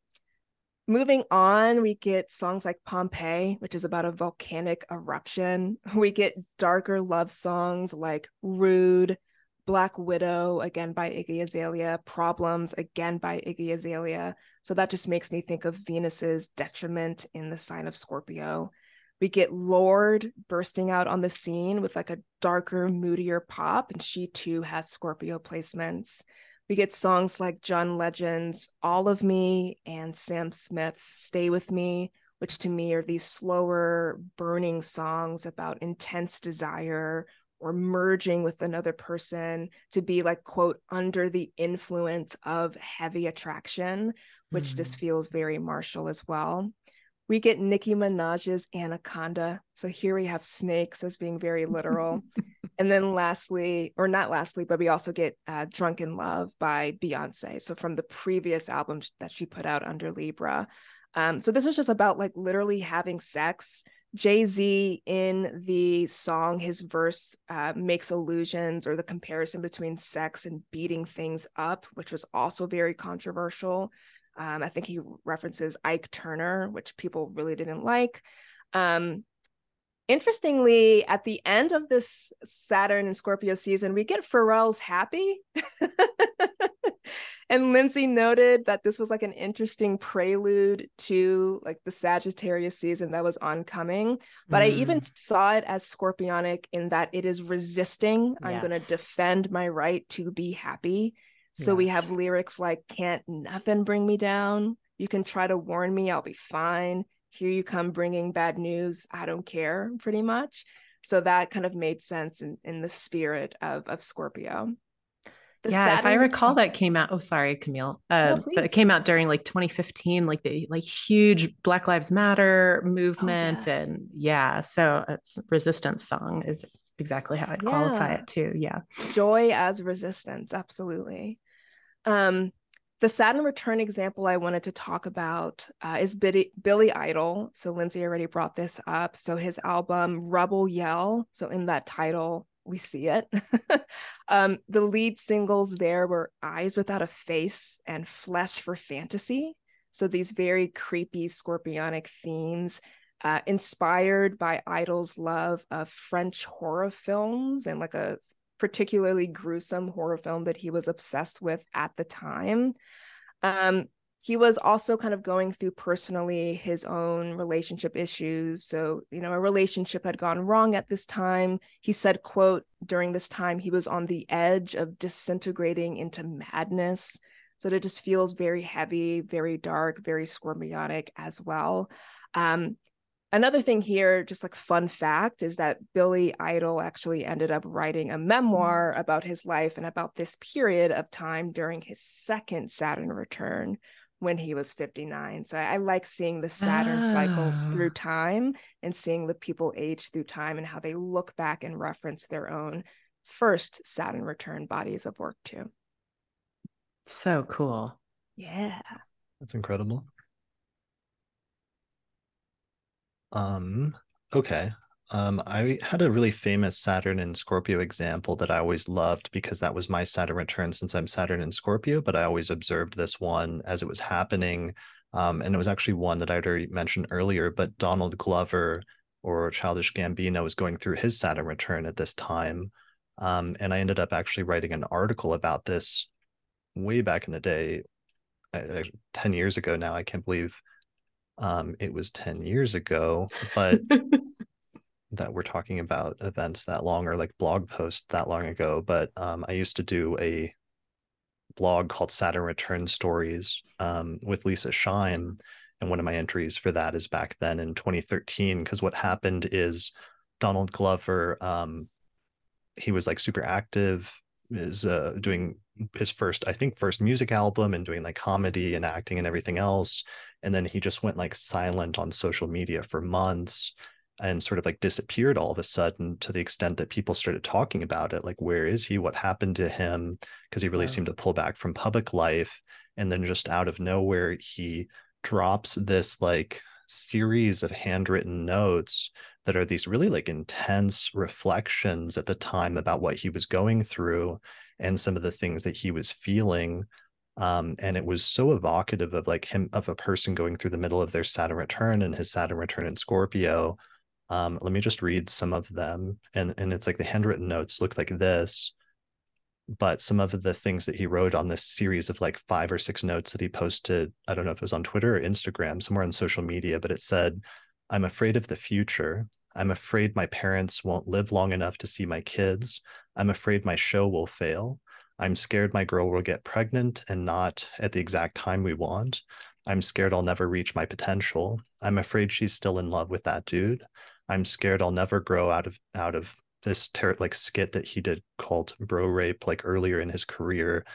moving on, we get songs like Pompeii, which is about a volcanic eruption. We get darker love songs like Rude, Black Widow, again by Iggy Azalea, Problems, again by Iggy Azalea. So that just makes me think of Venus's detriment in the sign of Scorpio. We get Lorde bursting out on the scene with like a darker, moodier pop, and she too has Scorpio placements. We get songs like John Legend's All of Me and Sam Smith's Stay With Me, which to me are these slower, burning songs about intense desire, or merging with another person to be like quote under the influence of heavy attraction which mm. just feels very martial as well we get nicki minaj's anaconda. So here we have snakes as being very literal. And then lastly or not lastly but we also get uh, drunk in love by beyonce. So from the previous album that she put out under libra. Um, so this was just about like literally having sex. Jay Z in the song, his verse uh, makes allusions or the comparison between sex and beating things up, which was also very controversial. Um, I think he references Ike Turner, which people really didn't like. Um, interestingly, at the end of this Saturn and Scorpio season, we get Pharrell's Happy. and Lindsey noted that this was like an interesting prelude to like the Sagittarius season that was oncoming. But mm. I even mm. saw it as scorpionic in that it is resisting. Yes. I'm going to defend my right to be happy. So yes. we have lyrics like, Can't nothing bring me down. You can try to warn me, I'll be fine. Here you come bringing bad news. I don't care, pretty much. So that kind of made sense in, in the spirit of, of Scorpio. The yeah, Saturn- if I recall, that came out. Oh, sorry, Camille. Uh, no, that came out during like 2015, like the like huge Black Lives Matter movement, oh, yes. and yeah, so a resistance song is exactly how I'd yeah. qualify it too. Yeah, joy as resistance, absolutely. Um, the Saturn return example I wanted to talk about uh, is Billy, Billy Idol. So Lindsey already brought this up. So his album Rebel Yell. So in that title, we see it. um, the lead singles there were Eyes Without a Face and Flesh for Fantasy. So these very creepy scorpionic themes, uh, inspired by Idol's love of French horror films and like a particularly gruesome horror film that he was obsessed with at the time. Um, he was also kind of going through personally his own relationship issues. So you know a relationship had gone wrong at this time. He said quote during this time he was on the edge of disintegrating into madness. So it just feels very heavy very dark very scorpionic as well. Um, another thing here just like fun fact is that billy idol actually ended up writing a memoir about his life and about this period of time during his second saturn return when he was 59. So I, I like seeing the Saturn cycles through Ah. time and seeing the people age through time and how they look back and reference their own first Saturn return bodies of work too. So cool. Yeah. That's incredible. Um, okay. Um, I had a really famous Saturn and Scorpio example that I always loved because that was my Saturn return since I'm Saturn and Scorpio, but I always observed this one as it was happening. Um, and it was actually one that I'd already mentioned earlier, but Donald Glover or Childish Gambino was going through his Saturn return at this time. Um, and I ended up actually writing an article about this way back in the day, uh, 10 years ago now. I can't believe um, it was 10 years ago, but that we're talking about events that long or like blog posts that long ago. But um, I used to do a blog called Saturn Return Stories um, with Lisa Scheim. And one of my entries for that is back then in 2013. Because what happened is Donald Glover, um, he was like super active, is uh, doing his first, I think, first music album and doing like comedy and acting and everything else. And then he just went like silent on social media for months and sort of like disappeared all of a sudden to the extent that people started talking about it like where is he? What happened to him? Because he really Wow. seemed to pull back from public life. And then just out of nowhere he drops this like series of handwritten notes that are these really like intense reflections at the time about what he was going through and some of the things that he was feeling um, and it was so evocative of like him of a person going through the middle of their Saturn return and his Saturn return in Scorpio. Um, let me just read some of them, and and it's like the handwritten notes look like this, but some of the things that he wrote on this series of like five or six notes that he posted, I don't know if it was on Twitter or Instagram, somewhere on social media, but it said, "I'm afraid of the future. I'm afraid my parents won't live long enough to see my kids. I'm afraid my show will fail. I'm scared my girl will get pregnant and not at the exact time we want. I'm scared I'll never reach my potential. I'm afraid she's still in love with that dude. I'm scared I'll never grow out of out of this ter- like skit that he did called bro rape like earlier in his career.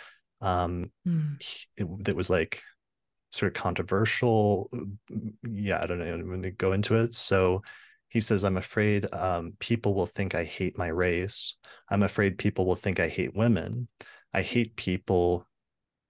Um he- it, that was like sort of controversial. Yeah, I don't know. I'm going to go into it. So he says, I'm afraid um, people will think I hate my race. I'm afraid people will think I hate women. I hate people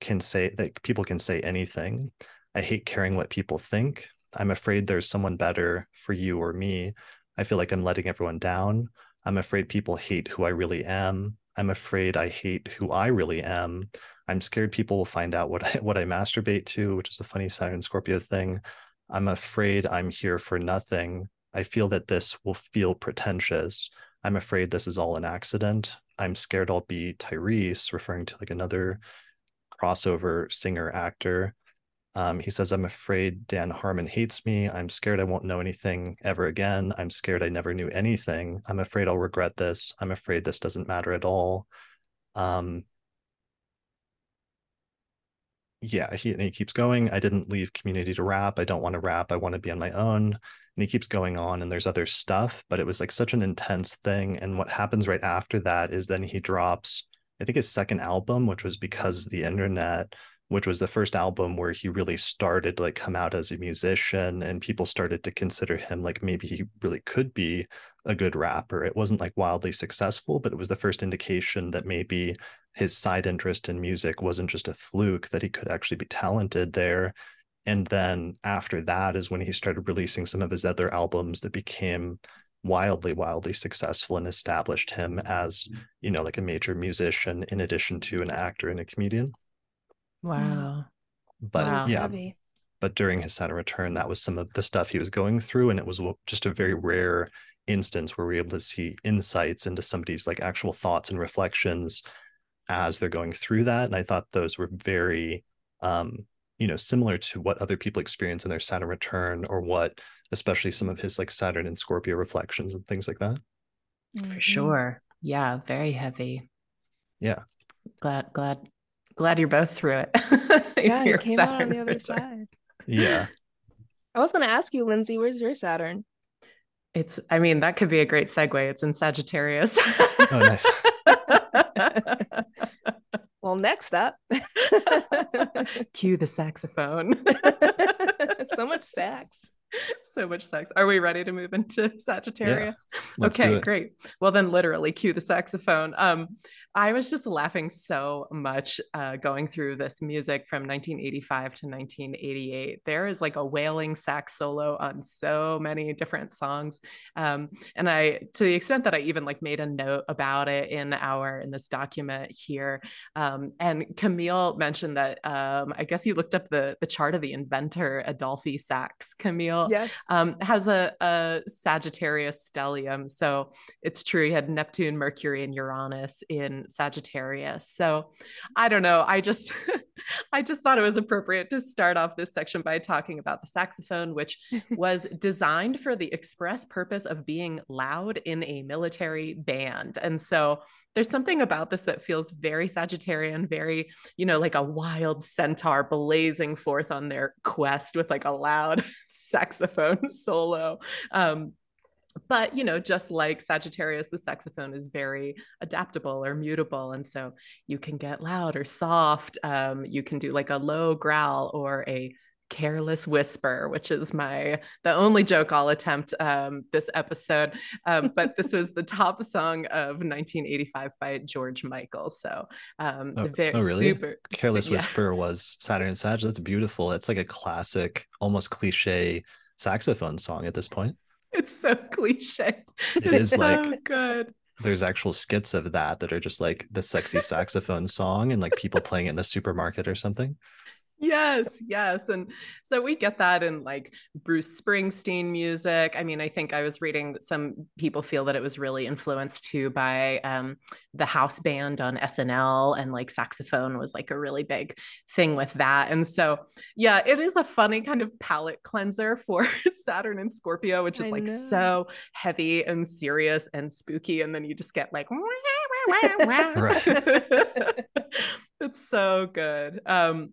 can say that people can say anything. I hate caring what people think. I'm afraid there's someone better for you or me. I feel like I'm letting everyone down. I'm afraid people hate who I really am. I'm afraid I hate who I really am. I'm scared people will find out what I what I masturbate to, which is a funny Saturn Scorpio thing. I'm afraid I'm here for nothing. I feel that this will feel pretentious. I'm afraid this is all an accident. I'm scared I'll be Tyrese, referring to like another crossover singer actor. Um, he says, I'm afraid Dan Harmon hates me. I'm scared I won't know anything ever again. I'm scared I never knew anything. I'm afraid I'll regret this. I'm afraid this doesn't matter at all. Um, yeah, he, he keeps going. I didn't leave community to rap. I don't want to rap. I want to be on my own. And he keeps going on, and there's other stuff, but it was like such an intense thing. And what happens right after that is then he drops, I think his second album, which was Because the Internet, which was the first album where he really started to like come out as a musician and people started to consider him like maybe he really could be a good rapper. It wasn't like wildly successful, but it was the first indication that maybe his side interest in music wasn't just a fluke, that he could actually be talented there. And then after that is when he started releasing some of his other albums that became wildly, wildly successful and established him as, mm. you know, like a major musician in addition to an actor and a comedian. Mm. Wow. But Wow. yeah, heavy. but during his Saturn return, that was some of the stuff he was going through. And it was just a very rare instance where we're able to see insights into somebody's like actual thoughts and reflections as they're going through that. And I thought those were very, um, you know, similar to what other people experience in their Saturn return or what, especially some of his like Saturn and Scorpio reflections and things like that. For Mhm. sure. Yeah, very heavy. Yeah. Glad glad glad you're both through it. Yeah, you Your came out on Saturn the other return. side. Yeah. I was going to ask you, Lindsey, where's your Saturn? It's I mean, that could be a great segue. It's in Sagittarius. Oh, nice. Well, next up, cue the saxophone. so much sax. so much sex. Are we ready to move into Sagittarius? Yeah, okay, great. Well, then literally cue the saxophone. Um, I was just laughing so much uh, going through this music from 1985 to 1988. There is like a wailing sax solo on so many different songs, um, and I, to the extent that I even like made a note about it in our in this document here. Um, and Camille mentioned that um, I guess you looked up the the chart of the inventor Adolphe Sax. Camille yes. um, has a, a Sagittarius stellium, so it's true. He had Neptune, Mercury, and Uranus in Sagittarius. So I don't know. I just I just thought it was appropriate to start off this section by talking about the saxophone, which was designed for the express purpose of being loud in a military band. And so there's something about this that feels very Sagittarian, very, you know, like a wild centaur blazing forth on their quest with like a loud saxophone solo. Um, but you know just like sagittarius the saxophone is very adaptable or mutable and so you can get loud or soft um, you can do like a low growl or a careless whisper which is my the only joke i'll attempt um, this episode. Um, but this was the top song of 1985 by george michael so um oh, very, oh really? super, careless whisper was saturn and sag that's beautiful. It's like a classic almost cliche saxophone song at this point it's so cliche. It it's is so like good. There's actual skits of that that are just like the sexy saxophone song and like people playing it in the supermarket or something. Yes, yes. And so we get that in like Bruce Springsteen music. I mean, I think I was reading some people feel that it was really influenced too by um, the house band on SNL and like saxophone was like a really big thing with that. And so, yeah, it is a funny kind of palate cleanser for Saturn and Scorpio, which is I like know. so heavy and serious and spooky. And then you just get like, it's so good. Um,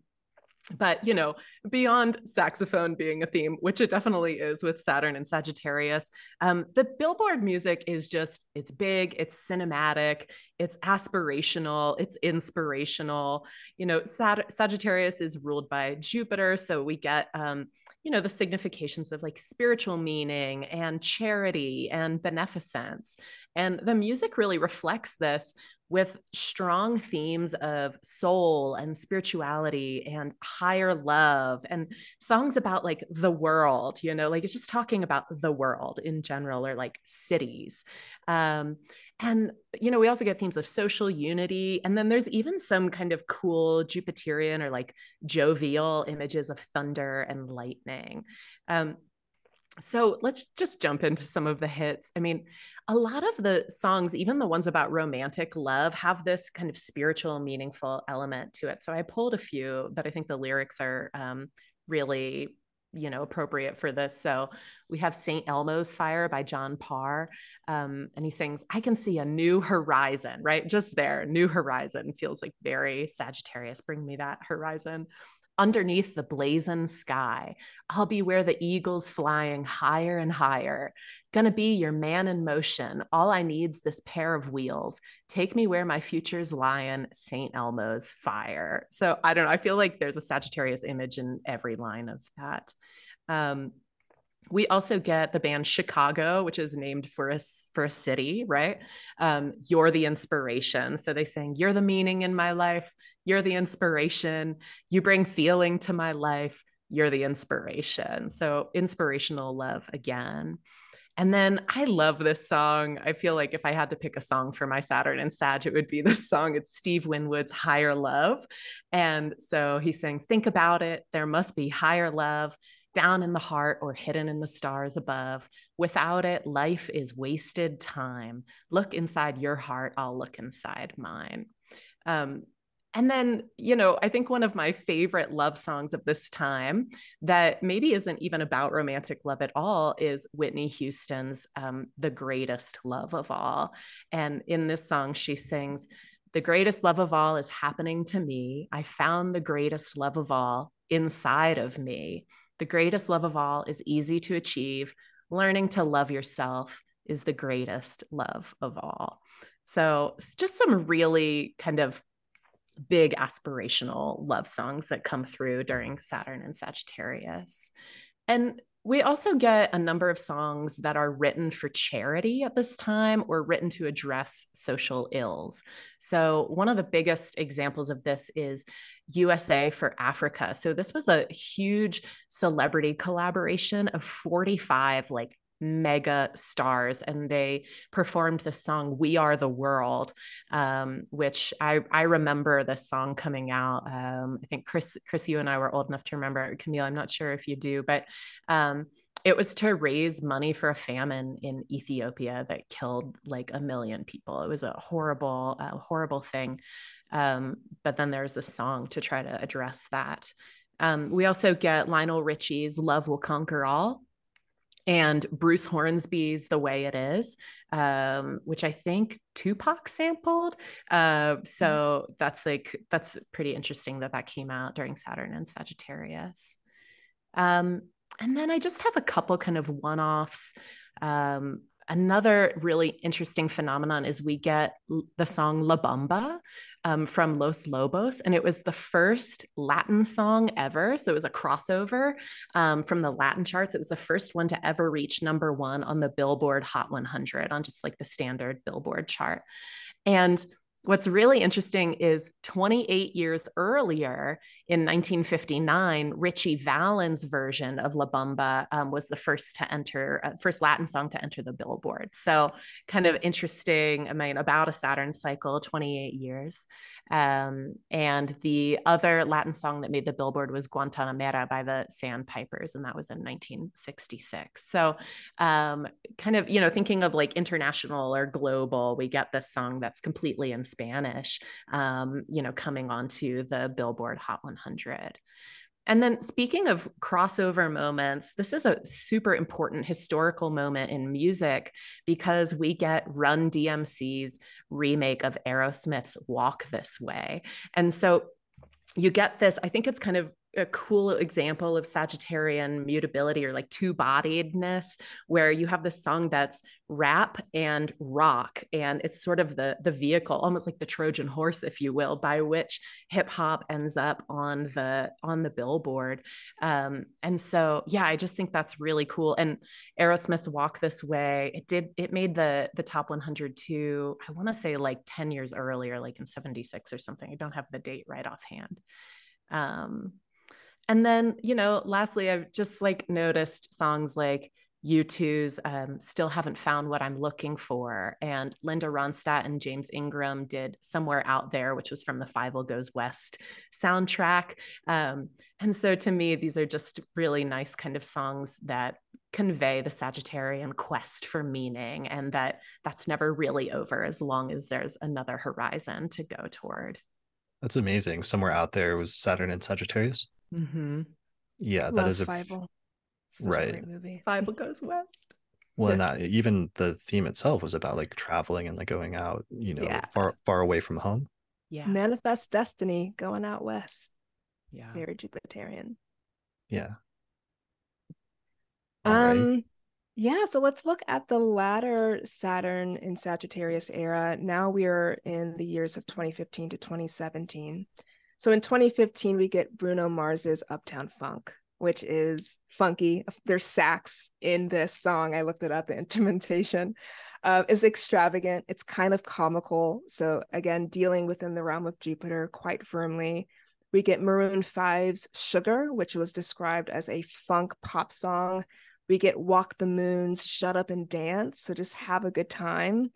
but you know beyond saxophone being a theme which it definitely is with saturn and sagittarius um, the billboard music is just it's big it's cinematic it's aspirational it's inspirational. You know Sag- sagittarius is ruled by jupiter so we get um, you know the significations of like spiritual meaning and charity and beneficence. And the music really reflects this with strong themes of soul and spirituality and higher love and songs about like the world, you know, like it's just talking about the world in general or like cities. Um, and, you know, we also get themes of social unity. And then there's even some kind of cool Jupiterian or like jovial images of thunder and lightning. Um, so let's just jump into some of the hits. I mean, a lot of the songs, even the ones about romantic love, have this kind of spiritual, meaningful element to it. So I pulled a few that I think the lyrics are um, really, you know, appropriate for this. So we have St. Elmo's Fire by John Parr. Um, and he sings, I can see a new horizon, right? Just there, new horizon feels like very Sagittarius. Bring me that horizon underneath the blazing sky. I'll be where the eagle's flying higher and higher. Gonna be your man in motion. All I need's this pair of wheels. Take me where my future's lying, St. Elmo's fire. So I don't know. I feel like there's a Sagittarius image in every line of that. Um, we also get the band Chicago, which is named for a, for a city, right? Um, you're the inspiration. So they sing, You're the meaning in my life. You're the inspiration. You bring feeling to my life. You're the inspiration. So inspirational love again. And then I love this song. I feel like if I had to pick a song for my Saturn and Sag, it would be this song. It's Steve Winwood's Higher Love. And so he sings, Think about it. There must be higher love down in the heart or hidden in the stars above. Without it, life is wasted time. Look inside your heart, I'll look inside mine. Um, and then, you know, I think one of my favorite love songs of this time that maybe isn't even about romantic love at all is Whitney Houston's um, The Greatest Love of All. And in this song, she sings, The greatest love of all is happening to me. I found the greatest love of all inside of me. The greatest love of all is easy to achieve. Learning to love yourself is the greatest love of all. So, just some really kind of big aspirational love songs that come through during Saturn and Sagittarius. And we also get a number of songs that are written for charity at this time or written to address social ills. So, one of the biggest examples of this is USA for Africa. So, this was a huge celebrity collaboration of 45 like mega stars and they performed the song we are the world um, which i i remember the song coming out um, i think chris chris you and i were old enough to remember camille i'm not sure if you do but um, it was to raise money for a famine in ethiopia that killed like a million people. It was a horrible uh, horrible thing um, but then there's this song to try to address that. Um, we also get lionel richie's love will conquer all and Bruce Hornsby's The Way It Is, um, which I think Tupac sampled. Uh, so mm-hmm. that's like, that's pretty interesting that that came out during Saturn and Sagittarius. Um, and then I just have a couple kind of one offs. Um, another really interesting phenomenon is we get the song La Bamba um, from Los Lobos, and it was the first Latin song ever. So it was a crossover um, from the Latin charts. It was the first one to ever reach number one on the Billboard Hot 100 on just like the standard Billboard chart. And What's really interesting is 28 years earlier in 1959, Ritchie Valens' version of La Bamba um, was the first to enter, uh, first Latin song to enter the Billboard. So, kind of interesting. I mean, about a Saturn cycle, 28 years. Um, and the other Latin song that made the Billboard was Guantanamera by the Sandpipers, and that was in 1966. So, um, kind of, you know, thinking of like international or global, we get this song that's completely in Spanish, um, you know, coming onto the Billboard Hot 100. And then, speaking of crossover moments, this is a super important historical moment in music because we get Run DMC's remake of Aerosmith's Walk This Way. And so you get this, I think it's kind of a cool example of Sagittarian mutability or like two bodiedness, where you have this song that's rap and rock, and it's sort of the the vehicle, almost like the Trojan horse, if you will, by which hip hop ends up on the on the billboard. Um, and so, yeah, I just think that's really cool. And Aerosmith's "Walk This Way" it did it made the the top 100 too. I want to say like 10 years earlier, like in '76 or something. I don't have the date right offhand. Um, and then, you know, lastly, I've just like noticed songs like U2's um, Still Haven't Found What I'm Looking For. And Linda Ronstadt and James Ingram did Somewhere Out There, which was from the Fievel Goes West soundtrack. Um, and so to me, these are just really nice kind of songs that convey the Sagittarian quest for meaning and that that's never really over as long as there's another horizon to go toward. That's amazing. Somewhere out there was Saturn and Sagittarius. Mm-hmm. Yeah, Love that is a Fievel. right a movie. Fievel goes west. Well, and that even the theme itself was about like traveling and like going out, you know, Yeah. far far away from home. Yeah. Manifest destiny going out west. It's Yeah. very Jupiterian. Yeah. All right. Um, yeah, so let's look at the latter Saturn in Sagittarius era. Now we are in the years of 2015 to 2017. So in 2015, we get Bruno Mars's Uptown Funk, which is funky. There's sax in this song. I looked it up, the instrumentation uh, is extravagant. It's kind of comical. So again, dealing within the realm of Jupiter quite firmly. We get Maroon 5's Sugar, which was described as a funk pop song. We get Walk the Moon's Shut Up and Dance. So just have a good time.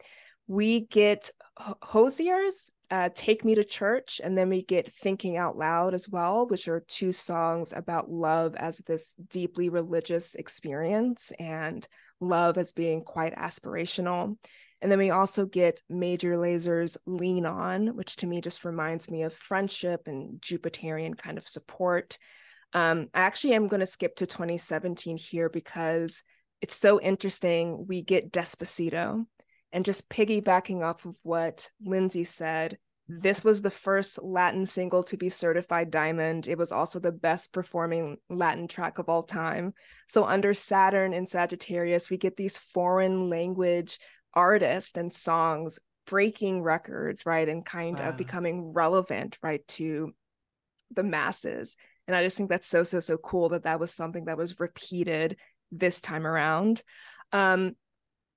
We get Ho- Hozier's uh, Take Me to Church. And then we get Thinking Out Loud as well, which are two songs about love as this deeply religious experience and love as being quite aspirational. And then we also get Major Lazer's Lean On, which to me just reminds me of friendship and Jupiterian kind of support. Um, I actually am going to skip to 2017 here because it's so interesting. We get Despacito, and just piggybacking off of what Lindsey said, this was the first Latin single to be certified diamond. It was also the best performing Latin track of all time. So, under Saturn and Sagittarius, we get these foreign language artists and songs breaking records, right? And kind Wow. of becoming relevant, right, to the masses. And I just think that's so, so, so cool that that was something that was repeated this time around. Um,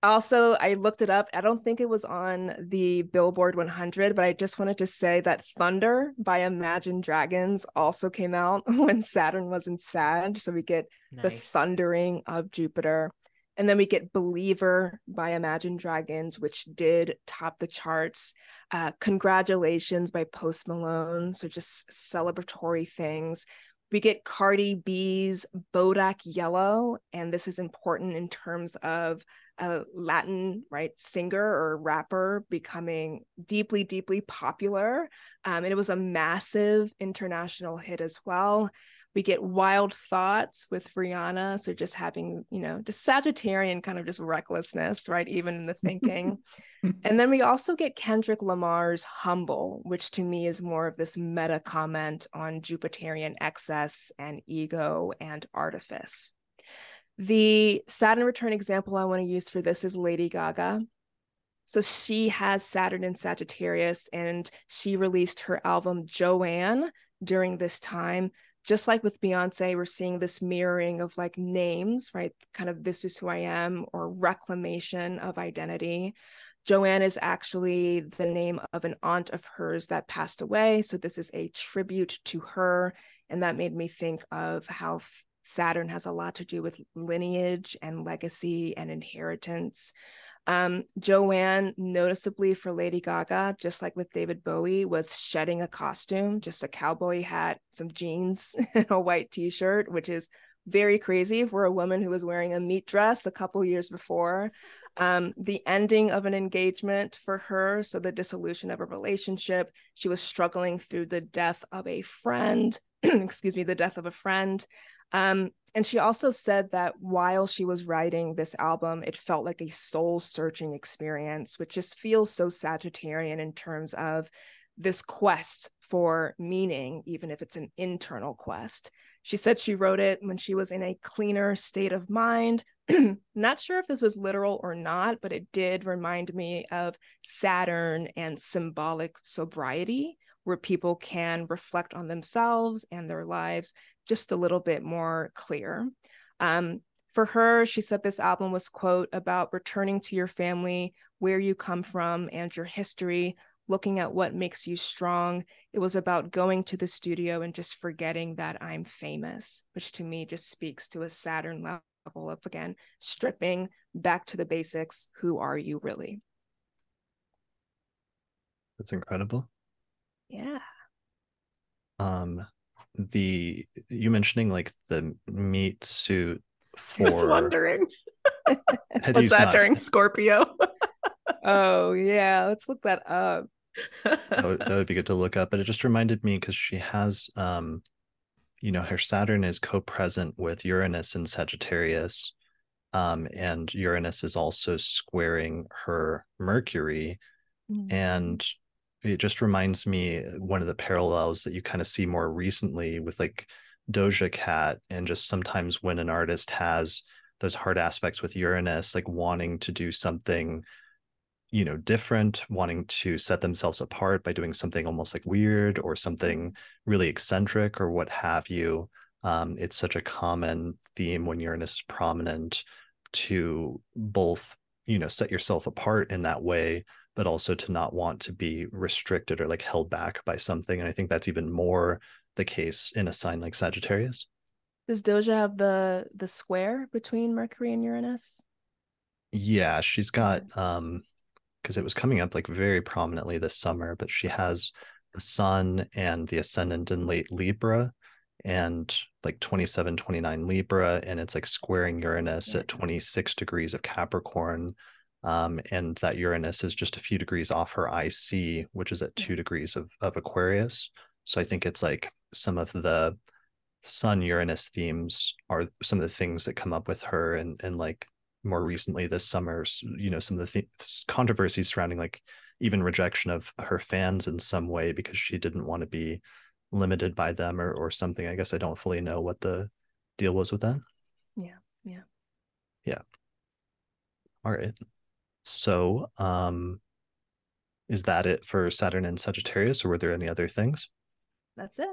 also, I looked it up. I don't think it was on the Billboard 100, but I just wanted to say that Thunder by Imagine Dragons also came out when Saturn was in Sag. So we get the thundering of Jupiter. And then we get Believer by Imagine Dragons, which did top the charts. Uh, Congratulations by Post Malone. So just celebratory things. We get Cardi B's Bodak Yellow. And this is important in terms of a Latin, right, singer or rapper becoming deeply, deeply popular. Um, and it was a massive international hit as well. We get Wild Thoughts with Rihanna. So just having, you know, just Sagittarian kind of just recklessness, right? Even in the thinking. and then we also get Kendrick Lamar's Humble, which to me is more of this meta comment on Jupiterian excess and ego and artifice. The Saturn return example I want to use for this is Lady Gaga. So she has Saturn in Sagittarius and she released her album Joanne during this time. Just like with Beyonce, we're seeing this mirroring of like names, right? Kind of this is who I am or reclamation of identity. Joanne is actually the name of an aunt of hers that passed away. So this is a tribute to her. And that made me think of how Saturn has a lot to do with lineage and legacy and inheritance. Um, Joanne, noticeably for Lady Gaga, just like with David Bowie, was shedding a costume, just a cowboy hat, some jeans, a white t shirt, which is very crazy for a woman who was wearing a meat dress a couple years before. Um, the ending of an engagement for her, so the dissolution of a relationship. She was struggling through the death of a friend, excuse me, the death of a friend. Um, and she also said that while she was writing this album, it felt like a soul searching experience, which just feels so Sagittarian in terms of this quest for meaning, even if it's an internal quest. She said she wrote it when she was in a cleaner state of mind. not sure if this was literal or not, but it did remind me of Saturn and symbolic sobriety, where people can reflect on themselves and their lives just a little bit more clear. Um, for her, she said this album was, quote, about returning to your family, where you come from, and your history, looking at what makes you strong. It was about going to the studio and just forgetting that I'm famous, which to me just speaks to a Saturn level of, again, stripping back to the basics. Who are you really? That's incredible. Yeah. Um, the you mentioning like the meat suit I was for wondering. had Was that not- during Scorpio? Oh, yeah. Let's look that up. that would, that would be good to look up but it just reminded me because she has um you know her saturn is co-present with uranus in sagittarius um and uranus is also squaring her mercury Mm. and it just reminds me one of the parallels that you kind of see more recently with like doja cat and just sometimes when an artist has those hard aspects with uranus like wanting to do something you know different wanting to set themselves apart by doing something almost like weird or something really eccentric or what have you um, it's such a common theme when uranus is prominent to both you know set yourself apart in that way but also to not want to be restricted or like held back by something and i think that's even more the case in a sign like sagittarius Does Doja have the the square between Mercury and Uranus? yeah she's got um because it was coming up like very prominently this summer but she has the sun and the ascendant in late libra and like 27 29 libra and it's like squaring uranus Yeah. at 26 degrees of capricorn um, and that uranus is just a few degrees off her ic which is at two degrees of, of aquarius. So i think it's like some of the sun uranus themes are some of the things that come up with her and and like more recently this summer you know some of the th- controversies surrounding like even rejection of her fans in some way because she didn't want to be limited by them or or something. I guess i don't fully know what the deal was with that. Yeah, yeah. yeah. All right so um is that it for Saturn and Sagittarius, or were there any other things? That's it.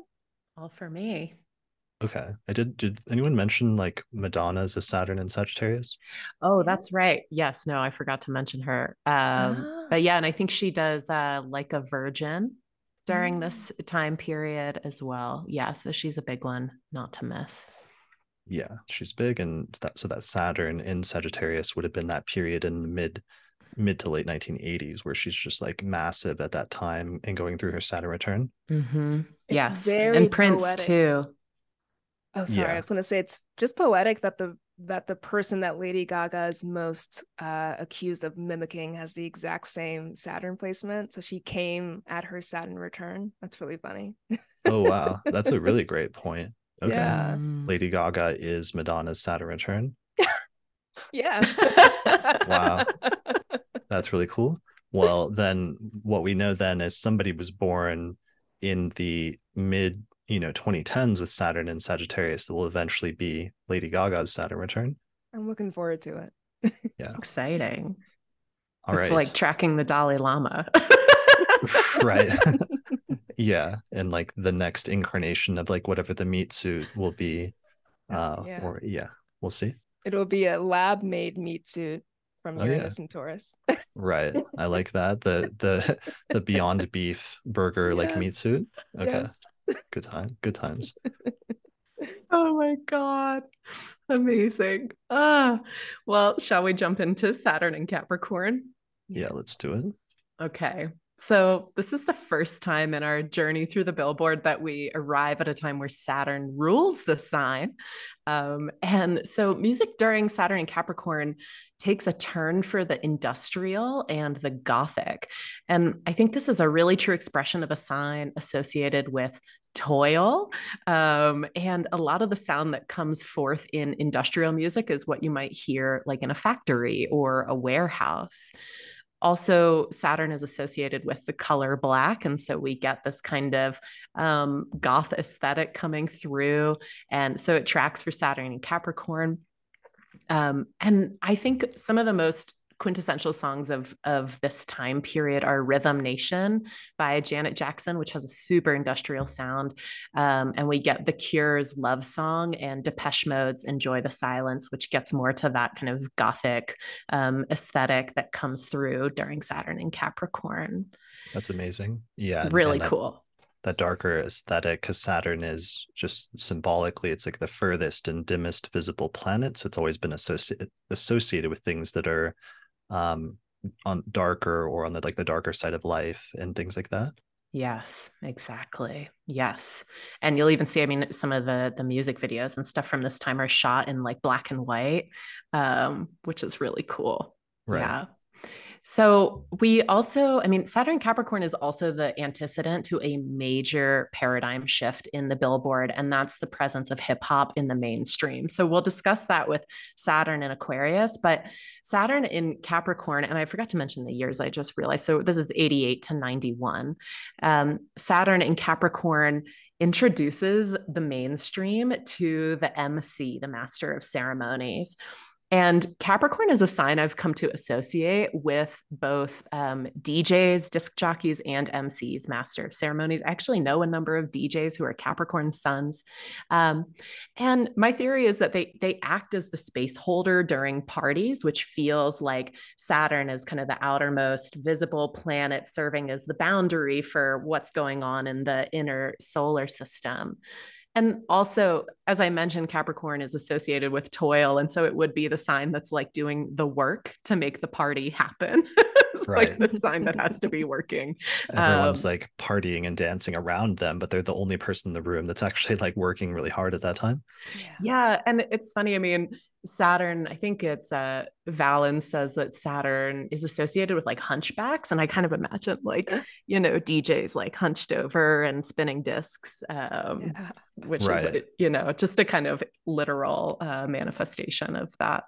All for me. Okay. I did did anyone mention like Madonna as a Saturn and Sagittarius? Oh, that's right. Yes, no, I forgot to mention her. Um, Ah. but yeah, and I think she does uh like a virgin during Mm. this time period as well. Yeah, so she's a big one not to miss. Yeah, she's big, and that so that Saturn in Sagittarius would have been that period in the mid mid to late 1980s where she's just like massive at that time and going through her Saturn return. Mm-hmm. Yes. And Prince poetic. too. Oh, sorry. Yeah. I was going to say it's just poetic that the that the person that Lady Gaga is most uh, accused of mimicking has the exact same Saturn placement. So she came at her Saturn return. That's really funny. Oh wow, that's a really great point. Okay. Yeah. Mm. Lady Gaga is Madonna's Saturn return. Yeah. Wow. That's really cool. Well, then what we know then is somebody was born in the mid, you know, 2010s with Saturn and Sagittarius that will eventually be Lady Gaga's Saturn return. I'm looking forward to it. Yeah. Exciting. All right. it's like tracking the Dalai Lama. right. yeah. And like the next incarnation of like whatever the meat suit will be. Uh Yeah. or yeah, we'll see. It'll be a lab made meat suit from Oh, yeah. And Taurus. Right. I like that. The the the beyond beef burger like meat suit. Okay. Yes. Good time. Good times. Oh my God. Amazing. Ah, well, shall we jump into Saturn and Capricorn? Yeah, let's do it. Okay. So, this is the first time in our journey through the billboard that we arrive at a time where Saturn rules the sign. Um, and so, music during Saturn and Capricorn takes a turn for the industrial and the gothic. And I think this is a really true expression of a sign associated with toil. Um, and a lot of the sound that comes forth in industrial music is what you might hear like in a factory or a warehouse. Also, Saturn is associated with the color black. And so we get this kind of um, goth aesthetic coming through. And so it tracks for Saturn and Capricorn. Um, and I think some of the most quintessential songs of of this time period are Rhythm Nation by Janet Jackson, which has a super industrial sound. Um, and we get The Cure's Love Song and Depeche Mode's Enjoy the Silence, which gets more to that kind of gothic um, aesthetic that comes through during Saturn and Capricorn. That's amazing. Yeah. really and that, cool. That darker aesthetic, because Saturn is just symbolically, it's like the furthest and dimmest visible planet. So it's always been associated associated with things that are um on darker or on the like the darker side of life and things like that. Yes, exactly. Yes. And you'll even see, I mean, some of the the music videos and stuff from this time are shot in like black and white, um, which is really cool. Right. Yeah. So we also, I mean, Saturn Capricorn is also the antecedent to a major paradigm shift in the billboard, and that's the presence of hip hop in the mainstream. So we'll discuss that with Saturn in Aquarius, but Saturn in Capricorn, and I forgot to mention the years I just realized. So this is 88 to 91. Um, Saturn in Capricorn introduces the mainstream to the MC, the master of ceremonies. And Capricorn is a sign I've come to associate with both um, DJs, disc jockeys, and MCs, master of ceremonies. I actually know a number of DJs who are Capricorn suns. Um, and my theory is that they, they act as the space holder during parties, which feels like Saturn is kind of the outermost visible planet serving as the boundary for what's going on in the inner solar system. And also, as I mentioned, Capricorn is associated with toil. And so it would be the sign that's like doing the work to make the party happen. it's like the sign that has to be working. Everyone's Um, like partying and dancing around them, but they're the only person in the room that's actually like working really hard at that time. Yeah. And it's funny. I mean, Saturn, I think it's uh Valens says that Saturn is associated with like hunchbacks. And I kind of imagine like, you know, DJs like hunched over and spinning discs. Um, Yeah. which Right. is you know just a kind of literal uh, manifestation of that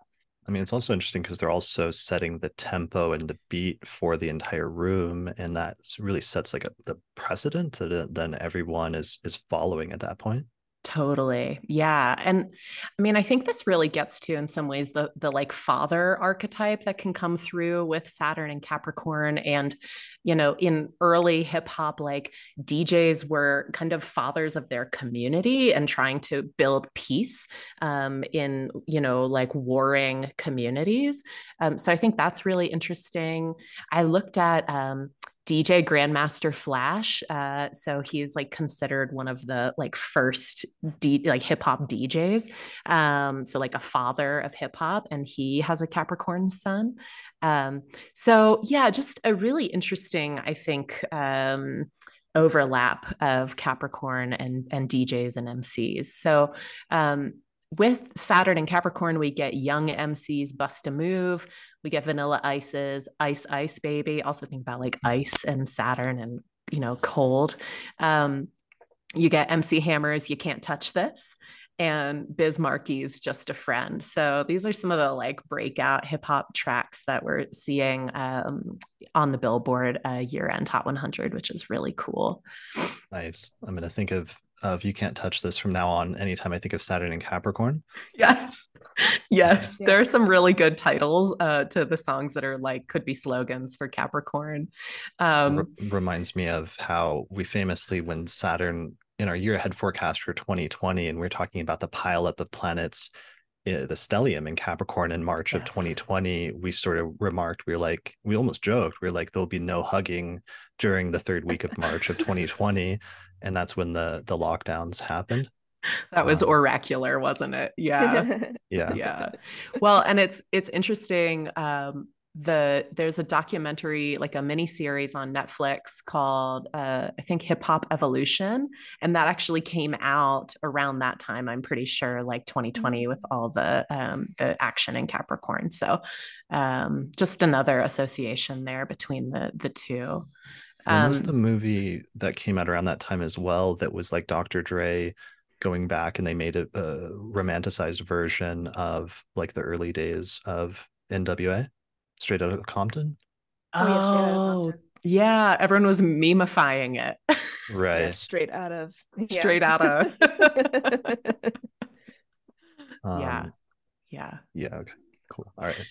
I mean, it's also interesting because they're also setting the tempo and the beat for the entire room, and that really sets like a, the precedent that uh, then everyone is is following at that point. Totally. Yeah. And I mean, I think this really gets to in some ways the the like father archetype that can come through with Saturn and Capricorn and you know, in early hip hop like DJs were kind of fathers of their community and trying to build peace um, in, you know, like warring communities. Um, so I think that's really interesting. I looked at um, DJ Grandmaster Flash. Uh, so he's like considered one of the like first D- like hip hop DJs. Um, so like a father of hip hop, and he has a Capricorn sun. Um, so yeah, just a really interesting, I think. Um, overlap of Capricorn and and DJs and MCs. So um, with Saturn and Capricorn, we get Young MC's bust a move. We get Vanilla Ice's Ice Ice Baby. Also think about like ice and Saturn and you know cold. Um, you get MC Hammer's You Can't Touch This and Biz Markie's Just a Friend. So these are some of the like breakout hip hop tracks that we're seeing um, on the Billboard uh, year end Top 100, which is really cool. Nice. I'm going to think of of you can't touch this from now on anytime I think of Saturn and Capricorn. Yes. Yes. Yeah. There are some really good titles uh, to the songs that are like could be slogans for Capricorn. Um, R- reminds me of how we famously, when Saturn in our year ahead forecast for 2020, and we are talking about the pileup of planets, uh, the stellium in Capricorn in March yes. of 2020, we sort of remarked, we were like, we almost joked, we are like, there'll be no hugging during the third week of March of 2020 and that's when the the lockdowns happened. That was um, oracular wasn't it? Yeah. Yeah. Yeah. Well and it's it's interesting um the there's a documentary like a mini series on netflix called uh, i think hip hop evolution and that actually came out around that time i'm pretty sure like 2020 mm-hmm. with all the um, the action in capricorn. So um, just another association there between the the two when um, was the movie that came out around that time as well that was like Dr. Dre going back and they made a, a romanticized version of like the early days of NWA, Straight Out of Compton? Oh, yeah, everyone was memifying it. Right. Yeah, straight out of yeah. straight out of um, Yeah. Yeah. Yeah, okay. Cool. All right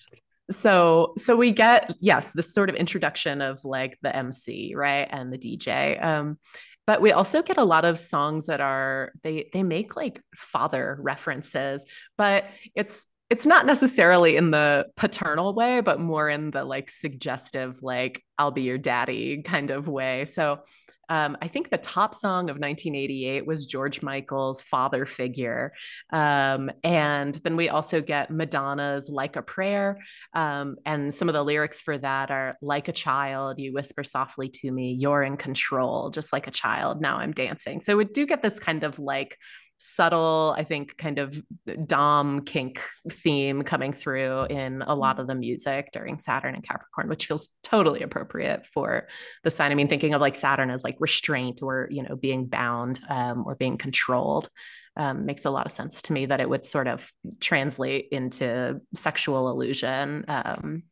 so so we get yes this sort of introduction of like the mc right and the dj um but we also get a lot of songs that are they they make like father references but it's it's not necessarily in the paternal way but more in the like suggestive like i'll be your daddy kind of way. So um, I think the top song of 1988 was George Michael's Father Figure. Um, and then we also get Madonna's Like a Prayer. Um, and some of the lyrics for that are like a child, you whisper softly to me, you're in control, just like a child. Now I'm dancing. So we do get this kind of like, subtle, I think, kind of Dom kink theme coming through in a lot of the music during Saturn and Capricorn, which feels totally appropriate for the sign. I mean, thinking of like Saturn as like restraint or, you know, being bound um, or being controlled. Um, makes a lot of sense to me that it would sort of translate into sexual illusion um,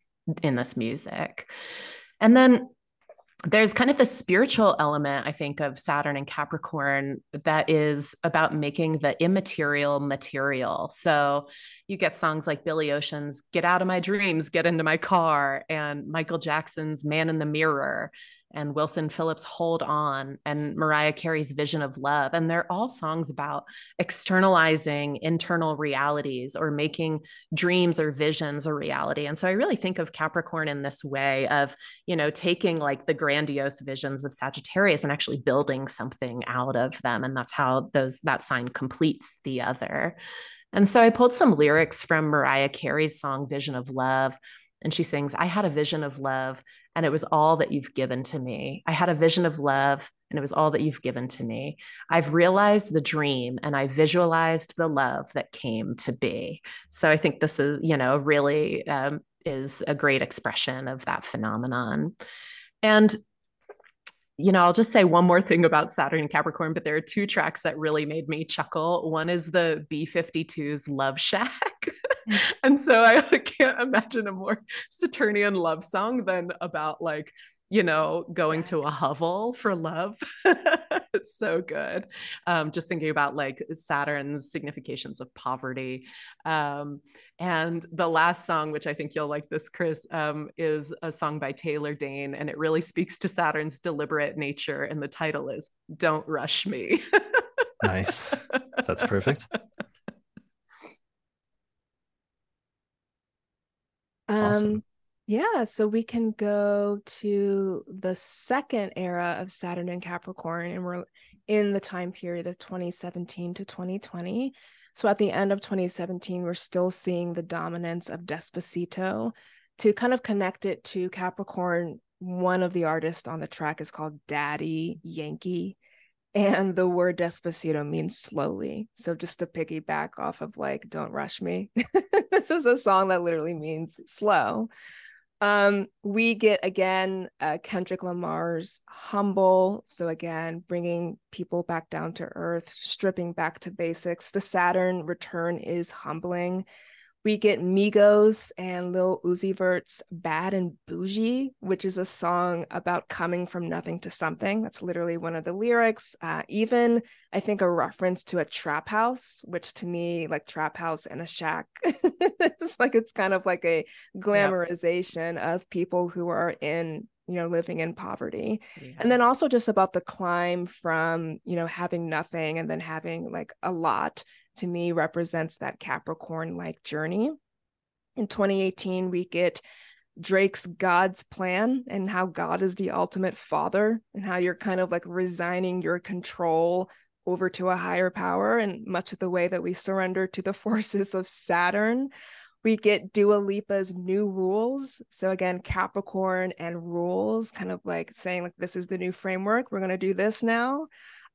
in this music. And then there's kind of the spiritual element, I think, of Saturn and Capricorn that is about making the immaterial material. So you get songs like Billy Ocean's Get Out of My Dreams, Get Into My Car, and Michael Jackson's Man in the Mirror and Wilson Phillips' Hold On and Mariah Carey's Vision of Love. And they're all songs about externalizing internal realities or making dreams or visions a reality. And so I really think of Capricorn in this way of, you know, taking like the grandiose visions of Sagittarius and actually building something out of them. And that's how those that sign completes the other. And so I pulled some lyrics from Mariah Carey's song Vision of Love. And she sings, I had a vision of love and it was all that you've given to me. I had a vision of love and it was all that you've given to me. I've realized the dream and I visualized the love that came to be. So I think this is, you know, really um, is a great expression of that phenomenon. And you know, I'll just say one more thing about Saturn and Capricorn, but there are two tracks that really made me chuckle. One is the B 52's Love Shack. Mm. and so I can't imagine a more Saturnian love song than about like you know, going yeah. to a hovel for love. it's so good. Um, just thinking about like Saturn's significations of poverty. Um, and the last song, which I think you'll like this, Chris, um, is a song by Taylor Dayne, and it really speaks to Saturn's deliberate nature. And the title is Don't Rush Me. nice. That's perfect. Awesome. Yeah, so we can go to the second era of Saturn and Capricorn, and we're in the time period of 2017 to 2020. So at the end of 2017, we're still seeing the dominance of Despacito. To kind of connect it to Capricorn, one of the artists on the track is called Daddy Yankee. And the word Despacito means slowly. So just to piggyback off of like, don't rush me, this is a song that literally means slow. Um, we get again uh, Kendrick Lamar's humble. So again, bringing people back down to earth, stripping back to basics. The Saturn return is humbling we get Migos and Lil Uzi Vert's Bad and Boujee, which is a song about coming from nothing to something. That's literally one of the lyrics. Uh, even, I think, a reference to a trap house, which to me, like trap house and a shack, it's like it's kind of like a glamorization yep. of people who are in you know living in poverty yeah. and then also just about the climb from you know having nothing and then having like a lot to me represents that Capricorn like journey. In 2018, we get Drake's God's plan and how God is the ultimate father and how you're kind of like resigning your control over to a higher power and much of the way that we surrender to the forces of Saturn. We get Dua Lipa's new rules. So again, Capricorn and rules, kind of like saying like this is the new framework. We're going to do this now.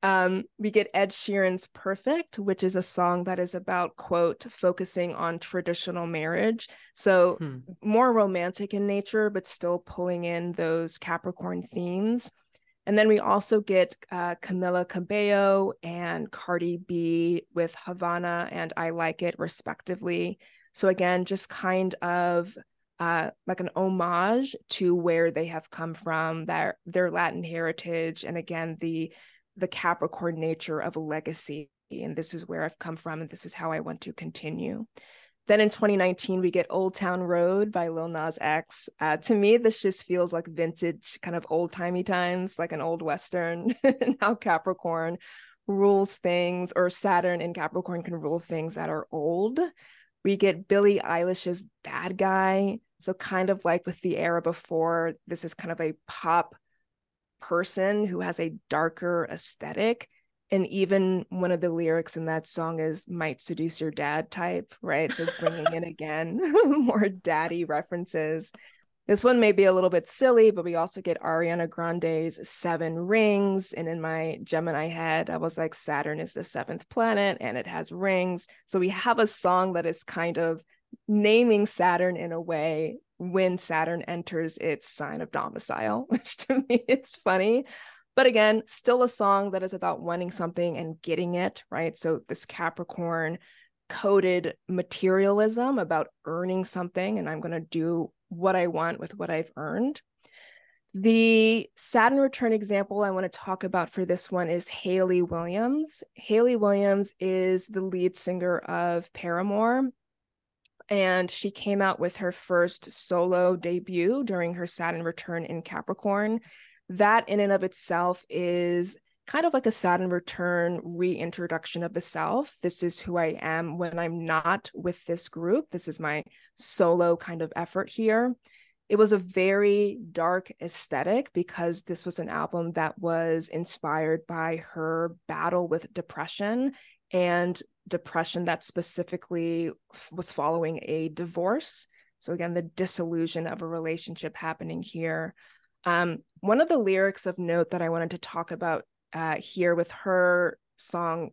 Um, we get Ed Sheeran's Perfect, which is a song that is about, quote, focusing on traditional marriage. So hmm. more romantic in nature, but still pulling in those Capricorn themes. And then we also get uh, Camila Cabello and Cardi B with Havana and I Like It, respectively. So again, just kind of uh, like an homage to where they have come from, their their Latin heritage, and again the the Capricorn nature of a legacy. And this is where I've come from, and this is how I want to continue. Then in 2019, we get Old Town Road by Lil Nas X. Uh, to me, this just feels like vintage, kind of old timey times, like an old Western. and how Capricorn rules things, or Saturn and Capricorn can rule things that are old. We get Billie Eilish's Bad Guy. So, kind of like with the era before, this is kind of a pop person who has a darker aesthetic. And even one of the lyrics in that song is might seduce your dad type right? So bringing in again more daddy references. This one may be a little bit silly but we also get ariana grande's seven rings. And in my gemini head i was like saturn is the seventh planet and it has rings. So we have a song that is kind of naming saturn in a way when Saturn enters its sign of domicile, which to me is funny. But again, still a song that is about wanting something and getting it, right? So this Capricorn coded materialism about earning something, and I'm going to do what I want with what I've earned. The Saturn return example I want to talk about for this one is Hayley Williams. Hayley Williams is the lead singer of Paramore and she came out with her first solo debut during her Saturn return in Capricorn. That, in and of itself, is kind of like a Saturn return reintroduction of the self. This is who I am when I'm not with this group. This is my solo kind of effort here. It was a very dark aesthetic because this was an album that was inspired by her battle with depression and depression that specifically was following a divorce. So, again, the disillusion of a relationship happening here. Um, one of the lyrics of note that I wanted to talk about uh, here with her song,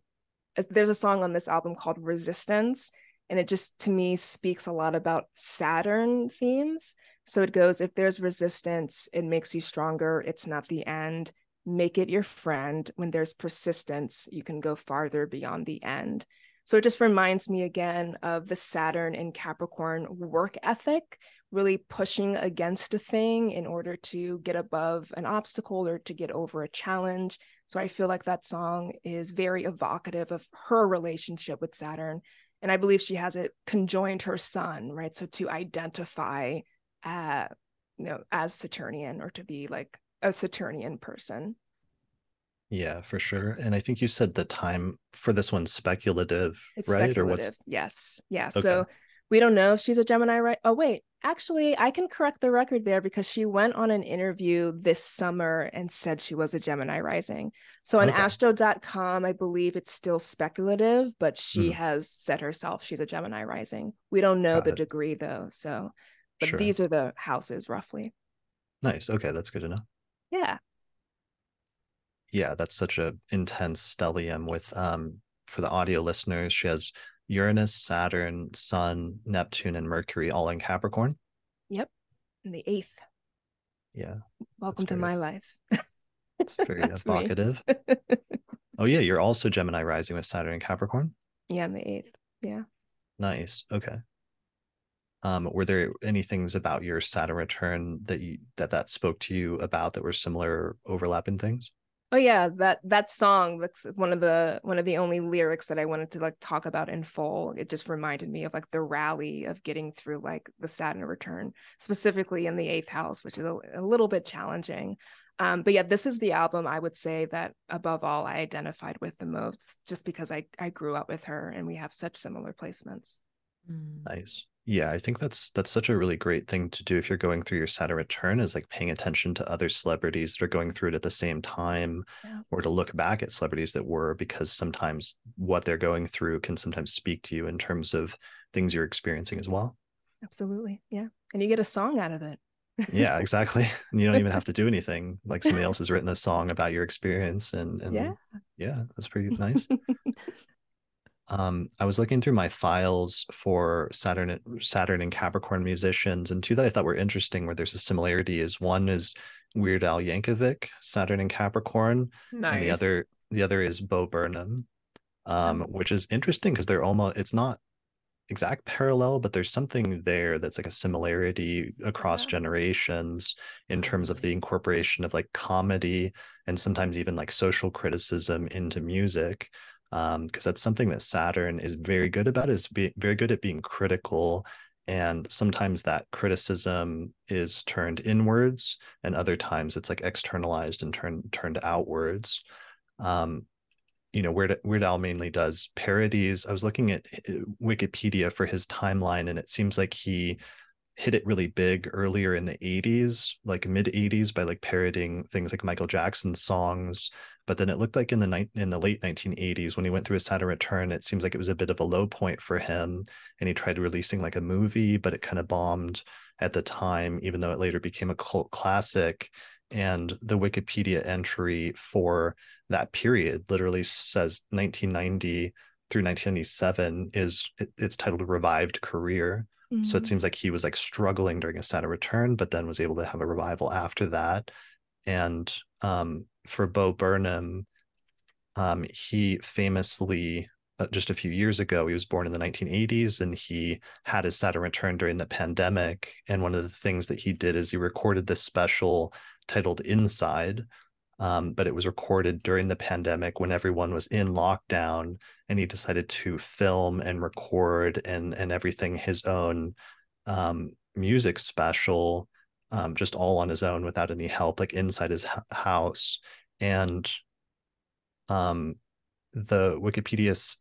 there's a song on this album called Resistance, and it just to me speaks a lot about Saturn themes. So it goes, if there's resistance, it makes you stronger. It's not the end. Make it your friend. When there's persistence, you can go farther beyond the end. So it just reminds me again of the Saturn and Capricorn work ethic, really pushing against a thing in order to get above an obstacle or to get over a challenge. So I feel like that song is very evocative of her relationship with Saturn. And I believe she has it conjoined her sun, right? So to identify, uh, you know, as Saturnian or to be like a Saturnian person. Yeah, for sure. And I think you said the time for this one's speculative, It's right? Or speculative. what's Yes. Yeah. okay. So we don't know if she's a Gemini, right? Oh, wait. Actually, I can correct the record there because she went on an interview this summer and said she was a Gemini rising. So on Okay. astro.com, I believe it's still speculative, but she Mhm. has said herself she's a Gemini rising. We don't know Got the it. degree though. So, but Sure. these are the houses roughly. Nice. Okay, that's good to know. Yeah. Yeah, that's such a intense stellium with um for the audio listeners, she has Uranus, Saturn, Sun, Neptune, and Mercury all in Capricorn. Yep. And the eighth. Yeah, Welcome to very- my life. it's very evocative. Oh yeah, you're also Gemini rising with Saturn and Capricorn. yeah, and the eighth. yeah Nice. Okay. Um, were there any things about your Saturn return that you that that spoke to you about that were similar overlapping things? Oh yeah, that that song that's one of the one of the only lyrics that I wanted to like talk about in full. It just reminded me of like the rally of getting through like the Saturn return, specifically in the eighth house, which is a, a little bit challenging. Um, but yeah, this is the album I would say that above all I identified with the most, just because I I grew up with her and we have such similar placements. Mm. Nice. Yeah, I think that's that's such a really great thing to do if you're going through your Saturn return is like paying attention to other celebrities that are going through it at the same time Yeah. or to look back at celebrities that were because sometimes what they're going through can sometimes speak to you in terms of things you're experiencing as well. Absolutely, yeah, and you get a song out of it. Yeah, exactly. And you don't even have to do anything. Like somebody else has written a song about your experience and and Yeah. yeah, that's pretty nice. Um, I was looking through my files for Saturn, Saturn and Capricorn musicians, and two that I thought were interesting, where there's a similarity, is one is Weird Al Yankovic, Saturn and Capricorn, Nice. and the other the other is Bo Burnham, um, which is interesting because they're almost it's not exact parallel, but there's something there that's like a similarity across Yeah. generations in terms of the incorporation of like comedy and sometimes even like social criticism into music um because that's something that saturn is very good about is be, very good at being critical and sometimes that criticism is turned inwards and other times it's like externalized and turned turned outwards. Um you know Weird, Weird Al mainly does parodies. I was looking at uh, wikipedia for his timeline and it seems like he hit it really big earlier in the 80s like mid 80s by like parodying things like michael jackson's songs but then it looked like in the night in the late 1980s when he went through his Saturn return it seems like it was a bit of a low point for him and he tried releasing like a movie but it kind of bombed at the time even though it later became a cult classic and the wikipedia entry for that period literally says 1990 through 1997 is it, it's titled revived career so it Mhm. seems like he was like struggling during his Saturn return, but then was able to have a revival after that. And um, for Bo Burnham, um, he famously uh, just a few years ago, he was born in the 1980s, and he had his Saturn return during the pandemic. And one of the things that he did is he recorded this special titled "Inside." Um, but it was recorded during the pandemic when everyone was in lockdown and he decided to film and record and and everything his own um, music special um, just all on his own without any help like inside his house and um the wikipedia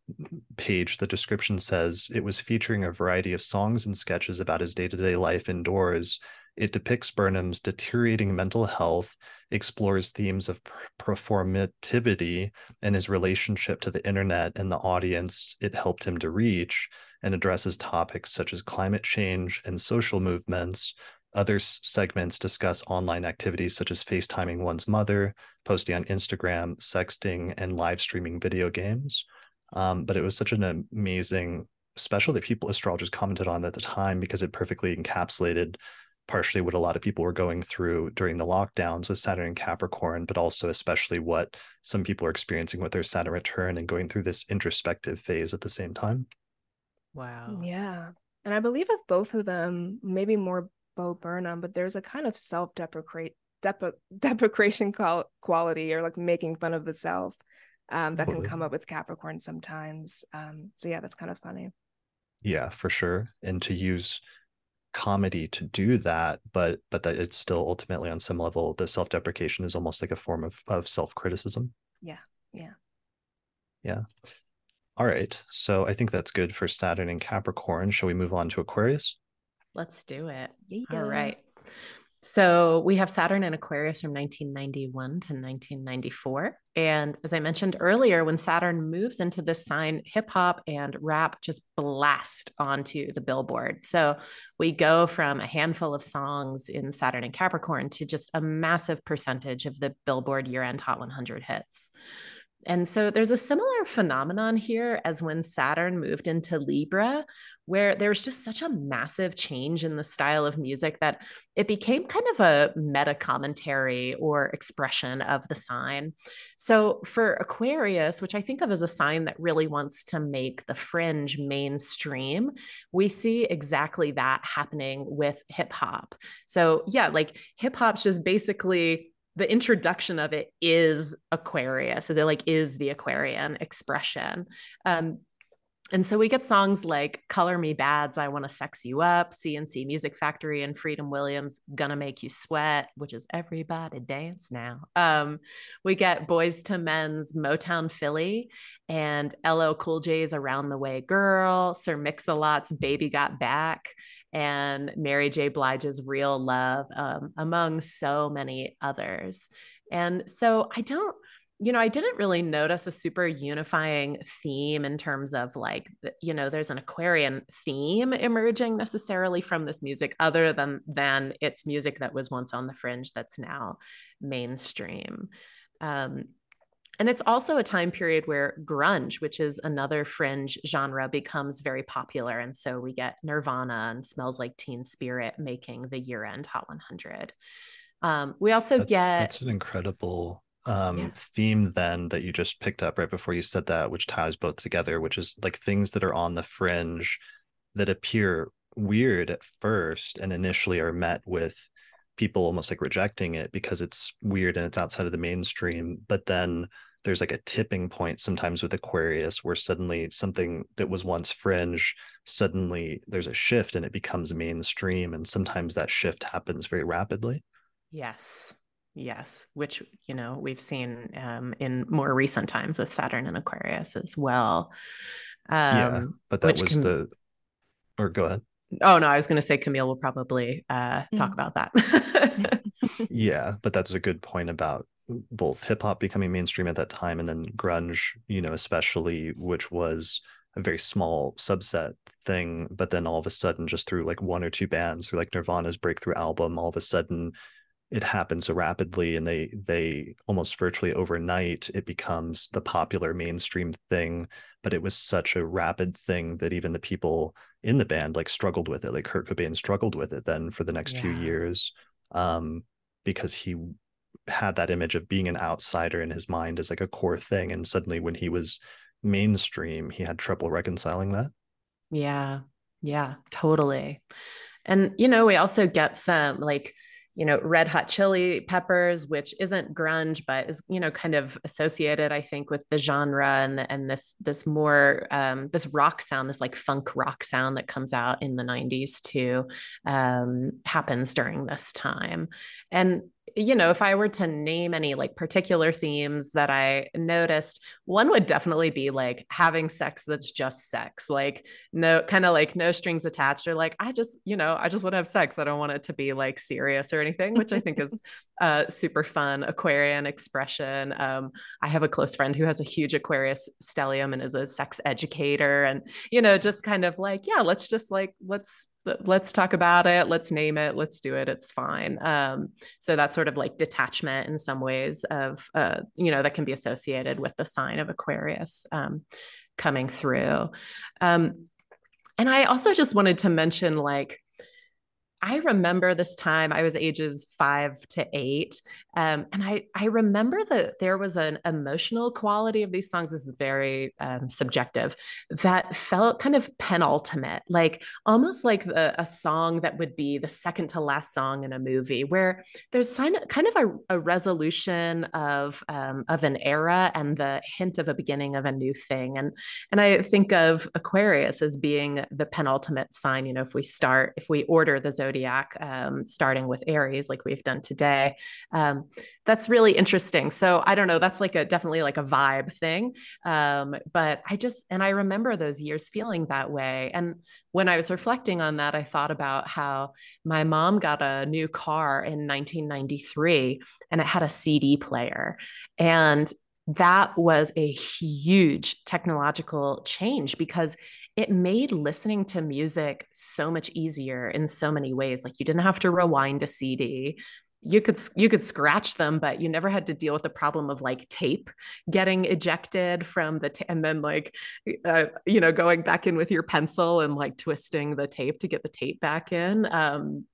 page the description says it was featuring a variety of songs and sketches about his day-to-day life indoors it depicts burnham's deteriorating mental health explores themes of per- performativity and his relationship to the internet and the audience it helped him to reach and addresses topics such as climate change and social movements. Other segments discuss online activities such as FaceTiming one's mother, posting on Instagram, sexting, and live streaming video games. Um, but it was such an amazing special that people astrologers commented on at the time because it perfectly encapsulated partially what a lot of people were going through during the lockdowns with Saturn and Capricorn, but also especially what some people are experiencing with their Saturn return and going through this introspective phase at the same time. Wow. Yeah. And I believe with both of them, maybe more Bo Burnham, but there's a kind of self-deprecate dep- deprecation quality or like making fun of the self um, that can come up with Capricorn sometimes. Um, so yeah, that's kind of funny. Yeah, for sure. And to use comedy to do that, but but that it's still ultimately on some level the self-deprecation is almost like a form of of self-criticism. Yeah. Yeah. Yeah. All right. So I think that's good for Saturn and Capricorn. Shall we move on to Aquarius? Let's do it. Yeah. All right. So we have Saturn in Aquarius from 1991 to 1994. And as I mentioned earlier, when Saturn moves into this sign, hip hop and rap just blast onto the billboard. So we go from a handful of songs in Saturn and Capricorn to just a massive percentage of the Billboard year end Hot 100 hits. And so there's a similar phenomenon here as when Saturn moved into Libra, where there was just such a massive change in the style of music that it became kind of a meta commentary or expression of the sign. So for Aquarius, which I think of as a sign that really wants to make the fringe mainstream, we see exactly that happening with hip hop. So, yeah, like hip hop's just basically the introduction of it is Aquarius. So they're like, is the Aquarian expression. Um, and so we get songs like Color Me Badd's, I Want to Sex You Up, C+C Music Factory and Freedom Williams, Gonna Make You Sweat, which is Everybody Dance Now. Um, we get Boyz II Men's Motown Philly and LL Cool J's Around the Way Girl, Sir Mix-a-Lot's Baby Got Back, and Mary J. Blige's Real Love, um, among so many others. And so I don't, you know, I didn't really notice a super unifying theme in terms of like, you know, there's an Aquarian theme emerging necessarily from this music, other than than it's music that was once on the fringe that's now mainstream. Um, and it's also a time period where grunge, which is another fringe genre, becomes very popular. And so we get Nirvana and Smells Like Teen Spirit making the year end Hot 100. Um, we also that, get. That's an incredible um, yeah. theme, then, that you just picked up right before you said that, which ties both together, which is like things that are on the fringe that appear weird at first and initially are met with people almost like rejecting it because it's weird and it's outside of the mainstream but then there's like a tipping point sometimes with aquarius where suddenly something that was once fringe suddenly there's a shift and it becomes mainstream and sometimes that shift happens very rapidly yes yes which you know we've seen um, in more recent times with saturn and aquarius as well um, yeah but that was can... the or go ahead Oh no, I was going to say Camille will probably uh, talk mm. about that. yeah, but that's a good point about both hip hop becoming mainstream at that time and then grunge, you know, especially which was a very small subset thing, but then all of a sudden, just through like one or two bands, through like Nirvana's breakthrough album, all of a sudden it happens so rapidly and they they almost virtually overnight it becomes the popular mainstream thing but it was such a rapid thing that even the people in the band like struggled with it like kurt cobain struggled with it then for the next yeah. few years um because he had that image of being an outsider in his mind as like a core thing and suddenly when he was mainstream he had trouble reconciling that. Yeah. Yeah totally. And you know we also get some like you know, Red Hot Chili Peppers, which isn't grunge, but is you know kind of associated, I think, with the genre and and this this more um, this rock sound, this like funk rock sound that comes out in the '90s too, um, happens during this time, and you know, if I were to name any like particular themes that I noticed, one would definitely be like having sex that's just sex, like no kind of like no strings attached, or like I just, you know, I just want to have sex. I don't want it to be like serious or anything, which I think is uh, super fun Aquarian expression. Um, I have a close friend who has a huge Aquarius stellium and is a sex educator, and you know, just kind of like, yeah, let's just like let's let's talk about it. Let's name it. Let's do it. It's fine. Um, so that's sort of like detachment in some ways of uh, you know that can be associated with the sign of aquarius um, coming through. Um, and i also just wanted to mention like I remember this time I was ages five to eight. Um, and I, I remember that there was an emotional quality of these songs. This is very um, subjective that felt kind of penultimate, like almost like the, a song that would be the second to last song in a movie where there's kind of, a, a resolution of, um, of an era and the hint of a beginning of a new thing. And, and I think of Aquarius as being the penultimate sign, you know, if we start, if we order the zodiac, um, starting with Aries, like we've done today. Um, that's really interesting. So I don't know, that's like a definitely like a vibe thing. Um, but I just, and I remember those years feeling that way. And when I was reflecting on that, I thought about how my mom got a new car in 1993 and it had a CD player. And that was a huge technological change because it made listening to music so much easier in so many ways like you didn't have to rewind a cd you could you could scratch them but you never had to deal with the problem of like tape getting ejected from the t- and then like uh, you know going back in with your pencil and like twisting the tape to get the tape back in um,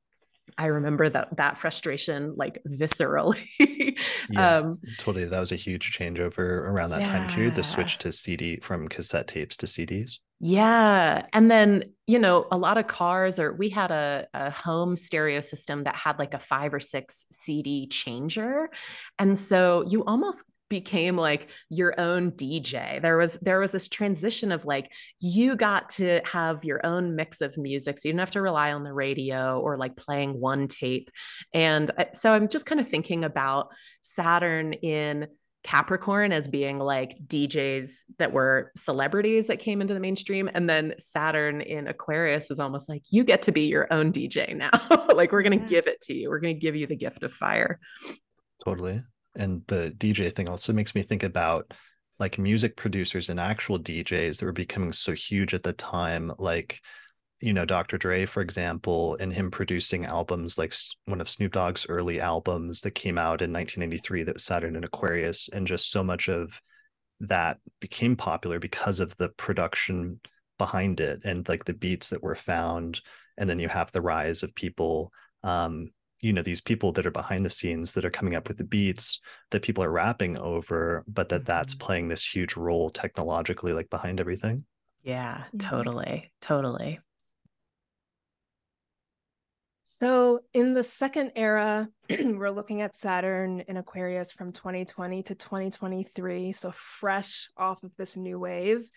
I remember that that frustration like viscerally. yeah, um, totally. That was a huge changeover around that yeah. time period. The switch to CD from cassette tapes to CDs. Yeah. And then, you know, a lot of cars or we had a, a home stereo system that had like a five or six CD changer. And so you almost became like your own DJ. There was there was this transition of like you got to have your own mix of music so you didn't have to rely on the radio or like playing one tape. And uh, so I'm just kind of thinking about Saturn in Capricorn as being like DJs that were celebrities that came into the mainstream. And then Saturn in Aquarius is almost like you get to be your own DJ now. like we're going to yeah. give it to you. We're going to give you the gift of fire. Totally. And the DJ thing also makes me think about like music producers and actual DJs that were becoming so huge at the time. Like you know Dr. Dre, for example, and him producing albums like one of Snoop Dogg's early albums that came out in 1983 that was Saturn and Aquarius, and just so much of that became popular because of the production behind it and like the beats that were found. And then you have the rise of people, um, you know, these people that are behind the scenes that are coming up with the beats that people are rapping over, but that mm-hmm. that's playing this huge role technologically, like behind everything. Yeah, mm-hmm. totally. Totally. So, in the second era, we're looking at Saturn in Aquarius from 2020 to 2023. So, fresh off of this new wave.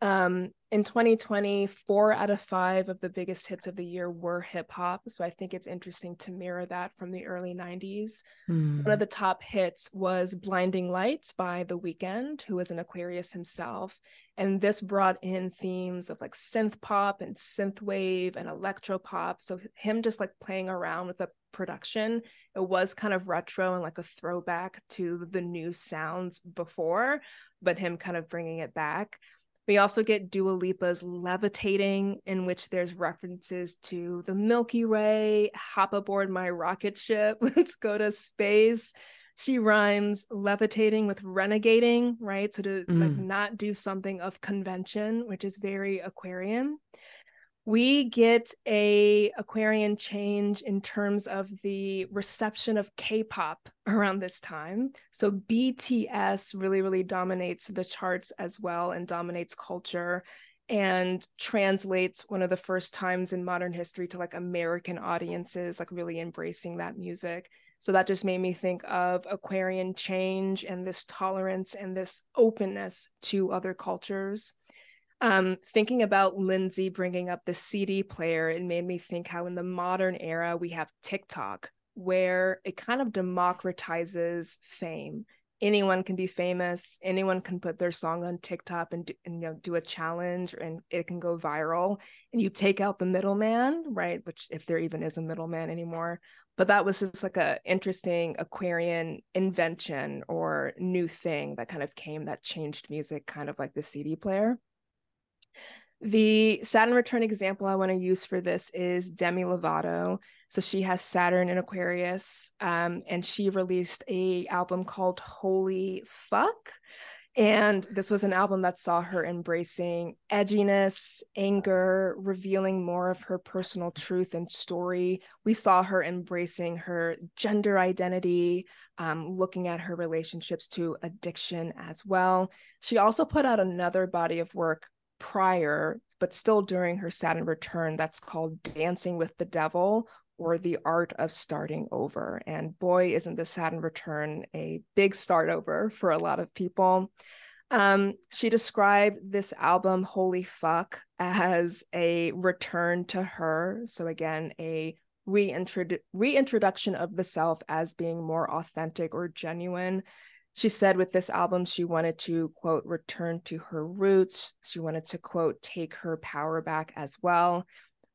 Um, in 2020, four out of five of the biggest hits of the year were hip hop. So I think it's interesting to mirror that from the early 90s. Mm. One of the top hits was Blinding Lights by The Weeknd, who was an Aquarius himself. And this brought in themes of like synth pop and synth wave and electro pop. So him just like playing around with the production, it was kind of retro and like a throwback to the new sounds before, but him kind of bringing it back. We also get Dua Lipa's Levitating, in which there's references to the Milky Way, hop aboard my rocket ship, let's go to space. She rhymes levitating with renegading, right? So to mm. like not do something of convention, which is very Aquarian we get a aquarian change in terms of the reception of k-pop around this time. So bts really really dominates the charts as well and dominates culture and translates one of the first times in modern history to like american audiences like really embracing that music. So that just made me think of aquarian change and this tolerance and this openness to other cultures um, thinking about Lindsey bringing up the CD player, it made me think how in the modern era we have TikTok, where it kind of democratizes fame. Anyone can be famous. Anyone can put their song on TikTok and, do, and you know do a challenge, and it can go viral. And you take out the middleman, right? Which, if there even is a middleman anymore, but that was just like a interesting Aquarian invention or new thing that kind of came that changed music, kind of like the CD player. The Saturn return example I want to use for this is Demi Lovato. So she has Saturn in Aquarius, um, and she released a album called Holy Fuck. And this was an album that saw her embracing edginess, anger, revealing more of her personal truth and story. We saw her embracing her gender identity, um, looking at her relationships to addiction as well. She also put out another body of work prior, but still during her Saturn return, that's called Dancing with the Devil or the art of starting over. And boy, isn't the Saturn return a big start over for a lot of people. Um, she described this album, Holy Fuck, as a return to her. So, again, a reintrodu- reintroduction of the self as being more authentic or genuine. She said with this album, she wanted to, quote, return to her roots. She wanted to, quote, take her power back as well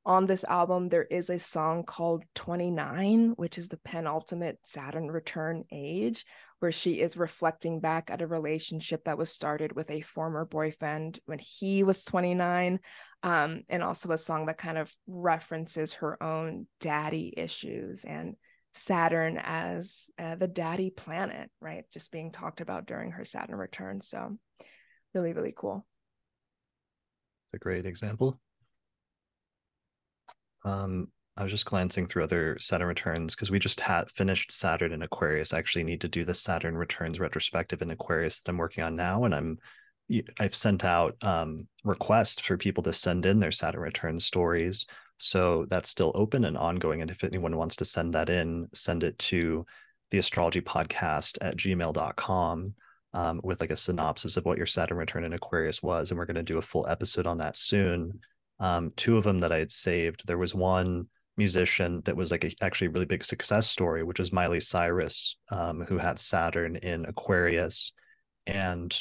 on this album, there is a song called 29, which is the penultimate Saturn return age, where she is reflecting back at a relationship that was started with a former boyfriend when he was 29. Um, and also a song that kind of references her own daddy issues and Saturn as uh, the daddy planet, right? Just being talked about during her Saturn return. So, really, really cool. It's a great example. Um, I was just glancing through other Saturn returns because we just had finished Saturn in Aquarius. I actually need to do the Saturn returns retrospective in Aquarius that I'm working on now, and I'm I've sent out um, requests for people to send in their Saturn return stories. So that's still open and ongoing. And if anyone wants to send that in, send it to the astrology podcast at gmail.com um, with like a synopsis of what your Saturn return in Aquarius was. And we're going to do a full episode on that soon um, two of them that I had saved. There was one musician that was like a, actually a really big success story, which was Miley Cyrus, um, who had Saturn in Aquarius, and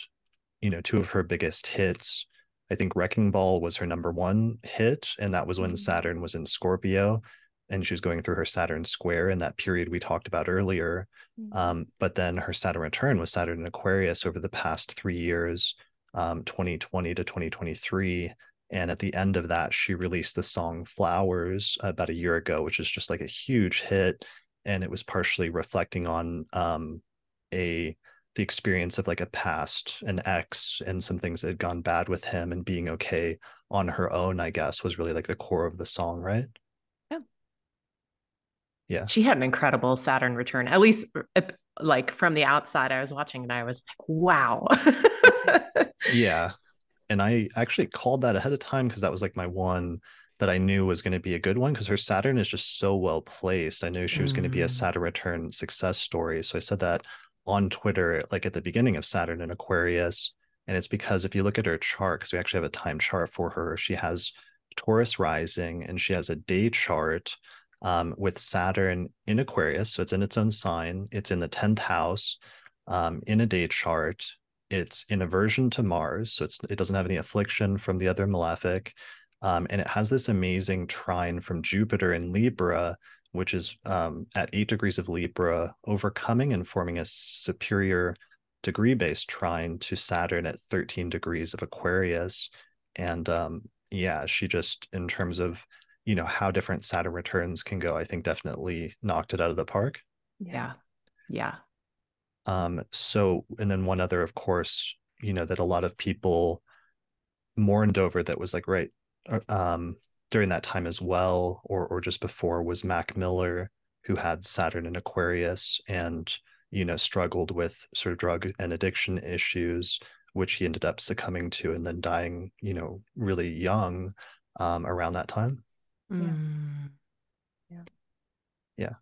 you know two of her biggest hits. I think Wrecking Ball was her number one hit, and that was when mm-hmm. Saturn was in Scorpio, and she was going through her Saturn square in that period we talked about earlier. Mm-hmm. Um, but then her Saturn return was Saturn in Aquarius over the past three years, um, 2020 to 2023 and at the end of that, she released the song Flowers about a year ago, which is just like a huge hit. And it was partially reflecting on um, a the experience of like a past, an ex, and some things that had gone bad with him and being okay on her own, I guess, was really like the core of the song, right? Yeah. Yeah. She had an incredible Saturn return. At least uh, like from the outside, I was watching and I was like, wow. yeah and I actually called that ahead of time because that was like my one that I knew was going to be a good one because her Saturn is just so well placed. I knew she was mm. going to be a mm. Saturn return success story. So I said that on Twitter, like at the beginning of Saturn in Aquarius. And it's because if you look at her chart, because we actually have a time chart for her, she has Taurus rising and she has a day chart um, with Saturn in Aquarius. So it's in its own sign, it's in the 10th house um, in a day chart it's in aversion to Mars, so it doesn't have any affliction from the other malefic, um, and it has this amazing trine from Jupiter in Libra, which is um, at eight degrees of Libra, overcoming and forming a superior degree-based trine to Saturn at 13 degrees of Aquarius, and um, yeah, she just in terms of you know how different Saturn returns can go, I think definitely knocked it out of the park. Yeah, yeah. Um, so, and then one other, of course, you know, that a lot of people mourned over that was like, right, uh, um, during that time as well, or or just before, was Mac Miller, who had Saturn in Aquarius and you know struggled with sort of drug and addiction issues, which he ended up succumbing to and then dying, you know, really young um, around that time. Mm. Yeah. Yeah.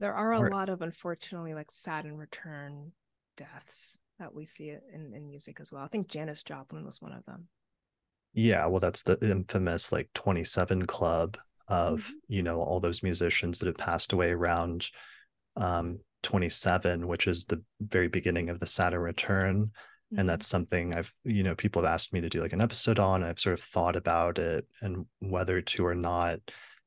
There are a or, lot of unfortunately like Saturn return deaths that we see in, in music as well. I think Janis Joplin was one of them. Yeah, well, that's the infamous like 27 club of, mm-hmm. you know, all those musicians that have passed away around um 27, which is the very beginning of the Saturn return. Mm-hmm. And that's something I've, you know, people have asked me to do like an episode on. I've sort of thought about it and whether to or not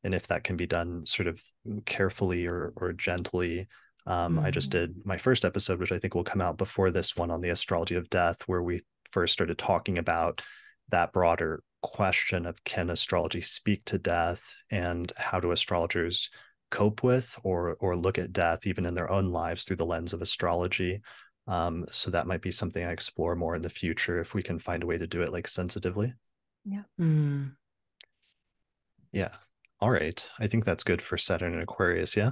and if that can be done sort of carefully or or gently. Um, mm-hmm. I just mm-hmm. did my first episode, which I think will come out before this one on the astrology of death, where we first started talking about that broader question of can astrology speak to death and how do astrologers cope with or or look at death even in their own lives through the lens of astrology Um, so that might be something I explore more in the future if we can find a way to do it like sensitively. Yeah. Mm. Yeah. All right. I think that's good for Saturn and Aquarius. Yeah.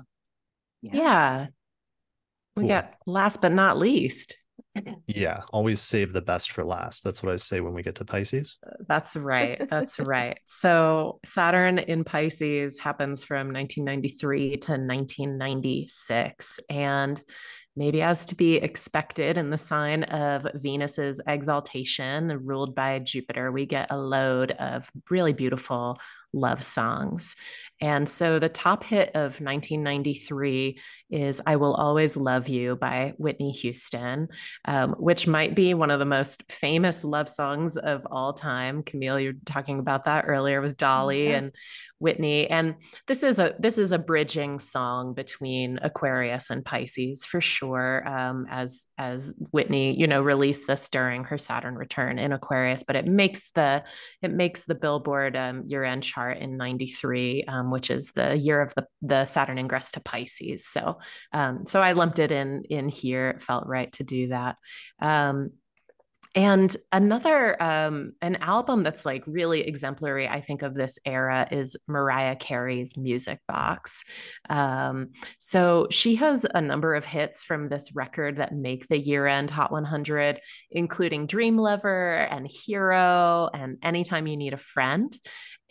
Yeah. yeah. We cool. got last but not least. Yeah, always save the best for last. That's what I say when we get to Pisces. Uh, that's right. That's right. So, Saturn in Pisces happens from 1993 to 1996. And maybe as to be expected in the sign of Venus's exaltation, ruled by Jupiter, we get a load of really beautiful love songs. And so the top hit of 1993 is I Will Always Love You by Whitney Houston, um, which might be one of the most famous love songs of all time. Camille, you're talking about that earlier with Dolly yeah. and Whitney. And this is a this is a bridging song between Aquarius and Pisces for sure. Um, as as Whitney, you know, released this during her Saturn return in Aquarius, but it makes the it makes the Billboard um, year end chart in '93, um, which is the year of the the Saturn ingress to Pisces. So um, so I lumped it in in here. It felt right to do that. Um, and another, um, an album that's like really exemplary, I think, of this era is Mariah Carey's Music Box. Um, so she has a number of hits from this record that make the year end Hot 100, including Dream Lover and Hero and Anytime You Need a Friend.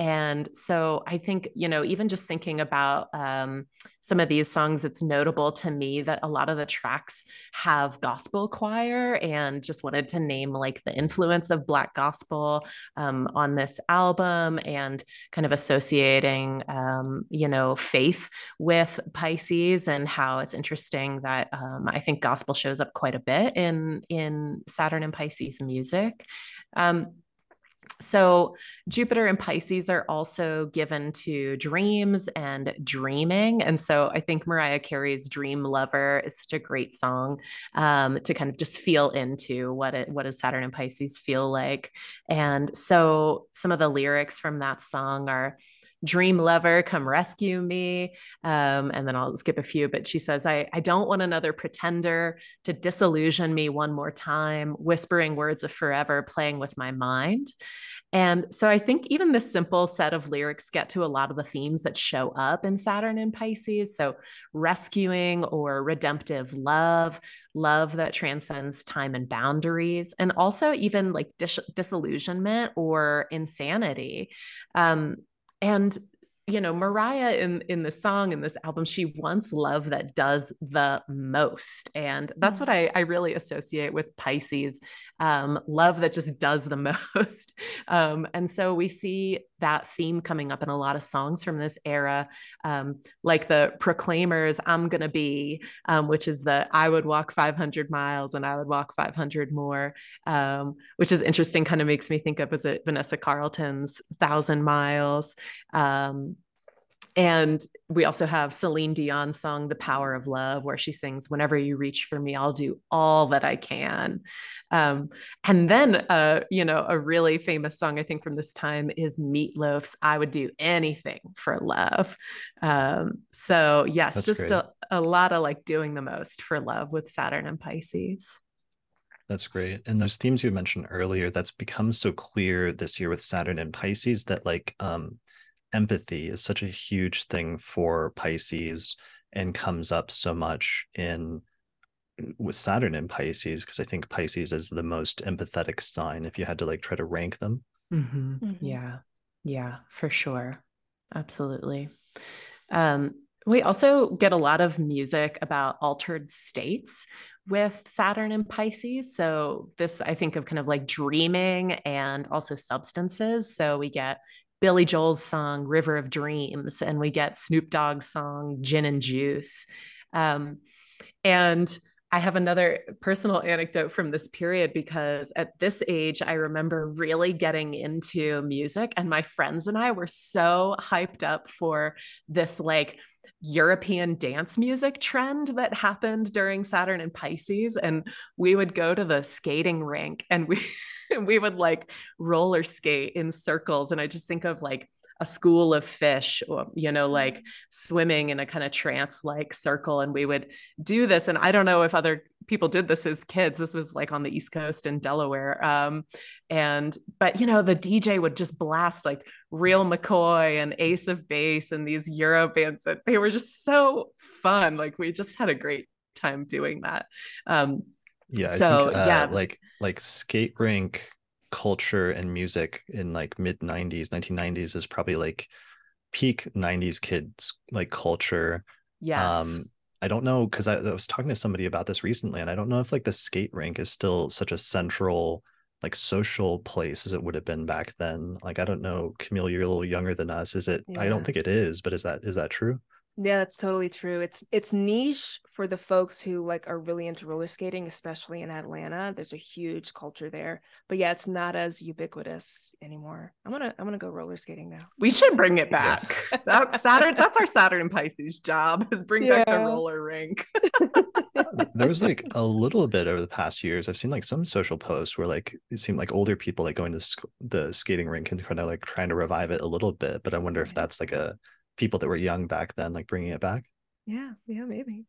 And so I think, you know, even just thinking about um, some of these songs, it's notable to me that a lot of the tracks have gospel choir and just wanted to name like the influence of Black gospel um, on this album and kind of associating, um, you know, faith with Pisces and how it's interesting that um, I think gospel shows up quite a bit in, in Saturn and Pisces music. Um, so, Jupiter and Pisces are also given to dreams and dreaming. And so, I think Mariah Carey's Dream Lover is such a great song um, to kind of just feel into what it, what does Saturn and Pisces feel like. And so, some of the lyrics from that song are dream lover, come rescue me. Um, and then I'll skip a few, but she says, I, I don't want another pretender to disillusion me one more time, whispering words of forever, playing with my mind. And so I think even this simple set of lyrics get to a lot of the themes that show up in Saturn and Pisces. So rescuing or redemptive love, love that transcends time and boundaries, and also even like dis- disillusionment or insanity. Um, and you know mariah in in the song in this album she wants love that does the most and that's what mm. i i really associate with pisces um, love that just does the most. Um, and so we see that theme coming up in a lot of songs from this era um, like the proclaimers i'm gonna be um, which is the i would walk 500 miles and i would walk 500 more um, which is interesting kind of makes me think of as it vanessa carlton's thousand miles? Um, and we also have Celine Dion's song, The Power of Love, where she sings, Whenever you reach for me, I'll do all that I can. Um, and then, uh, you know, a really famous song, I think, from this time is Meatloaf's I Would Do Anything for Love. Um, so, yes, That's just a, a lot of like doing the most for love with Saturn and Pisces. That's great. And those themes you mentioned earlier, that's become so clear this year with Saturn and Pisces that like um empathy is such a huge thing for Pisces and comes up so much in with Saturn in Pisces because I think Pisces is the most empathetic sign if you had to like try to rank them. Mm-hmm. Mm-hmm. Yeah, yeah, for sure, absolutely. Um, we also get a lot of music about altered states with Saturn and Pisces. So this I think of kind of like dreaming and also substances. So we get Billy Joel's song River of Dreams, and we get Snoop Dogg's song Gin and Juice. Um, and I have another personal anecdote from this period because at this age, I remember really getting into music, and my friends and I were so hyped up for this like European dance music trend that happened during Saturn and Pisces. And we would go to the skating rink and we we would like roller skate in circles. And I just think of like a school of fish or you know mm-hmm. like swimming in a kind of trance like circle and we would do this and i don't know if other people did this as kids. This was like on the East Coast in Delaware. Um, and but you know, the DJ would just blast like Real McCoy and Ace of Base and these Euro bands that they were just so fun. Like we just had a great time doing that. Um, yeah. So think, uh, yeah, like like skate rink culture and music in like mid 90s 1990s is probably like peak 90s kids like culture. Yes. Um i don't know because I, I was talking to somebody about this recently and i don't know if like the skate rink is still such a central like social place as it would have been back then. Like i don't know camille you're a little younger than us. Is it yeah. i don't think it is but is that is that true yeah, that's totally true. It's it's niche for the folks who like are really into roller skating, especially in Atlanta. There's a huge culture there. But yeah, it's not as ubiquitous anymore. I'm gonna I'm gonna go roller skating now. We should bring it back. Yeah. That's Saturn. That's our Saturn Pisces job is bring yeah. back the roller rink. there was like a little bit over the past years. I've seen like some social posts where like it seemed like older people like going to the, the skating rink and kind of like trying to revive it a little bit. But I wonder if that's like a people that were young back then, like bringing it back. Yeah, yeah, maybe.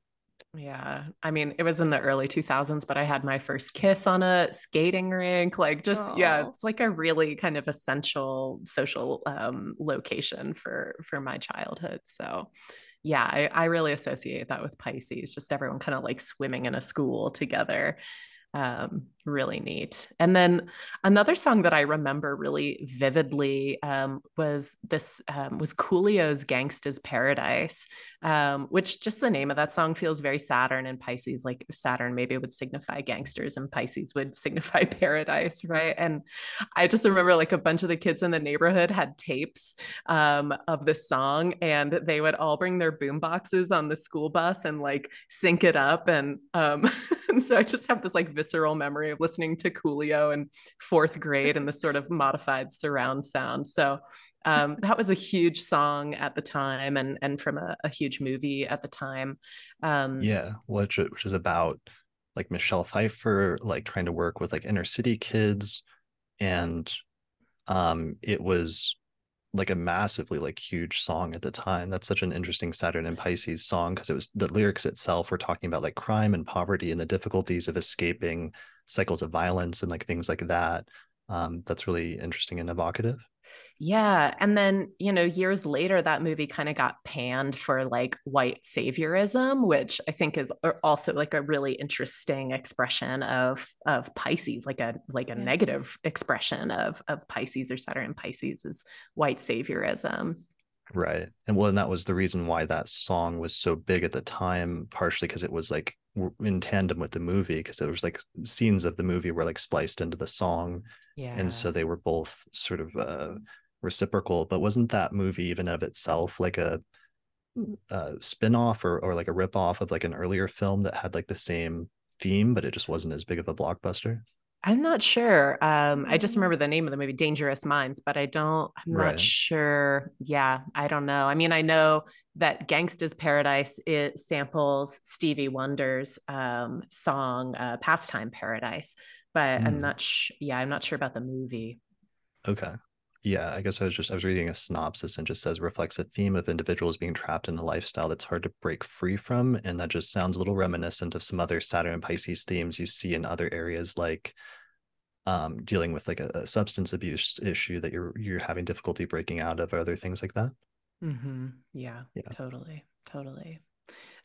Yeah. I mean, it was in the early 2000s, but I had my first kiss on a skating rink. Like, just, Aww. yeah, it's like a really kind of essential social um, location for for my childhood. So, yeah, I, I really associate that with Pisces, just everyone kind of like swimming in a school together um, really neat. And then another song that I remember really vividly um, was this um, was Coolio's "Gangsta's Paradise," um, which just the name of that song feels very Saturn and Pisces. Like Saturn maybe would signify gangsters and Pisces would signify paradise, right? And I just remember like a bunch of the kids in the neighborhood had tapes um, of this song, and they would all bring their boom boxes on the school bus and like sync it up. And, um, and so I just have this like visceral memory of listening to Coolio in fourth grade and the sort of modified surround sound. So um, that was a huge song at the time and and from a, a huge movie at the time. Um, yeah which, which is about like michelle pfeiffer like trying to work with like inner city kids. And um it was like a massively like huge song at the time. That's such an interesting saturn and pisces song because it was the lyrics itself were talking about like crime and poverty and the difficulties of escaping cycles of violence and like things like that um, that's really interesting and evocative yeah. And then, you know, years later, that movie kind of got panned for like white saviorism, which I think is also like a really interesting expression of of Pisces, like a like a yeah. negative expression of of Pisces or Saturn and Pisces is white saviorism. Right. And well, and that was the reason why that song was so big at the time, partially because it was like in tandem with the movie, because there was like scenes of the movie were like spliced into the song. Yeah. And so they were both sort of uh reciprocal but wasn't that movie even of itself like a, a spin-off or, or like a rip-off of like an earlier film that had like the same theme but it just wasn't as big of a blockbuster i'm not sure um i just mm. remember the name of the movie dangerous minds but i don't i'm right. not sure yeah i don't know i mean i know that gangsta's paradise it samples stevie wonder's um song uh pastime paradise but mm. i'm not sh- yeah i'm not sure about the movie okay yeah, I guess I was just I was reading a synopsis and just says reflects a theme of individuals being trapped in a lifestyle that's hard to break free from, and that just sounds a little reminiscent of some other Saturn and Pisces themes you see in other areas like um, dealing with like a, a, substance abuse issue that you're you're having difficulty breaking out of, or other things like that. Mm-hmm. Yeah, yeah, totally, totally.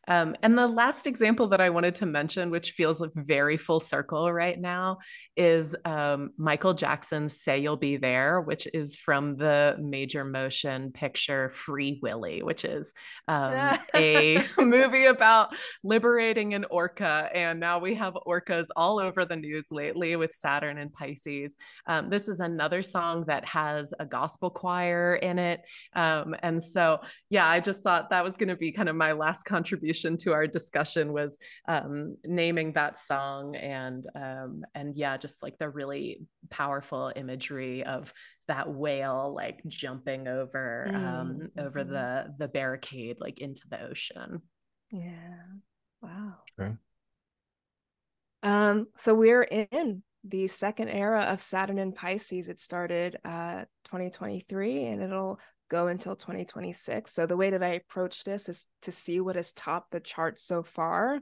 Um, and the last example that I wanted to mention, which feels like very full circle right now, is um, Michael Jackson's Say You'll Be There, which is from the major motion picture Free Willy, which is um, a movie about liberating an orca. And now we have orcas all over the news lately with Saturn and Pisces. Um, this is another song that has a gospel choir in it. Um, and so, yeah, I just thought that was going to be kind of my last contribution contribution to our discussion was um, naming that song and um, and yeah, just like the really powerful imagery of that whale like jumping over um, mm-hmm. over the the barricade like into the ocean. Yeah. Wow. Sure. Um, so we're in the second era of Saturn and Pisces. It started uh 2023 and it'll go until 2026. So the way that I approach this is to see what has topped the chart so far.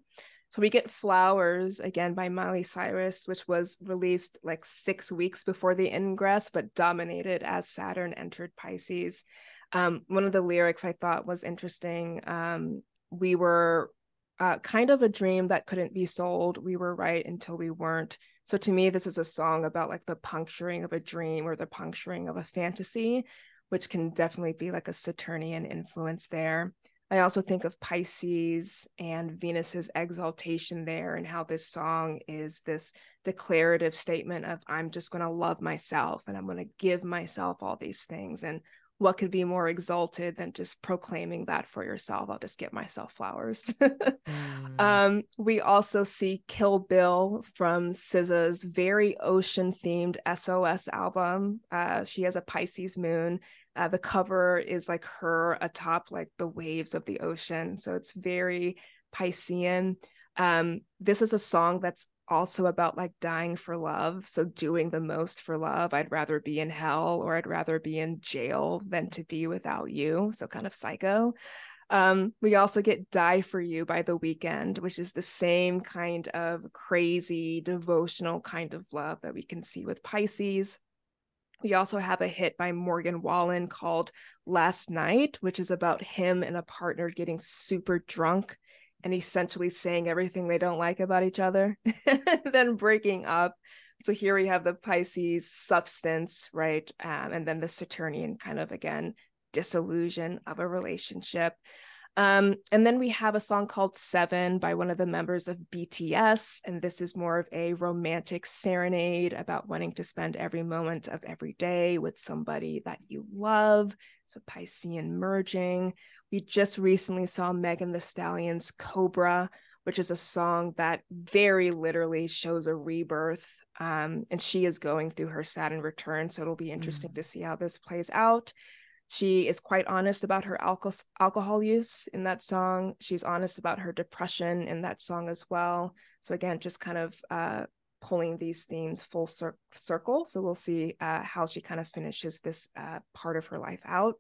So we get Flowers again by Miley Cyrus, which was released like six weeks before the ingress, but dominated as Saturn entered Pisces. Um, one of the lyrics I thought was interesting. Um, we were uh, kind of a dream that couldn't be sold. We were right until we weren't. So to me, this is a song about like the puncturing of a dream or the puncturing of a fantasy, which can definitely be like a Saturnian influence there. I also think of Pisces and Venus's exaltation there, and how this song is this declarative statement of, I'm just going to love myself and I'm going to give myself all these things. And what could be more exalted than just proclaiming that for yourself? I'll just get myself flowers. mm. um, we also see Kill Bill from SZA's very ocean themed SOS album. Uh, she has a Pisces moon. Uh, the cover is like her atop like the waves of the ocean. So it's very Piscean. Um, this is a song that's also about like dying for love. So doing the most for love. I'd rather be in hell or I'd rather be in jail than to be without you. So kind of psycho. Um, we also get Die for You by The Weeknd, which is the same kind of crazy devotional kind of love that we can see with Pisces. We also have a hit by Morgan Wallen called Last Night, which is about him and a partner getting super drunk and essentially saying everything they don't like about each other, then breaking up. So here we have the Pisces substance, right? Um, and then the Saturnian kind of again disillusion of a relationship. Um, and then we have a song called Seven by one of the members of BTS. And this is more of a romantic serenade about wanting to spend every moment of every day with somebody that you love. So Piscean merging. We just recently saw Megan Thee Stallion's Cobra, which is a song that very literally shows a rebirth. Um, and she is going through her Saturn return. So it'll be interesting mm. to see how this plays out. She is quite honest about her alcohol alcohol use in that song. She's honest about her depression in that song as well. So again, just kind of uh, pulling these themes full cir- circle. So we'll see uh, how she kind of finishes this uh, part of her life out.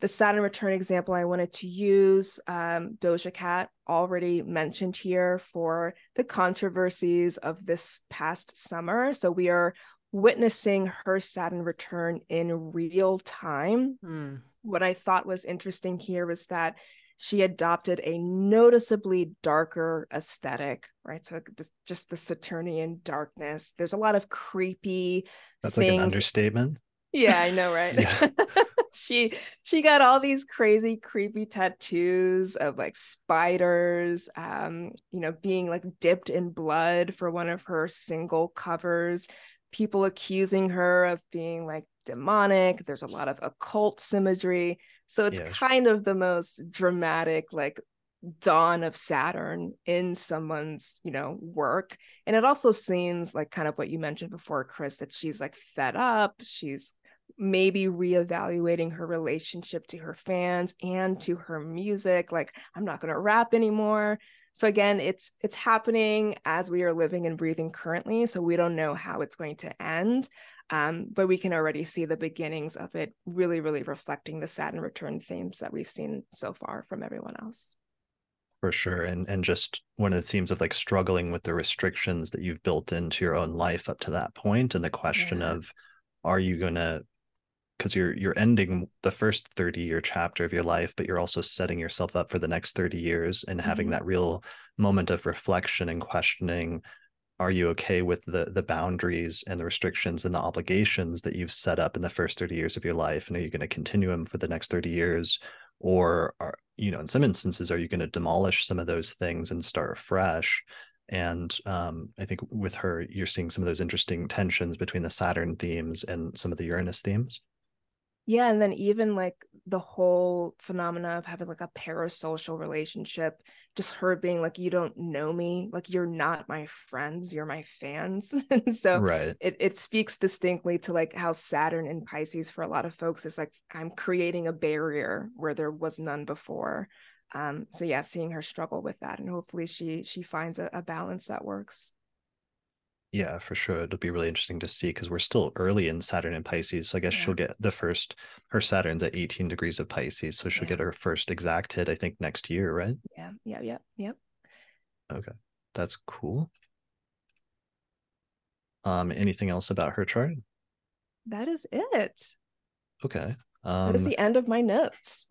The Saturn return example I wanted to use, um, Doja Cat already mentioned here for the controversies of this past summer. So we are witnessing her Saturn return in real time. Mm. What I thought was interesting here was that she adopted a noticeably darker aesthetic, right? So this, just the Saturnian darkness. There's a lot of creepy. That's things. like an understatement. Yeah, I know, right? she she got all these crazy creepy tattoos of like spiders um you know being like dipped in blood for one of her single covers people accusing her of being like demonic. There's a lot of occult symmetry. So it's kind of the most dramatic, like dawn of Saturn in someone's, you know, work. And it also seems like kind of what you mentioned before, Chris, that she's like fed up. She's maybe reevaluating her relationship to her fans and to her music. Like, I'm not going to rap anymore. So again, it's it's happening as we are living and breathing currently. So we don't know how it's going to end. Um, but we can already see the beginnings of it really, really reflecting the Saturn return themes that we've seen so far from everyone else. For sure. And and just one of the themes of like struggling with the restrictions that you've built into your own life up to that point and the question yeah. of are you gonna because you're you're ending the first 30 year chapter of your life but you're also setting yourself up for the next 30 years and having mm-hmm. that real moment of reflection and questioning are you okay with the the boundaries and the restrictions and the obligations that you've set up in the first 30 years of your life and are you going to continue them for the next 30 years? Or are you know in some instances are you going to demolish some of those things and start fresh and um, i think with her you're seeing some of those interesting tensions between the saturn themes and some of the uranus themes yeah and then even like the whole phenomena of having like a parasocial relationship just her being like you don't know me. Like you're not my friends you're my fans. And so right. it, it speaks distinctly to like how saturn in pisces for a lot of folks is like i'm creating a barrier where there was none before. Um so yeah seeing her struggle with that and hopefully she she finds a, a balance that works yeah, for sure. It'll be really interesting to see because we're still early in Saturn and Pisces. So I guess yeah. she'll get the first, her Saturn's at 18 degrees of Pisces. So she'll yeah. get her first exact hit, I think, next year, right? Yeah, yeah, yeah, yep. Okay. that's cool. Um, anything else about her chart? That is it. Okay. Um, that is um, the end of my notes.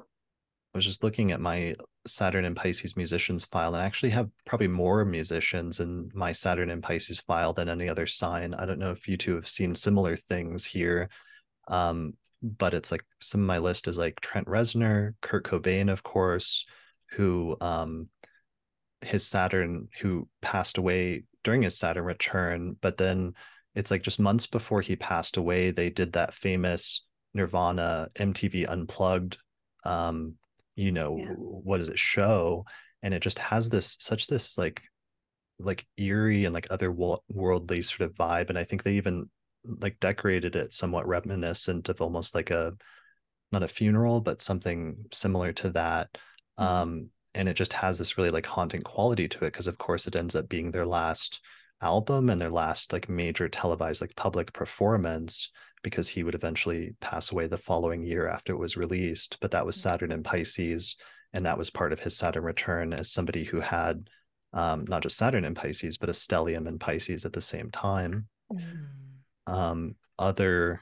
I was just looking at my Saturn and Pisces musicians file, and I actually have probably more musicians in my Saturn and Pisces file than any other sign. I don't know if you two have seen similar things here. Um, but it's like some of my list is like Trent Reznor, Kurt Cobain, of course, who um his Saturn, who passed away during his Saturn return, but then it's like just months before he passed away, they did that famous Nirvana MTV Unplugged um you know yeah. what does it show and it just has this such this like like eerie and like otherworldly sort of vibe and i think they even like decorated it somewhat reminiscent of almost like a not a funeral but something similar to that mm-hmm. um and it just has this really like haunting quality to it because of course it ends up being their last album and their last like major televised like public performance because he would eventually pass away the following year after it was released but that was mm. saturn in pisces and that was part of his saturn return as somebody who had um, not just saturn in pisces but a stellium in pisces at the same time mm. um, other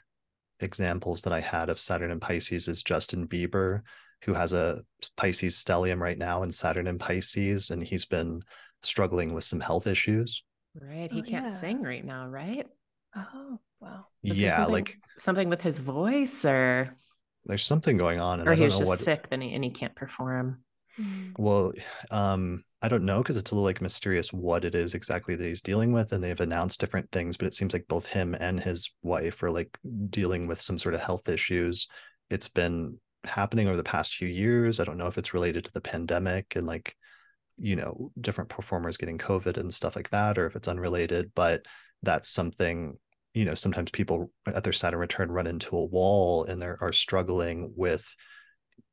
examples that i had of saturn in pisces is justin bieber who has a pisces stellium right now and saturn in pisces and he's been struggling with some health issues right he oh, can't yeah. sing right now right oh Wow. Was yeah, something, like something with his voice or there's something going on and or he was just what... sick then he, and he can't perform. Mm. Well, um, I don't know because it's a little like mysterious what it is exactly that he's dealing with, and they've announced different things, but it seems like both him and his wife are like dealing with some sort of health issues. It's been happening over the past few years. I don't know if it's related to the pandemic and like, you know, different performers getting COVID and stuff like that, or if it's unrelated, but that's something you know sometimes people at their Saturn return run into a wall and they are struggling with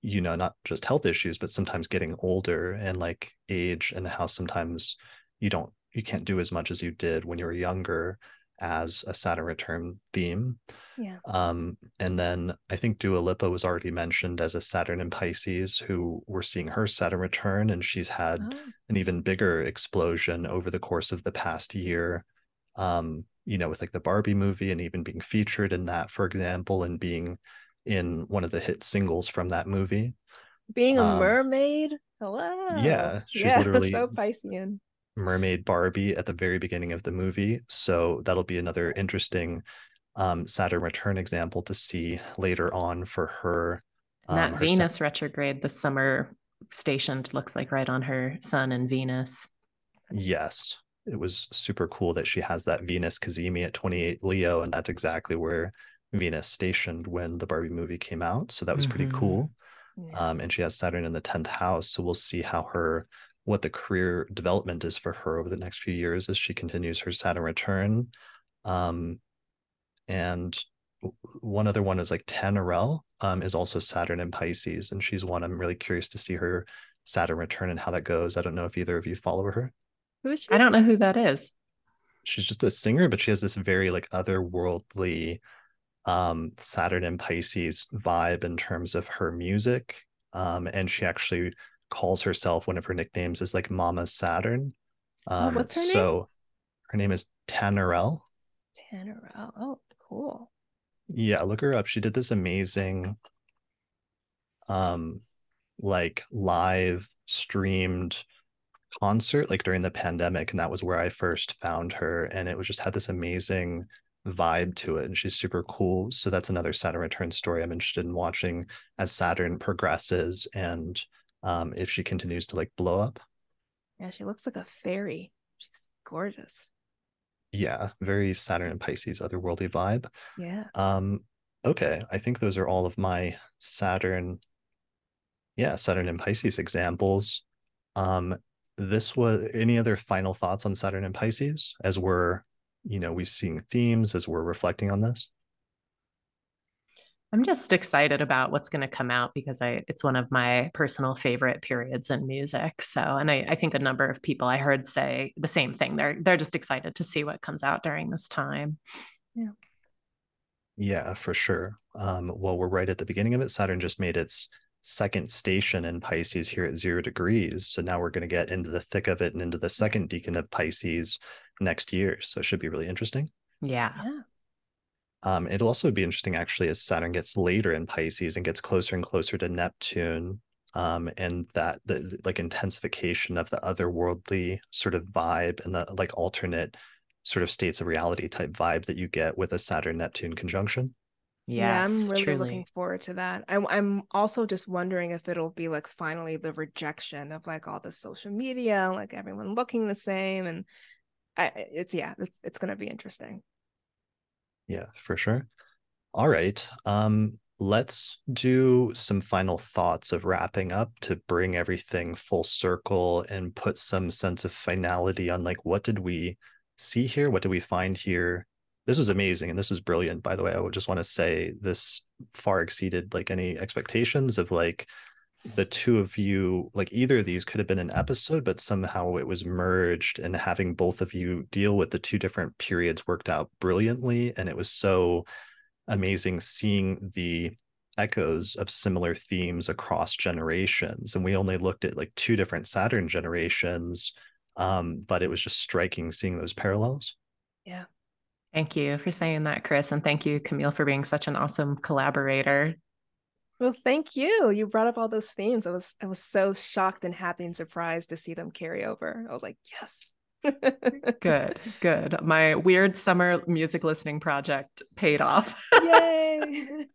you know not just health issues but sometimes getting older and like age and how sometimes you don't you can't do as much as you did when you were younger as a Saturn return theme. Yeah. Um, and then I think Dua Lipa was already mentioned as a Saturn in Pisces, who we're seeing her Saturn return, and she's had oh. an even bigger explosion over the course of the past year. Um, you know, with like the Barbie movie and even being featured in that, for example, and being in one of the hit singles from that movie. Being a um, mermaid. Hello. Yeah. She's yeah, literally so Piscean. Mermaid Barbie at the very beginning of the movie. So that'll be another interesting um, Saturn return example to see later on for her. Um, that her Venus retrograde the summer stationed looks like right on her sun and Venus. Yes it was super cool that she has that Venus cazimi at 28 Leo, and that's exactly where Venus stationed when the Barbie movie came out. So that was mm-hmm. pretty cool. Yeah. Um, and she has Saturn in the 10th house. So we'll see how her what the career development is for her over the next few years as she continues her Saturn return. Um, and one other one is like Tanerelle um, is also Saturn in Pisces, and she's one I'm really curious to see her Saturn return and how that goes. I don't know if either of you follow her. Who is she? I don't know who that is. She's just a singer, but she has this very like otherworldly um Saturn and Pisces vibe in terms of her music. Um, and she actually calls herself one of her nicknames is like Mama Saturn. Oh, um, oh, what's her name? So her name is Tanerelle. Tanerelle. Oh, cool. Yeah, look her up. She did this amazing um like live streamed concert like during the pandemic and that was where i first found her and it was just had this amazing vibe to it and she's super cool so that's another saturn return story i'm interested in watching as saturn progresses and um, if she continues to like blow up. Yeah she looks like a fairy. She's gorgeous. Yeah very saturn and pisces otherworldly vibe. Yeah. Um okay i think those are all of my saturn yeah saturn and pisces examples. Um this was any other final thoughts on Saturn and Pisces as we're, you know, we're seeing themes as we're reflecting on this? I'm just excited about what's going to come out because I it's one of my personal favorite periods in music. So, and I, I think a number of people I heard say the same thing. They're they're just excited to see what comes out during this time. Yeah. Yeah, for sure. Um, well, we're right at the beginning of it. Saturn just made its second station in Pisces here at zero degrees. So now we're going to get into the thick of it and into the second decan of Pisces next year. So it should be really interesting. Yeah. Yeah. Um, it'll also be interesting actually as Saturn gets later in Pisces and gets closer and closer to Neptune. Um, and that the, the like intensification of the otherworldly sort of vibe and the like alternate sort of states of reality type vibe that you get with a Saturn Neptune conjunction. Yes, yeah, I'm really truly. looking forward to that. I'm I'm also just wondering if it'll be like finally the rejection of like all the social media, like everyone looking the same, and I, it's yeah, it's it's gonna be interesting. Yeah, for sure. All right. Um, let's do some final thoughts of wrapping up to bring everything full circle and put some sense of finality on like what did we see here? What did we find here? This was amazing and this was brilliant by the way. I would just want to say this far exceeded like any expectations of like the two of you like either of these could have been an episode but somehow it was merged and having both of you deal with the two different periods worked out brilliantly and it was so amazing seeing the echoes of similar themes across generations. And we only looked at like two different saturn generations um, but it was just striking seeing those parallels. Yeah. Thank you for saying that, Chris. And thank you, Camille, for being such an awesome collaborator. Well, thank you. You brought up all those themes. I was I was so shocked and happy and surprised to see them carry over. I was like, yes. good, good. My weird summer music listening project paid off. Yay.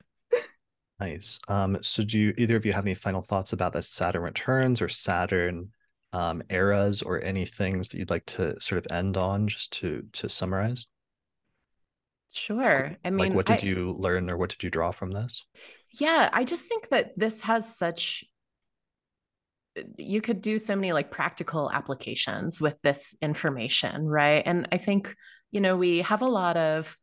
nice. Um, so do you either of you have any final thoughts about the Saturn returns or Saturn um, eras or any things that you'd like to sort of end on just to to summarize? Sure. I mean, like what did I, you learn or what did you draw from this? Yeah, I just think that this has such you could do so many like practical applications with this information, right? And I think, you know, we have a lot of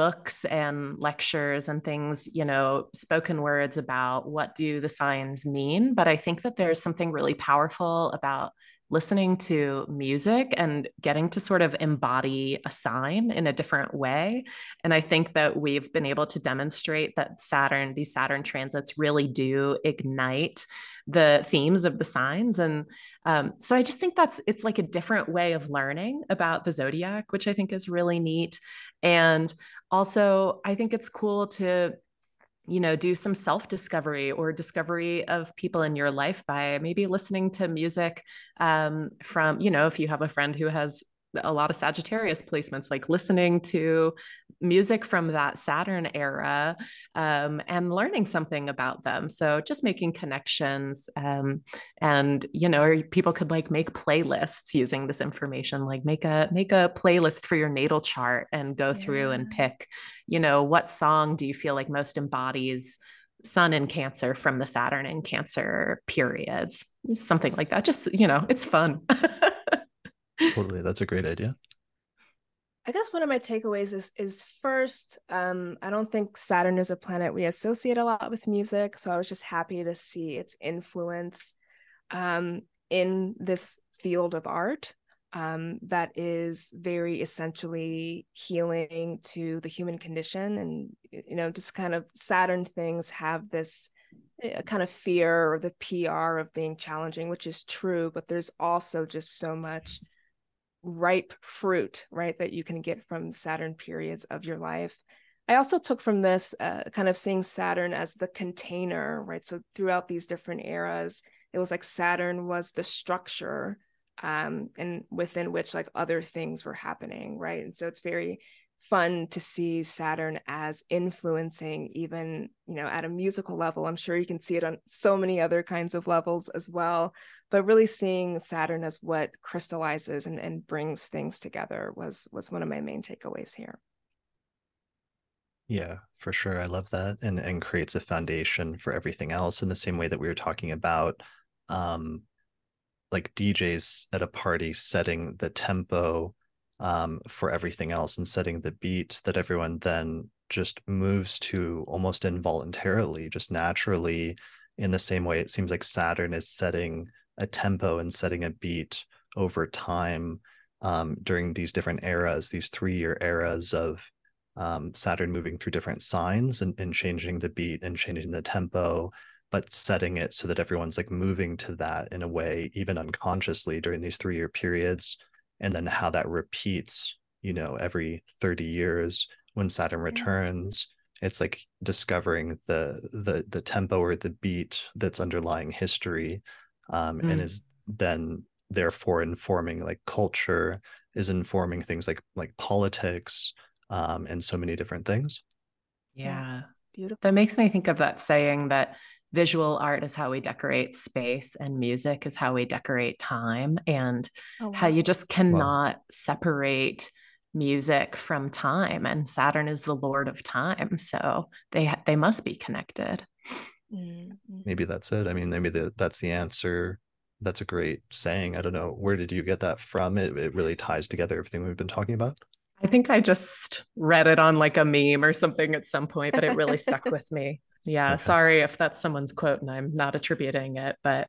books and lectures and things, you know, spoken words about what do the signs mean, but I think that there's something really powerful about listening to music and getting to sort of embody a sign in a different way. And I think that we've been able to demonstrate that Saturn, these Saturn transits really do ignite the themes of the signs. And um, so I just think that's, it's like a different way of learning about the zodiac, which I think is really neat. And also, I think it's cool to you know do some self discovery or discovery of people in your life by maybe listening to music um, from you know if you have a friend who has a lot of Sagittarius placements, like listening to music from that Saturn era um, and learning something about them. So just making connections. Um, and, you know, people could like make playlists using this information, like make a make a playlist for your natal chart and go yeah. through and pick, you know, what song do you feel like most embodies sun in cancer from the Saturn in cancer periods, something like that. Just, you know, it's fun. totally that's a great idea I guess one of my takeaways is is first, um, I don't think Saturn is a planet we associate a lot with music, so I was just happy to see its influence um, in this field of art um, that is very essentially healing to the human condition, and you know, just kind of Saturn things have this eh, kind of fear or the PR of being challenging, which is true, but there's also just so much ripe fruit, right, that you can get from Saturn periods of your life. I also took from this uh, kind of seeing Saturn as the container, right? So throughout these different eras, it was like Saturn was the structure um, and within which like other things were happening, right? And so it's very fun to see Saturn as influencing even, you know, at a musical level. I'm sure you can see it on so many other kinds of levels as well. But really seeing Saturn as what crystallizes and, and brings things together was was one of my main takeaways here. Yeah, for sure. I love that. And and creates a foundation for everything else in the same way that we were talking about um like DJs at a party setting the tempo um, for everything else and setting the beat that everyone then just moves to almost involuntarily, just naturally, in the same way it seems like Saturn is setting a tempo and setting a beat over time um, during these different eras, these three year eras of um, Saturn moving through different signs and, and changing the beat and changing the tempo, but setting it so that everyone's like moving to that in a way, even unconsciously during these three year periods. And then how that repeats, you know, every 30 years when Saturn returns. It's like discovering the the the tempo or the beat that's underlying history, um, mm. and is then therefore informing like culture, is informing things like like politics, um, and so many different things. Yeah. Beautiful. That makes me think of that saying that visual art is how we decorate space and music is how we decorate time and oh, wow. how you just cannot wow. separate music from time and Saturn is the lord of time so they they must be connected. Mm-hmm. Maybe that's it. I mean maybe the, that's the answer. That's a great saying. I don't know where did you get that from? It it really ties together everything we've been talking about. I think I just read it on like a meme or something at some point, but it really stuck with me. Yeah. Okay. Sorry if that's someone's quote and I'm not attributing it, but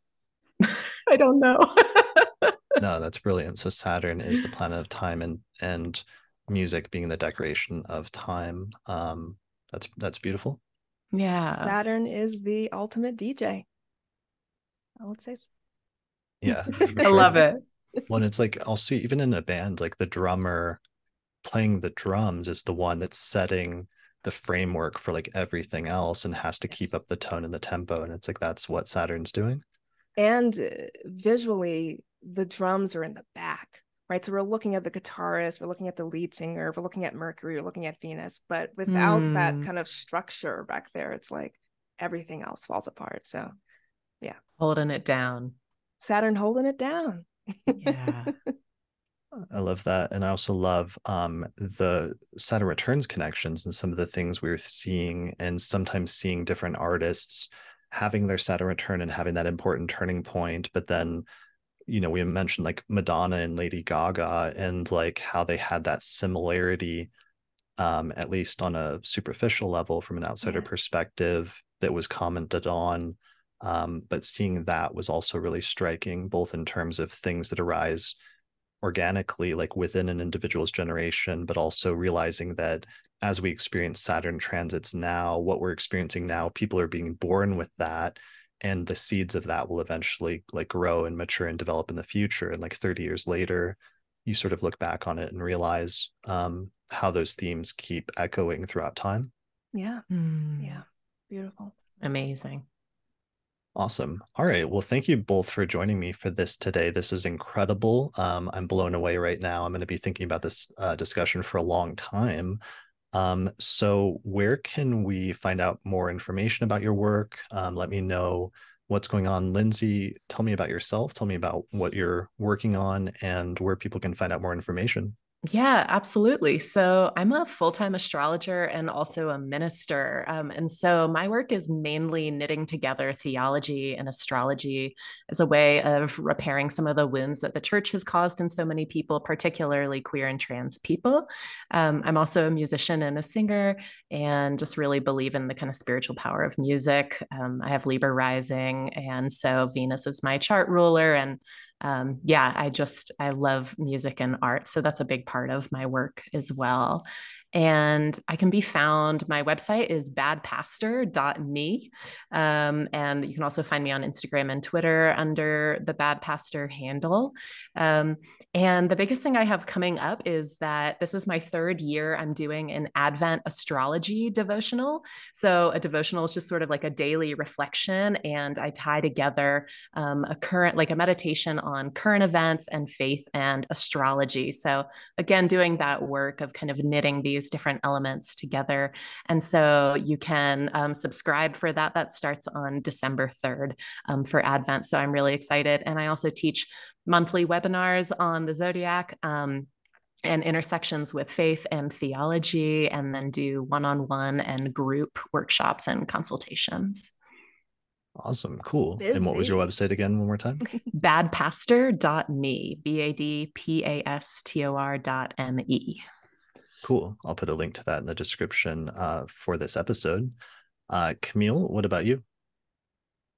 I don't know. no, that's brilliant. So Saturn is the planet of time and and music being the decoration of time. Um that's that's beautiful. Yeah. Saturn is the ultimate DJ. I would say so. Yeah. I love it. When it's like I'll see even in a band, like the drummer playing the drums is the one that's setting the framework for like everything else and has to yes. keep up the tone and the tempo and it's like that's what saturn's doing and uh, visually the drums are in the back right so we're looking at the guitarist we're looking at the lead singer we're looking at mercury we're looking at venus but without mm. that hmm. kind of structure back there it's like everything else falls apart so yeah holding it down saturn holding it down yeah I love that. And I also love um, the Saturn Returns connections and some of the things we're seeing, and sometimes seeing different artists having their Saturn return and having that important turning point. But then, you know, we mentioned like Madonna and Lady Gaga and like how they had that similarity, um, at least on a superficial level from an outsider yeah. perspective, that was commented on. Um, but seeing that was also really striking, both in terms of things that arise organically like within an individual's generation but also realizing that as we experience saturn transits now what we're experiencing now people are being born with that and the seeds of that will eventually like grow and mature and develop in the future. And like 30 years later you sort of look back on it and realize um, how those themes keep echoing throughout time. Yeah. Mm. yeah. Beautiful. Amazing Awesome. All right. Well, thank you both for joining me for this today. This is incredible. Um, I'm blown away right now. I'm going to be thinking about this uh, discussion for a long time. Um, so, where can we find out more information about your work? Um, let me know what's going on. Lindsey, tell me about yourself. Tell me about what you're working on and where people can find out more information. Yeah, absolutely. So I'm a full time astrologer and also a minister. Um, and so my work is mainly knitting together theology and astrology as a way of repairing some of the wounds that the church has caused in so many people, particularly queer and trans people. Um, I'm also a musician and a singer and just really believe in the kind of spiritual power of music. Um, I have Libra rising. And so Venus is my chart ruler. And um, yeah, I just, I love music and art. So that's a big part of my work as well. And I can be found, my website is badpastor.me. Um, and you can also find me on Instagram and Twitter under the Bad Pastor handle. Um, and the biggest thing I have coming up is that this is my third year I'm doing an Advent astrology devotional. So a devotional is just sort of like a daily reflection, and I tie together um, a current, like a meditation on current events and faith and astrology. So again, doing that work of kind of knitting these different elements together. And so you can um, subscribe for that. That starts on December 3rd um, for Advent. So I'm really excited. And I also teach monthly webinars on the zodiac. Um, and intersections with faith and theology, and then do one on one and group workshops and consultations. Awesome. Cool. Busy. And what was your website again, one more time? badpastor.me, B A D P A S T O R dot M E. Cool. I'll put a link to that in the description uh, for this episode. Uh, Camille, what about you?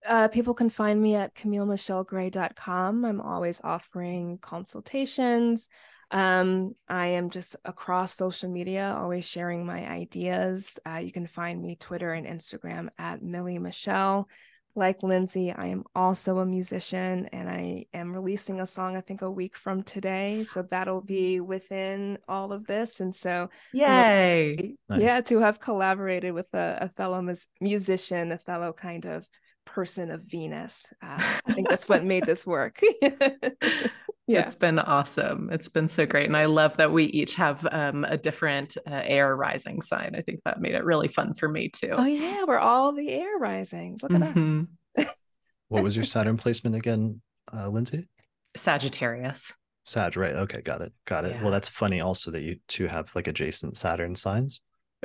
Uh, people can find me at CamilleMichelleGray.com. I'm always offering consultations. Um, I am just across social media, always sharing my ideas. Uh, you can find me Twitter and Instagram at Millie Michelle. Like Lindsey, I am also a musician and I am releasing a song, I think, a week from today. So that'll be within all of this. And so, yay. Nice. Yeah, to have collaborated with a, a fellow mus- musician, a fellow kind of person of Venus. Uh, I think that's what made this work. yeah. It's been awesome. It's been so great. And I love that we each have um, a different uh, air rising sign. I think that made it really fun for me too. Oh, yeah. We're all the air risings. Look at mm-hmm. us. what was your Saturn placement again, uh, Lindsey? Sagittarius. Sag, right. Okay. Got it. Got it. Yeah. Well, that's funny also that you two have like adjacent Saturn signs.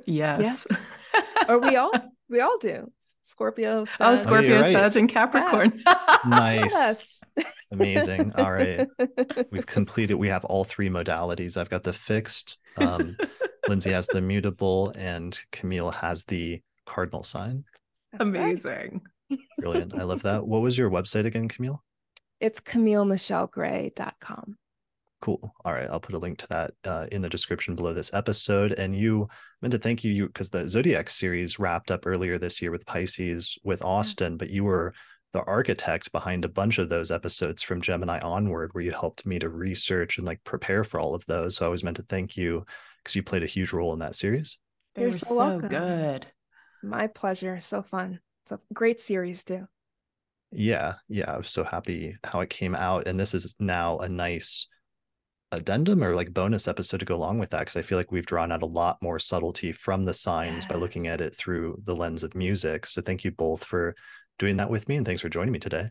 Yes. yes. or we all, we all do. Scorpio. Sag. Oh, Scorpio, oh, right. Sag, and Capricorn. Yeah. nice. Yes. Amazing. All right. We've completed, we have all three modalities. I've got the fixed, um, Lindsey has the mutable, and Camille has the cardinal sign. That's Amazing. Right. Brilliant. I love that. What was your website again, Camille? It's CamilleMichelleGray.com. Cool. All right. I'll put a link to that uh, in the description below this episode. And you meant to thank you, you because the Zodiac series wrapped up earlier this year with Pisces with Austin, but you were the architect behind a bunch of those episodes from Gemini onward, where you helped me to research and like prepare for all of those. So I was meant to thank you because you played a huge role in that series. They You're so, so good. It's my pleasure. So fun. It's a great series too. Yeah. Yeah. I was so happy how it came out. And this is now a nice addendum or like bonus episode to go along with that because I feel like we've drawn out a lot more subtlety from the signs yes. by looking at it through the lens of music. So thank you both for doing that with me and thanks for joining me today.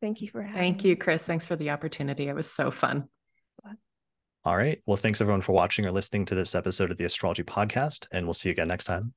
Thank you for having Thank you, Chris. Thanks for the opportunity. It was so fun. All right. Well, thanks everyone for watching or listening to this episode of the Astrology Podcast, and we'll see you again next time.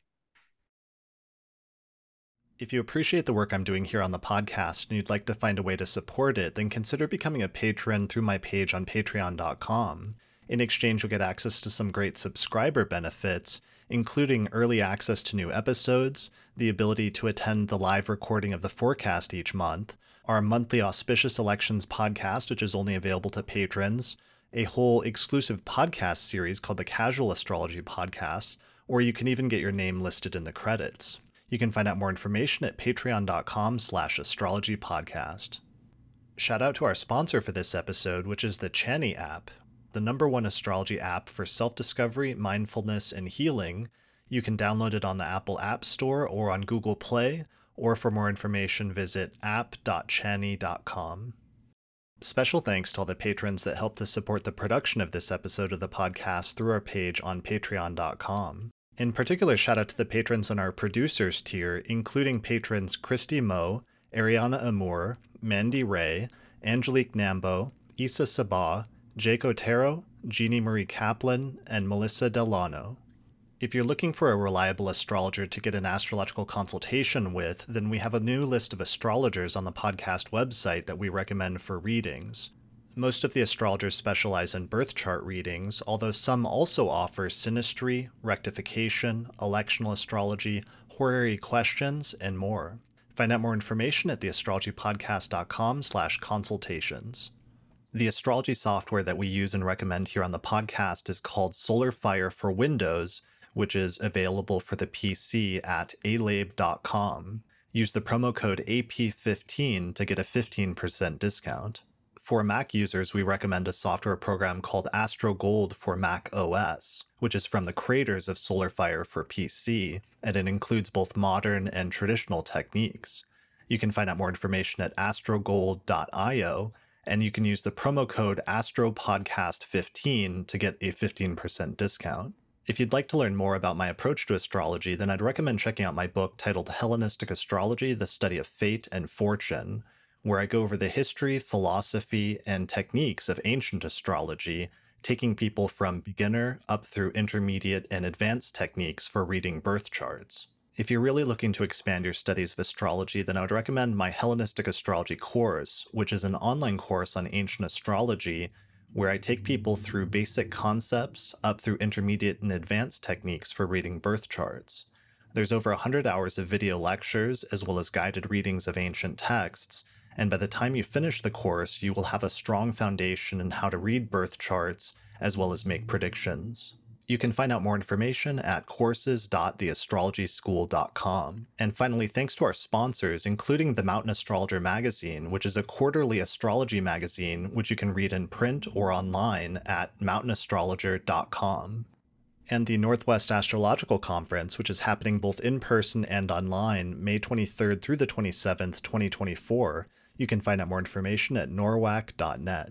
If you appreciate the work I'm doing here on the podcast and you'd like to find a way to support it, then consider becoming a patron through my page on patreon.com. In exchange, you'll get access to some great subscriber benefits, including early access to new episodes, the ability to attend the live recording of the forecast each month, our monthly auspicious elections podcast, which is only available to patrons, a whole exclusive podcast series called the Casual Astrology Podcast, or you can even get your name listed in the credits. You can find out more information at patreon.com slash astrologypodcast. Shout out to our sponsor for this episode, which is the Chani app, the number one astrology app for self-discovery, mindfulness, and healing. You can download it on the Apple App Store or on Google Play, or for more information, visit app.chani.com. Special thanks to all the patrons that helped to support the production of this episode of the podcast through our page on patreon.com. In particular, shout out to the patrons on our producers tier, including patrons Christy Moe, Ariana Amour, Mandy Ray, Angelique Nambo, Issa Sabah, Jake Otero, Jeannie Marie Kaplan, and Melissa Delano. If you're looking for a reliable astrologer to get an astrological consultation with, then we have a new list of astrologers on the podcast website that we recommend for readings. Most of the astrologers specialize in birth chart readings, although some also offer synastry, rectification, electional astrology, horary questions, and more. Find out more information at theastrologypodcast.com slash consultations. The astrology software that we use and recommend here on the podcast is called Solar Fire for Windows, which is available for the PC at alabe.com. Use the promo code AP15 to get a 15% discount. For Mac users, we recommend a software program called AstroGold for Mac OS, which is from the creators of SolarFire for PC, and it includes both modern and traditional techniques. You can find out more information at astrogold.io, and you can use the promo code AstroPodcast15 to get a 15% discount. If you'd like to learn more about my approach to astrology, then I'd recommend checking out my book titled Hellenistic Astrology The Study of Fate and Fortune where I go over the history, philosophy, and techniques of ancient astrology, taking people from beginner up through intermediate and advanced techniques for reading birth charts. If you're really looking to expand your studies of astrology, then I would recommend my Hellenistic Astrology course, which is an online course on ancient astrology where I take people through basic concepts up through intermediate and advanced techniques for reading birth charts. There's over 100 hours of video lectures as well as guided readings of ancient texts, and by the time you finish the course, you will have a strong foundation in how to read birth charts as well as make predictions. You can find out more information at courses.theastrologyschool.com. And finally, thanks to our sponsors, including the Mountain Astrologer magazine, which is a quarterly astrology magazine which you can read in print or online at mountainastrologer.com. And the Northwest Astrological Conference, which is happening both in person and online, May 23rd through the 27th, 2024. You can find out more information at norwac.net.